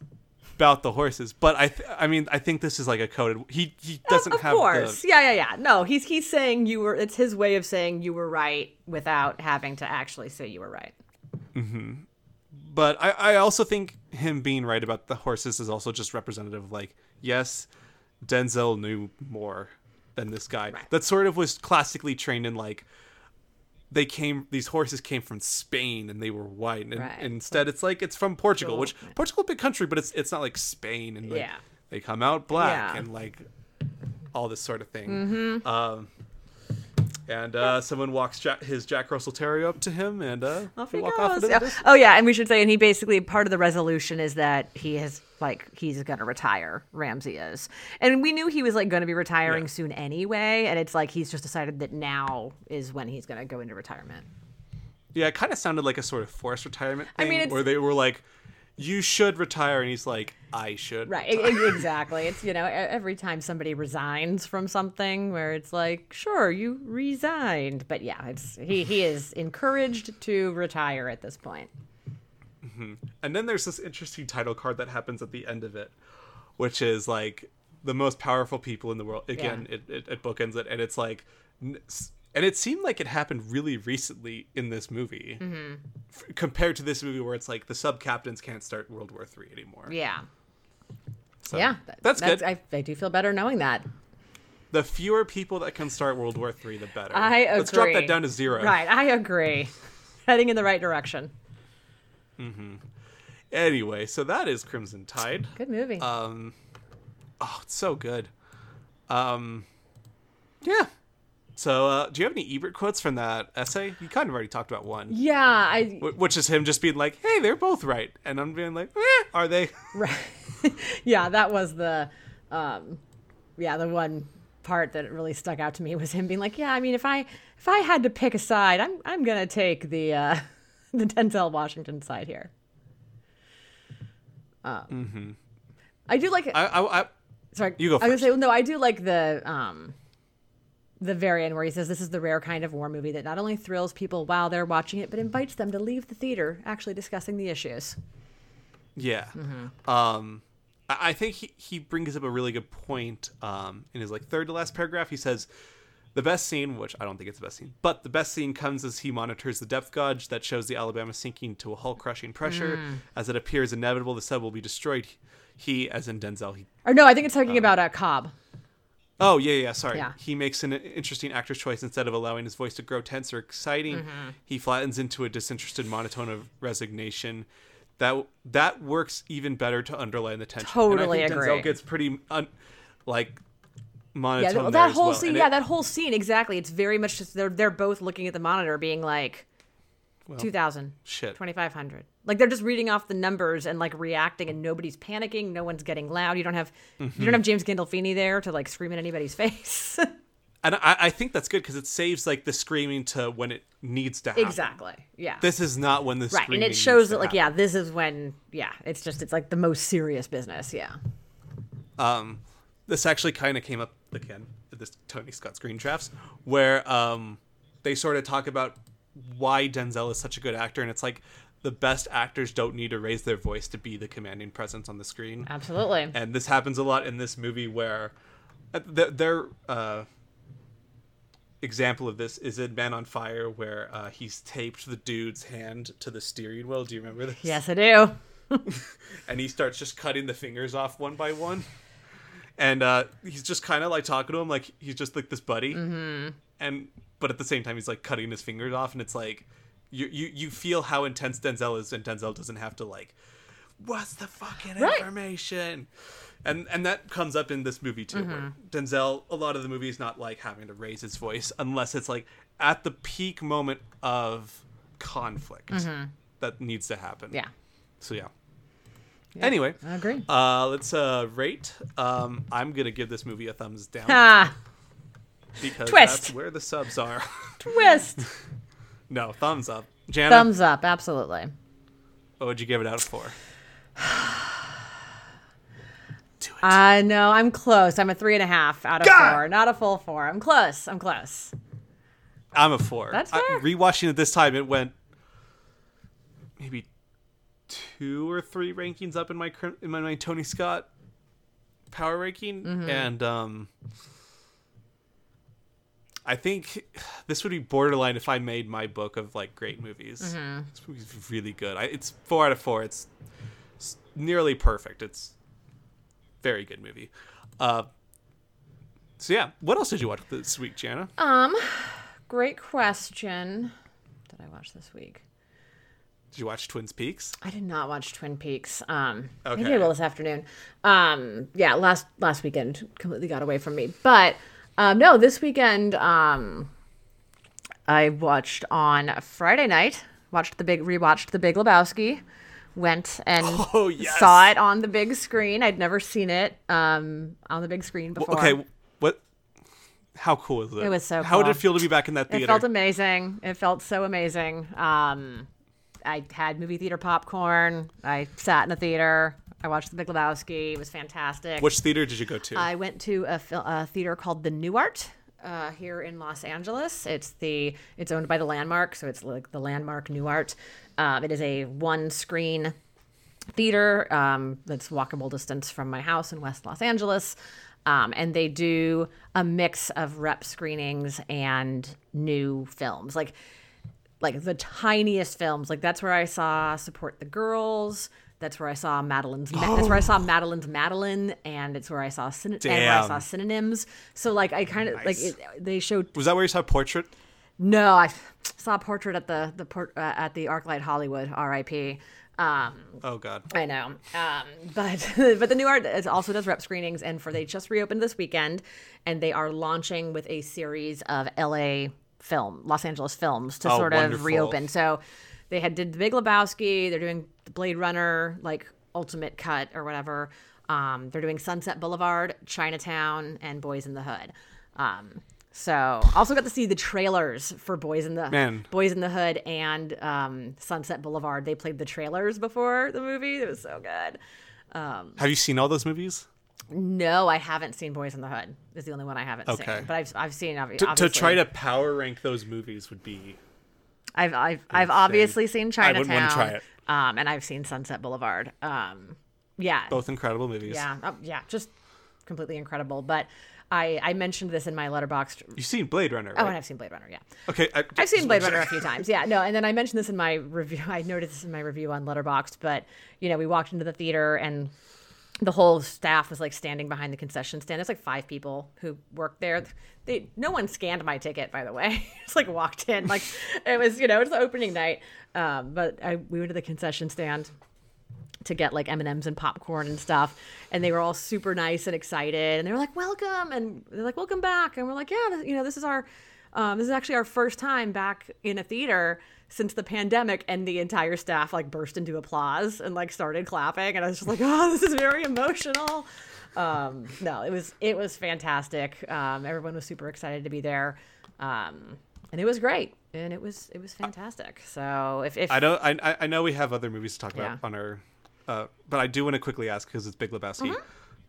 about the horses but i th- i mean i think this is like a coded he he doesn't of have Of course the yeah yeah yeah no he's he's saying you were it's his way of saying you were right without having to actually say you were right but I, I also think him being right about the horses is also just representative of like yes denzel knew more than this guy that sort of was classically trained in like they came these horses came from spain and they were white and, Right. instead it's like it's from portugal which Portugal. big country but it's it's not like spain and like, Yeah. they come out black Yeah. and like all this sort of thing um and uh, someone walks Jack, his Jack Russell Terrier up to him, and uh, Off he walk goes. off distance. Oh yeah, and we should say, and he basically part of the resolution is that he has like he's gonna retire. Ramsey is, and we knew he was like gonna be retiring Yeah. soon anyway. And it's like he's just decided that now is when he's gonna go into retirement. Yeah, it kind of sounded like a sort of forced retirement I mean, where they were like, "You should retire," and he's like, "I should." Right, e- e- exactly. It's you know every time somebody resigns from something where it's like, sure, you resigned, but yeah, it's he he is encouraged to retire at this point. Mm-hmm. And then there's this interesting title card that happens at the end of it, which is like the most powerful people in the world. Again, Yeah. it, it, it bookends it, and it's like, and it seemed like it happened really recently in this movie, Mm-hmm. f- compared to this movie where it's like the sub captains can't start World War Three anymore. Yeah, So, yeah, that's, good. I, I do feel better knowing that. the fewer people that can start World War Three, the better. I agree. Let's drop that down to zero. Right, I agree. Heading in the right direction. mm-hmm Anyway, so that is Crimson Tide. Good movie. Um, oh, it's so good. Um, yeah. So, uh, do you have any Ebert quotes from that essay? You kind of already talked about one, yeah, I which is him just being like, "Hey, they're both right," and I'm being like, eh, "Are they?" Right. yeah, that was the, um, yeah, the one part that really stuck out to me was him being like, "Yeah, I mean, if I if I had to pick a side, I'm I'm gonna take the uh, the Denzel Washington side here." Um, I do like. I, I, I sorry, you go First. I was gonna say, well, no, I do like the um, the very end where he says this is the rare kind of war movie that not only thrills people while they're watching it, but invites them to leave the theater actually discussing the issues. yeah. Mm-hmm. Um, I, think he he brings up a really good point. Um, in his like third to last paragraph, he says. The best scene, which I don't think it's the best scene, but the best scene comes as he monitors the depth gauge that shows the Alabama sinking to a hull crushing pressure. Mm. As it appears inevitable, the sub will be destroyed. He, as in Denzel, he Or no, I think it's talking about uh, Cobb. Oh yeah, yeah. Sorry. Yeah. He makes an interesting actor's choice. Instead of allowing his voice to grow tense or exciting, Mm-hmm. he flattens into a disinterested monotone of resignation. That that works even better to underline the tension. Totally and I think agree. Denzel gets pretty un, like Yeah, monotone there that as whole well. scene. And Yeah, it- that whole scene. Exactly. It's very much just they're they're both looking at the monitor, being like, 2,000, shit. 2,500. Like they're just reading off the numbers and like reacting, and nobody's panicking. No one's getting loud. You don't have Mm-hmm. you don't have James Gandolfini there to like scream in anybody's face. And I, I think that's good because it saves like the screaming to when it needs to happen. exactly. Yeah. This is not when the right, and it shows that like happen. yeah, this is when yeah, it's just it's like the most serious business. Yeah. um, this actually kind of came up again this Tony Scott screen drafts where um, they sort of talk about why Denzel is such a good actor, and it's like the best actors don't need to raise their voice to be the commanding presence on the screen, Absolutely. and this happens a lot in this movie where uh, th- their uh, example of this is in Man on Fire, where uh, he's taped the dude's hand to the steering wheel. Do you remember this? Yes, I do. and he starts just cutting the fingers off one by one. And uh, he's just kind of like talking to him like he's just like this buddy, mm-hmm. and but at the same time he's like cutting his fingers off, and it's like you you you feel how intense Denzel is, and Denzel doesn't have to like, what's the fucking Right. information, and and that comes up in this movie too. Where Denzel, a lot of the movie is not like having to raise his voice unless it's like at the peak moment of conflict that needs to happen. Yeah. So yeah. Anyway, I agree. uh, let's uh, rate. Um, I'm gonna give this movie a thumbs down because twist. that's where the subs are. twist. no, thumbs up. Jana, Thumbs up. Absolutely. what would you give it out for? Do it. I know I'm close. I'm a three and a half out of God! four, not a full four. I'm close. I'm close. I'm a four. That's I- fair. rewatching it this time, it went maybe two or three rankings up in my in my, my Tony Scott power ranking, Mm-hmm. and um, I think this would be borderline if I made my book of like great movies. Mm-hmm. This movie's really good. I, it's four out of four. It's, it's nearly perfect. It's very good movie. Uh, so yeah, what else did you watch this week, Jana? Um, great question. Did I watch this week? Did you watch Twin Peaks? I did not watch Twin Peaks. Um, maybe Okay. I will this afternoon. Um, yeah, last last weekend completely got away from me. But um, no, this weekend um, I watched on Friday night. Watched the big rewatched the Big Lebowski. Went and Oh, yes. saw it on the big screen. I'd never seen it um, on the big screen before. Okay, what? How cool is it? It was so cool. How did it feel to be back in that theater? It felt amazing. It felt so amazing. Um, I had movie theater popcorn. I sat in a theater. I watched The Big Lebowski. It was fantastic. Which theater did you go to? I went to a, fil- a theater called the New Art uh, here in Los Angeles. It's the it's owned by the Landmark, so it's like the Landmark New Art. Um, it is a one screen theater um, that's walkable distance from my house in West Los Angeles. Um, and they do a mix of rep screenings and new films, like like the tiniest films. Like that's where I saw Support the Girls. That's where I saw Madeline's. Ma- That's where I saw Madeline's Madeline, and it's where I saw syn- and where I saw synonyms. So like I kind of like it, they showed. Was that where you saw Portrait? No, I saw a portrait at the the port, uh, at the ArcLight Hollywood, R.I.P. Um, Oh God. I know, um, but but the new art is also does rep screenings, and for they just reopened this weekend, and they are launching with a series of L.A. film, Los Angeles films to Oh, sort of reopen. So they had did the Big Lebowski, they're doing the Blade Runner like ultimate cut or whatever. Um, they're doing Sunset Boulevard, Chinatown, and Boys in the Hood. Um, so also got to see the trailers for Boys in the Man. Boys in the Hood and um, Sunset Boulevard. They played the trailers before the movie. It was so good. Have you seen all those movies? No, I haven't seen Boys in the Hood. Is the only one I haven't Okay. seen. But I've I've seen obviously. To, to try to power rank those movies would be. I've I've I've obviously seen Chinatown. I wouldn't wanna try it. Um, and I've seen Sunset Boulevard. Um, yeah, Both incredible movies. yeah, oh, yeah, just completely incredible. But I I mentioned this in my Letterboxd. You've seen Blade Runner, Oh, and I've seen Blade Runner. Yeah. okay. I, I've seen Blade Runner a few times. Yeah, no, and then I mentioned this in my review. I noted this in my review on Letterboxd, but you know, we walked into the theater and the whole staff was like standing behind the concession stand. There's like five people who worked there. They no one scanned my ticket, by the way. Just like walked in, like it was you know it's the opening night. Um, but I we went to the concession stand to get like M&Ms and popcorn and stuff and they were all super nice and excited and they were like welcome and they're like welcome back and we're like yeah this- you know this is our um, this is actually our first time back in a theater since the pandemic and the entire staff like burst into applause and like started clapping and I was just like oh this is very emotional. Um, no it was it was fantastic. Um, everyone was super excited to be there um, and it was great and it was it was fantastic so if, if I know. I, I- I know we have other movies to talk about on our, uh, but I do want to quickly ask because it's Big Lebowski. Mm-hmm.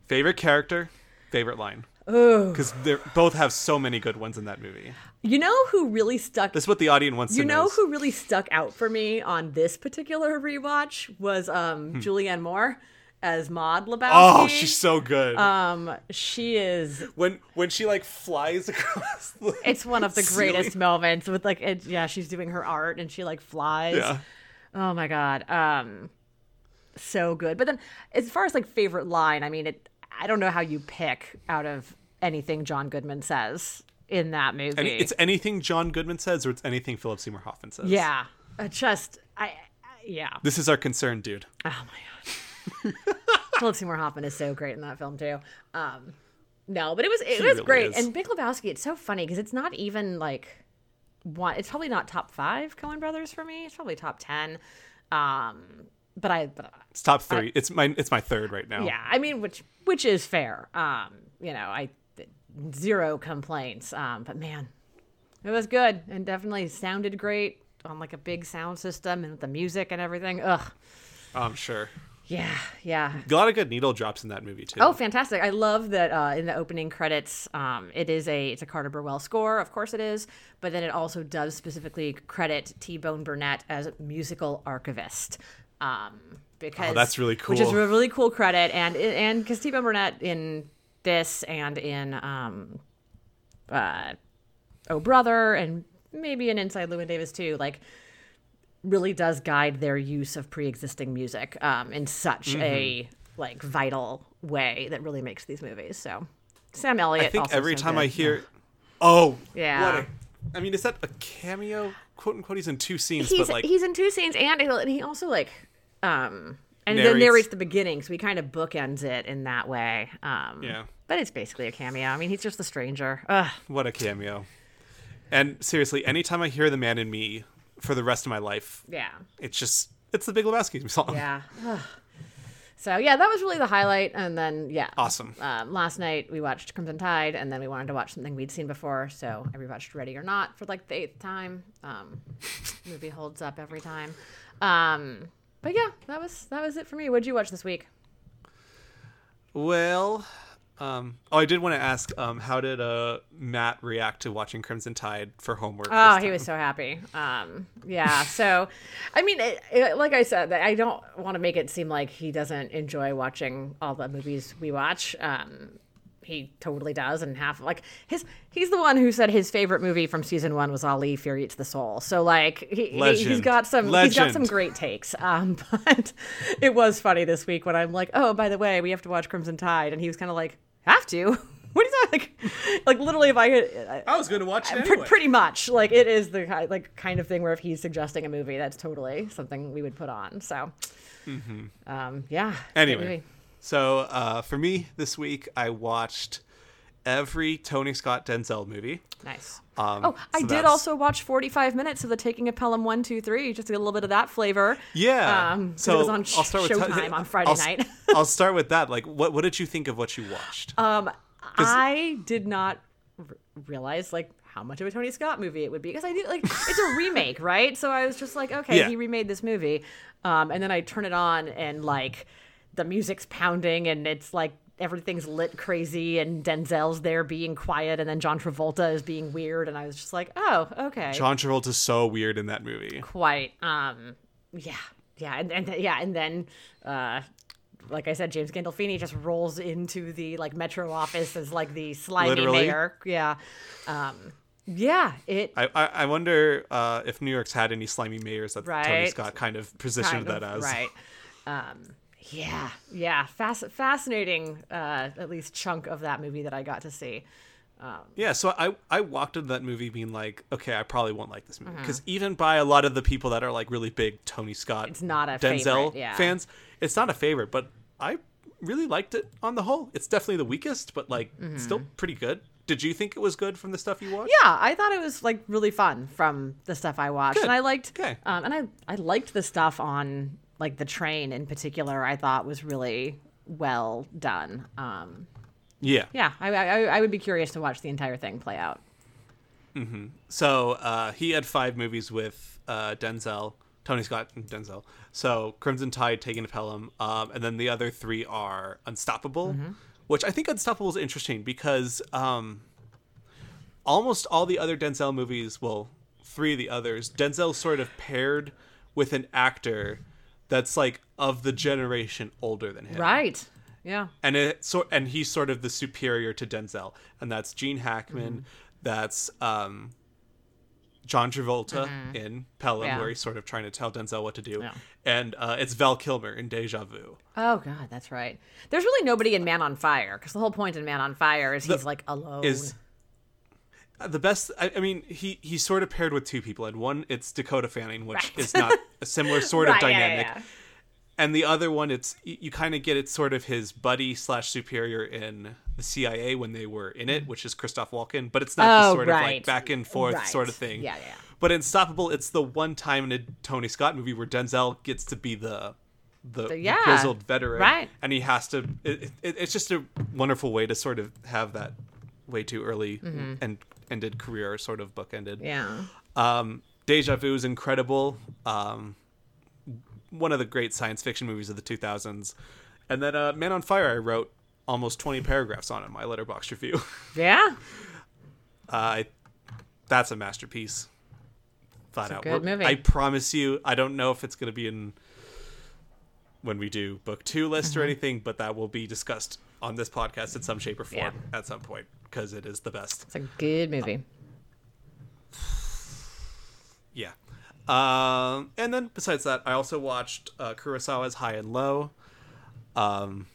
Favorite character, favorite line. Because they both have so many good ones in that movie. you know who really stuck This is what the audience wants You to know know. who really stuck out for me on this particular rewatch was um Julianne Moore as Maud Lebowski. Hmm. Oh, she's so good. um she is when when she like flies across. The it's one of the ceiling. greatest moments with like it, yeah, she's doing her art and she like flies. Yeah. Oh my god. Um so good. But then as far as like favorite line, I mean it I don't know how you pick out of anything John Goodman says in that movie. And it's anything John Goodman says, or it's anything Philip Seymour Hoffman says. yeah. Just I, I yeah. This is our concern, dude. Oh my god. Philip Seymour Hoffman is so great in that film too. Um, no, but it was it He was really great. is. And Big Lebowski, it's so funny because it's not even like one. It's probably not top five Coen Brothers for me. It's probably top ten. Um, but I, but It's top three. it's my it's my third right now. yeah, I mean, which which is fair. Um, you know, I zero complaints. Um, but man, it was good and definitely sounded great on like a big sound system and with the music and everything. Ugh, I'm sure. Yeah, yeah. A lot of good needle drops in that movie too. Oh, fantastic! I love that uh, in the opening credits, um, it is a it's a Carter Burwell score, of course it is, but then it also does specifically credit T Bone Burnett as musical archivist. Um, because Oh, that's really cool. Which is a really cool credit, and and because T Bone Burnett in this and in um, uh, Oh Brother, and maybe in Inside Llewyn Davis too, like really does guide their use of pre-existing music um, in such a Mm-hmm. like vital way that really makes these movies. So Sam Elliott. I think every time good. I hear, oh, Yeah. what a, I mean, is that a cameo? "Quote unquote." He's in two scenes, he's but like, he's in two scenes and and he also like um and then Narrates- narrates the beginning, so he kind of bookends it in that way. Um, Yeah. but it's basically a cameo. I mean, he's just the stranger. Ugh. what a cameo. And seriously, anytime I hear "The Man in Me" for the rest of my life, Yeah. it's just it's the Big Lebowski song. Yeah. so yeah, that was really the highlight. And then yeah, Awesome. Um, last night we watched Crimson Tide, and then we wanted to watch something we'd seen before, so I rewatched Ready or Not for like the eighth time. Um, movie holds up every time. Um, but yeah, that was that was it for me. What'd you watch this week? Well, um, oh, I did want to ask, um, how did uh, Matt react to watching Crimson Tide for homework? Oh, he was so happy. Um, yeah. So, I mean, it, it, like I said, I don't want to make it seem like he doesn't enjoy watching all the movies we watch. Um, he totally does, and half like his he's the one who said his favorite movie from season one was Ali: Fear to the Soul. So like he, he- he's Legend. got some he's got some great takes. Um, but it was funny this week when I'm like, oh, by the way, we have to watch Crimson Tide, and he was kind of like, have to. What is that like? Like literally, if I could, I was going to watch it anyway. pretty much like it is the like kind of thing where if he's suggesting a movie that's totally something we would put on so um yeah Mm-hmm. Anyway, so uh, for me this week, I watched every Tony Scott Denzel movie. nice Um, oh i so did that's- also watch 45 minutes of the taking of pelham 1 2 3 just to get a little bit of that flavor Yeah. um so it was on I'll start with showtime on friday I'll, night I'll start with that. Like, what what did you think of what you watched? um i did not r- realize like how much of a Tony Scott movie it would be because I did like it's a remake, right? So I was just like, okay, Yeah. he remade this movie, um, and then I turn it on and like the music's pounding and it's like everything's lit crazy and Denzel's there being quiet and then John Travolta is being weird and I was just like, oh, okay, John Travolta's so weird in that movie. quite, um, yeah, yeah, and, and yeah, and then. Uh, like I said, James Gandolfini just rolls into the like Metro office as like the slimy Literally? mayor. Yeah, um, yeah. It I, I, wonder uh, if New York's had any slimy mayors that Tony Scott kind of positioned kind that as. right. Um, yeah, yeah. Fasc- fascinating, uh, at least chunk of that movie that I got to see. Um, Yeah, so I I walked into that movie being like, okay, I probably won't like this movie Mm-hmm. because even by a lot of the people that are like really big Tony Scott, It's not a Denzel favorite, yeah. fans, it's not a favorite. But I really liked it on the whole. It's definitely the weakest, but like Mm-hmm. still pretty good. Did you think it was good from the stuff you watched? Yeah, I thought it was like really fun from the stuff I watched, Good. and I liked, Okay. um, and I I liked the stuff on like the train in particular. I thought was really well done. Um, Yeah. yeah, I, I I would be curious to watch the entire thing play out. So uh, he had five movies with uh, Denzel, Tony Scott, and Denzel. So Crimson Tide, Taking to Pelham, um, and then the other three are Unstoppable, which I think Unstoppable is interesting because um, almost all the other Denzel movies, well, three of the others, Denzel sort of paired with an actor that's like of the generation older than him Right. Yeah. and it sort and he's sort of the superior to Denzel, and that's Gene Hackman, Mm-hmm. that's um, John Travolta in Pelham, Mm-hmm. Yeah. where he's sort of trying to tell Denzel what to do, Yeah. and uh, it's Val Kilmer in Deja Vu. Oh God, that's right. There's really nobody in Man on Fire because the whole point in Man on Fire is he's like alone. Is the best? I, I mean, he he's sort of paired with two people, and one it's Dakota Fanning, which Right. is not a similar sort of Right, yeah, yeah, dynamic. and the other one it's you, you kind of get it sort of his buddy slash superior in the CIA when they were in it, which is Christopher Walken, but it's not the Oh, sort of like back and forth Right. sort of thing. Yeah, yeah. But Unstoppable, it's the one time in a Tony Scott movie where Denzel gets to be the the, The- yeah. grizzled veteran, Right. And he has to. It, it, it's just a wonderful way to sort of have that way too early mm-hmm. and ended career sort of bookended. Yeah. Um, Deja Vu is incredible. Um, one of the great science fiction movies of the 2000s. And then uh, Man on Fire, I wrote almost 20 paragraphs on in my Letterboxd review. Yeah. uh, I, that's a masterpiece. Flat a out. good We're- movie. I promise you, I don't know if it's going to be in when we do book two list Mm-hmm. or anything, but that will be discussed on this podcast in some shape or form Yeah. at some point because it is the best. It's a good movie. Yeah. Um, and then besides that, I also watched uh, Kurosawa's High and Low. Um,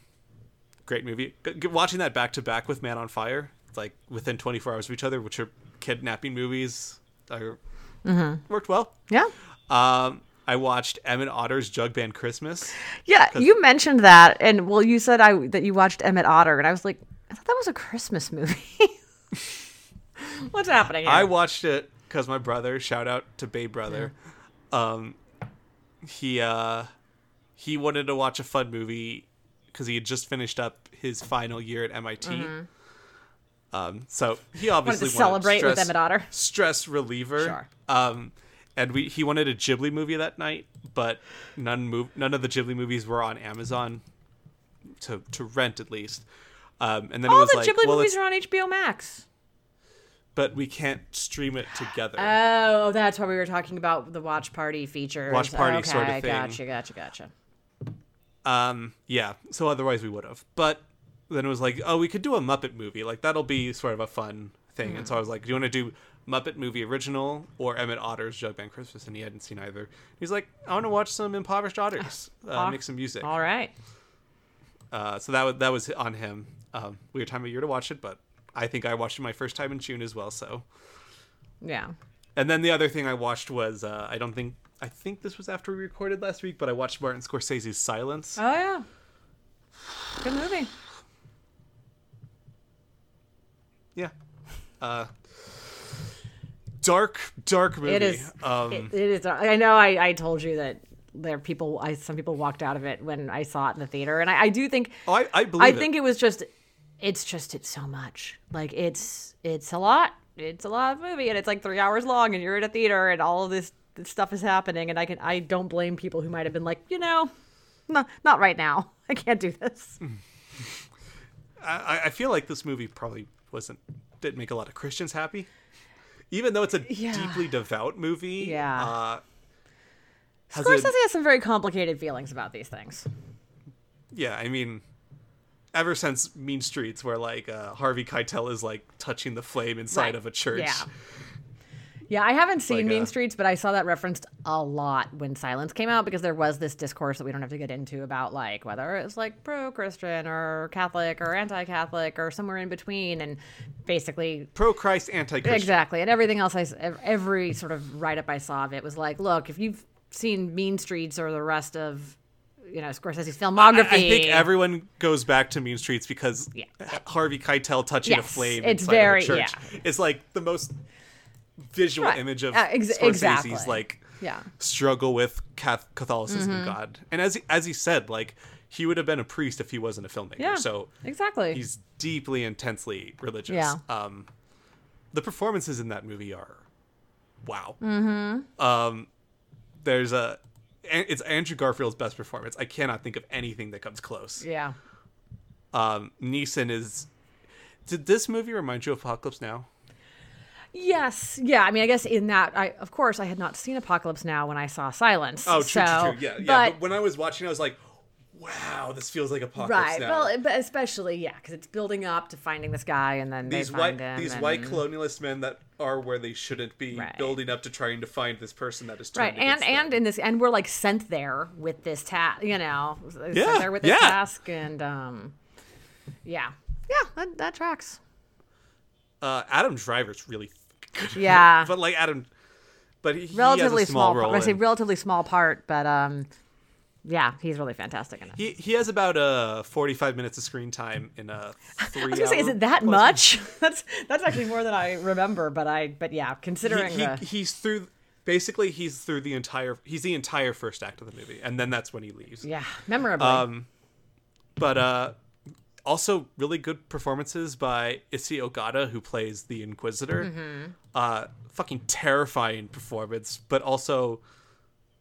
great movie. G- watching that back to back with Man on Fire, like within 24 hours of each other, which are kidnapping movies, uh, worked well. Yeah. Um, I watched Emmett Otter's Jug Band Christmas. Yeah, you mentioned that, and well, you said I that you watched Emmett Otter, and I was like, I thought that was a Christmas movie. What's happening here? I watched it because my brother. Shout out to Bay brother. Um, he uh, he wanted to watch a fun movie because he had just finished up his final year at MIT. Um, so he obviously Mm-hmm. celebrate with Emmett Otter. stress reliever. Sure. Um, and we he wanted a Ghibli movie that night, but none move none of the Ghibli movies were on Amazon to to rent at least. Um, and then it All was the like, Ghibli well, movies are on HBO Max. but we can't stream it together. Oh, that's why we were talking about the watch party feature. Watch party okay, sort of thing. Gotcha, gotcha, gotcha. Um, yeah. So otherwise we would have. But then it was like, oh, we could do a Muppet movie. Like that'll be sort of a fun thing. And so I was like, do you want to do Muppet movie original or Emmett Otter's Jug Band Christmas? And he hadn't seen either. He's like, I want to watch some Impoverished Otters, uh, make some music. All right. Uh, so that was that was on him. Um, weird time of year to watch it, but I think I watched it my first time in June as well. So, Yeah. and then the other thing I watched was uh, I don't think I think this was after we recorded last week, but I watched Martin Scorsese's Silence. Oh yeah. Good movie. Yeah. Uh, dark, dark movie. It is. Um, it, it is. I know. I, I told you that there are people. I some people walked out of it when I saw it in the theater, and I, I do think. oh, I, I believe I it. think it was just. It's just it's so much. Like it's it's a lot. It's a lot of movie, and it's like three hours long, and you're in a theater, and all of this, stuff is happening, and I can I don't blame people who might have been like, you know, no, not right now. I can't do this. I, I feel like this movie probably wasn't didn't make a lot of Christians happy, even though it's a Yeah. deeply devout movie. Yeah. Uh, has Scorsese a- has some very complicated feelings about these things. yeah, I mean, ever since Mean Streets, where like uh, Harvey Keitel is like touching the flame inside Right. of a church. Yeah. Yeah, I haven't seen Like, Mean uh, Streets, but I saw that referenced a lot when Silence came out because there was this discourse that we don't have to get into about like whether it's like pro-Christian or Catholic or anti-Catholic or somewhere in between, and basically Pro Christ, anti Christian. exactly, and everything else I every sort of write up I saw of it was like, look, if you've seen Mean Streets or the rest of you know Scorsese's I, filmography, I think everyone goes back to Mean Streets because Yeah. Harvey Keitel touching a flame it's inside very- of a church yeah. is like the most visual Right. image of Uh, ex- Scorsese's exactly. like yeah, struggle with Cath- Catholicism Mm-hmm. and God. And as he, as he said, like he would have been a priest if he wasn't a filmmaker. yeah, So exactly. he's deeply intensely religious. Yeah. Um, the performances in that movie are wow. Mm-hmm. Um, there's a it's Andrew Garfield's best performance. I cannot think of anything that comes close. yeah. Um, Neeson is. Did this movie remind you of Apocalypse Now? Yes, yeah. I mean, I guess in that, I of course I had not seen Apocalypse Now when I saw Silence. Oh, true, so, true, true. Yeah, yeah. But, But, when I was watching, I was like, "Wow, this feels like Apocalypse right, Now." well, but especially yeah, because it's building up to finding this guy, and then these they white these and- white colonialist men that are where they shouldn't be, Right. building up to trying to find this person that is Right, and and them. in this, and we're like sent there with this task, you know, sent Yeah, there with this yeah. task, and um, yeah, yeah, that, that tracks. uh, Adam Driver's really. Yeah. but like Adam, but he, Relatively he has a small, small, part. I say relatively small part, but um, yeah, he's really fantastic in it. he he has about uh 45 minutes of screen time in a three. I was gonna say, is it that much? that's that's actually more than I remember. But I, but yeah, considering He, he, the, he's through. Basically, he's through the entire. He's the entire first act of the movie, and then that's when he leaves. yeah, memorably. Um, but uh, also really good performances by Issei Ogata, who plays the Inquisitor. Mm-hmm. Uh, fucking terrifying performance, but also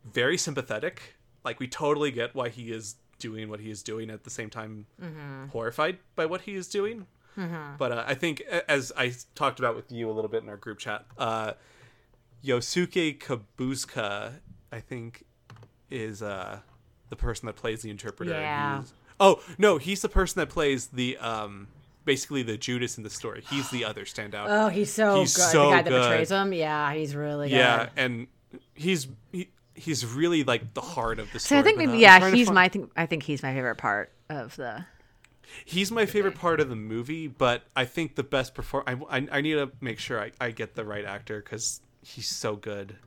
very sympathetic. Like we totally get why he is doing what he is doing. At the same time, Mm-hmm. horrified by what he is doing. But uh, I think, as I talked about with you a little bit in our group chat, uh, Yosuke Kubozuka, I think, is uh, the person that plays the interpreter. Yeah. he's- Oh no, he's the person that plays the um, basically the Judas in the story. He's the other standout. oh, he's so he's good. so the guy that good. betrays him. Yeah, he's really good. yeah, and he's he, he's really like the heart of the story. So. I think maybe yeah, he's my. I think I think he's my favorite part of the. He's my favorite part of the movie, but I think the best perform. I, I, I need to make sure I, I get the right actor because he's so good.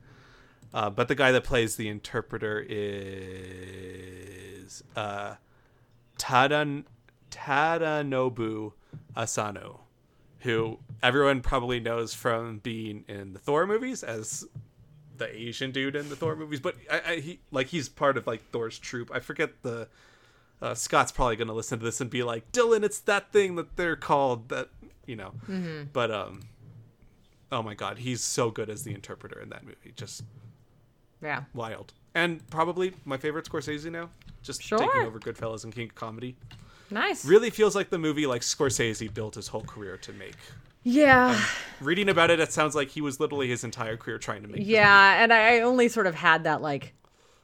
Uh, but the guy that plays the interpreter is uh, Tada Tadanobu Asano, who everyone probably knows from being in the Thor movies as the Asian dude in the Thor movies, but I, I, he like he's part of like Thor's troop. I forget the. Uh, Scott's probably gonna listen to this and be like, Dylan, it's that thing that they're called that you know. But um, oh my god, he's so good as the interpreter in that movie, just Yeah. wild. And probably my favorite Scorsese now, just Sure. taking over Goodfellas and King of Comedy. Nice. Really feels like the movie like Scorsese built his whole career to make. Yeah. Reading about it, it sounds like he was literally his entire career trying to make. Yeah, and I only sort of had that like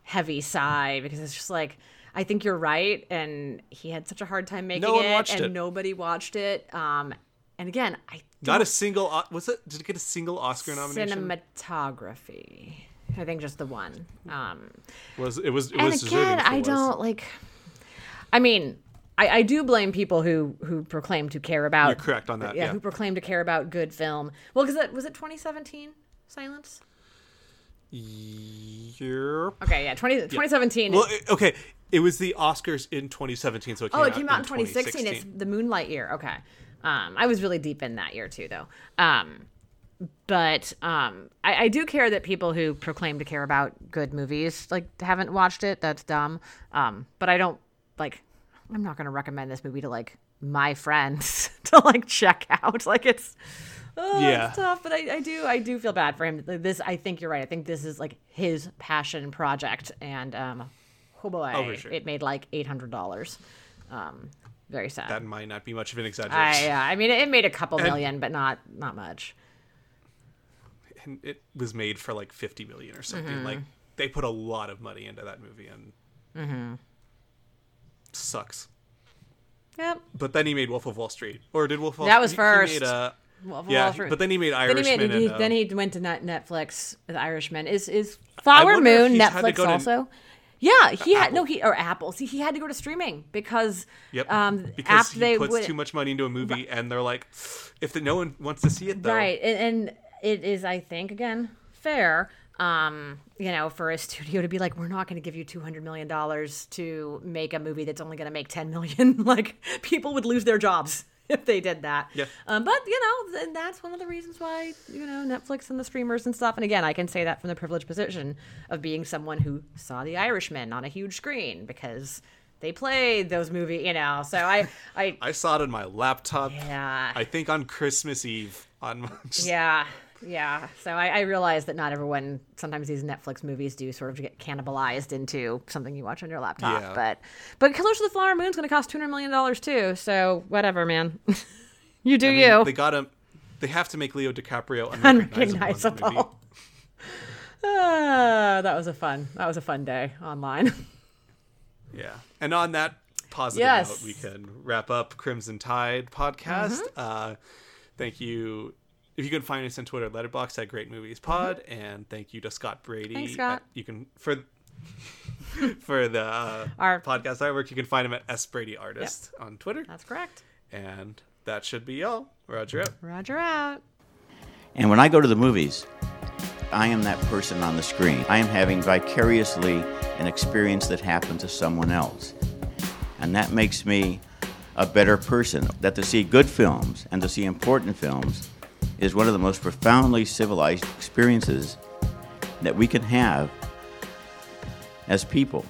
heavy sigh because it's just like I think you're right, and he had such a hard time making one it, and it. nobody watched it. Um, and again, I Not a single. Was it? Did it get a single Oscar nomination? cinematography. I think just the one. Um, was it was it and was again, I was. don't like. I mean, I, I do blame people who who proclaim to care about. You're correct on that. yeah, Yeah. who proclaim to care about good film. Well, because was it 2017 Silence. Yep. Okay, yeah, 20, 2017. Well, it- okay. It was the Oscars in 2017, so it came oh, it came out in 2016. 2016. It's the Moonlight year. Okay, um, I was really deep in that year too, though. Um, but um, I, I do care that people who proclaim to care about good movies like haven't watched it. That's dumb. Um, but I don't like. I'm not going to recommend this movie to like my friends to like check out. Like it's. Oh, Yeah. it's tough, but I, I do I do feel bad for him. Like, This I think you're right. I think this is like his passion project, and um, oh boy, Oh, sure. it made like eight hundred dollars. Um, very sad. That might not be much of an I exaggeration. uh, I mean, it made a couple million, but not not much. And it was made for like 50 million or something. Mm-hmm. Like they put a lot of money into that movie and Mm-hmm. sucks. Yep. But then he made Wolf of Wall Street, or did Wolf? of Wall That was he- he first. made, uh, Well, for yeah, Wall he- Street. but then he made then Irishman. he made he, and, uh, then he went to Net- Netflix. The Irishman is is Flower Moon he's had to Netflix to- also. Yeah, he had Apple. no he or Apple. See, he had to go to streaming because Yep. um because after he they puts would too much money into a movie, and they're like, if the, no one wants to see it, though, right and, and it is I think again fair um you know for a studio to be like we're not going to give you 200 million dollars to make a movie that's only going to make 10 million like people would lose their jobs if they did that Yeah. um, but you know th- that's one of the reasons why you know netflix and the streamers and stuff and again i can say that from the privileged position of being someone who saw the irishman on a huge screen because they played those movies you know so i i I saw it on my laptop. yeah I think on Christmas Eve. On yeah, yeah. So I, I realize that not everyone. Sometimes these Netflix movies do sort of get cannibalized into something you watch on your laptop. Yeah. But but Killers of the Flower Moon is going to cost two hundred million dollars too. So whatever, man. you do I mean, you. They got him. They have to make Leo DiCaprio unrecognizable. in the movie. Unrecognizable. Ah, that was a fun. That was a fun day online. Yeah. And on that positive Yes. note, we can wrap up Crimson Tide podcast. Mm-hmm. Uh, thank you. If you can find us on Twitter, Letterboxd at Great Movies Pod, and thank you to Scott Brady. Thanks, Scott. Uh, you can for for the uh, Our- podcast artwork. You can find him at S Brady Artist on Twitter, That's correct. and that should be all. Roger out. Roger out. And when I go to the movies, I am that person on the screen. I am having vicariously an experience that happened to someone else. And that makes me a better person. That to see good films and to see important films is one of the most profoundly civilized experiences that we can have as people.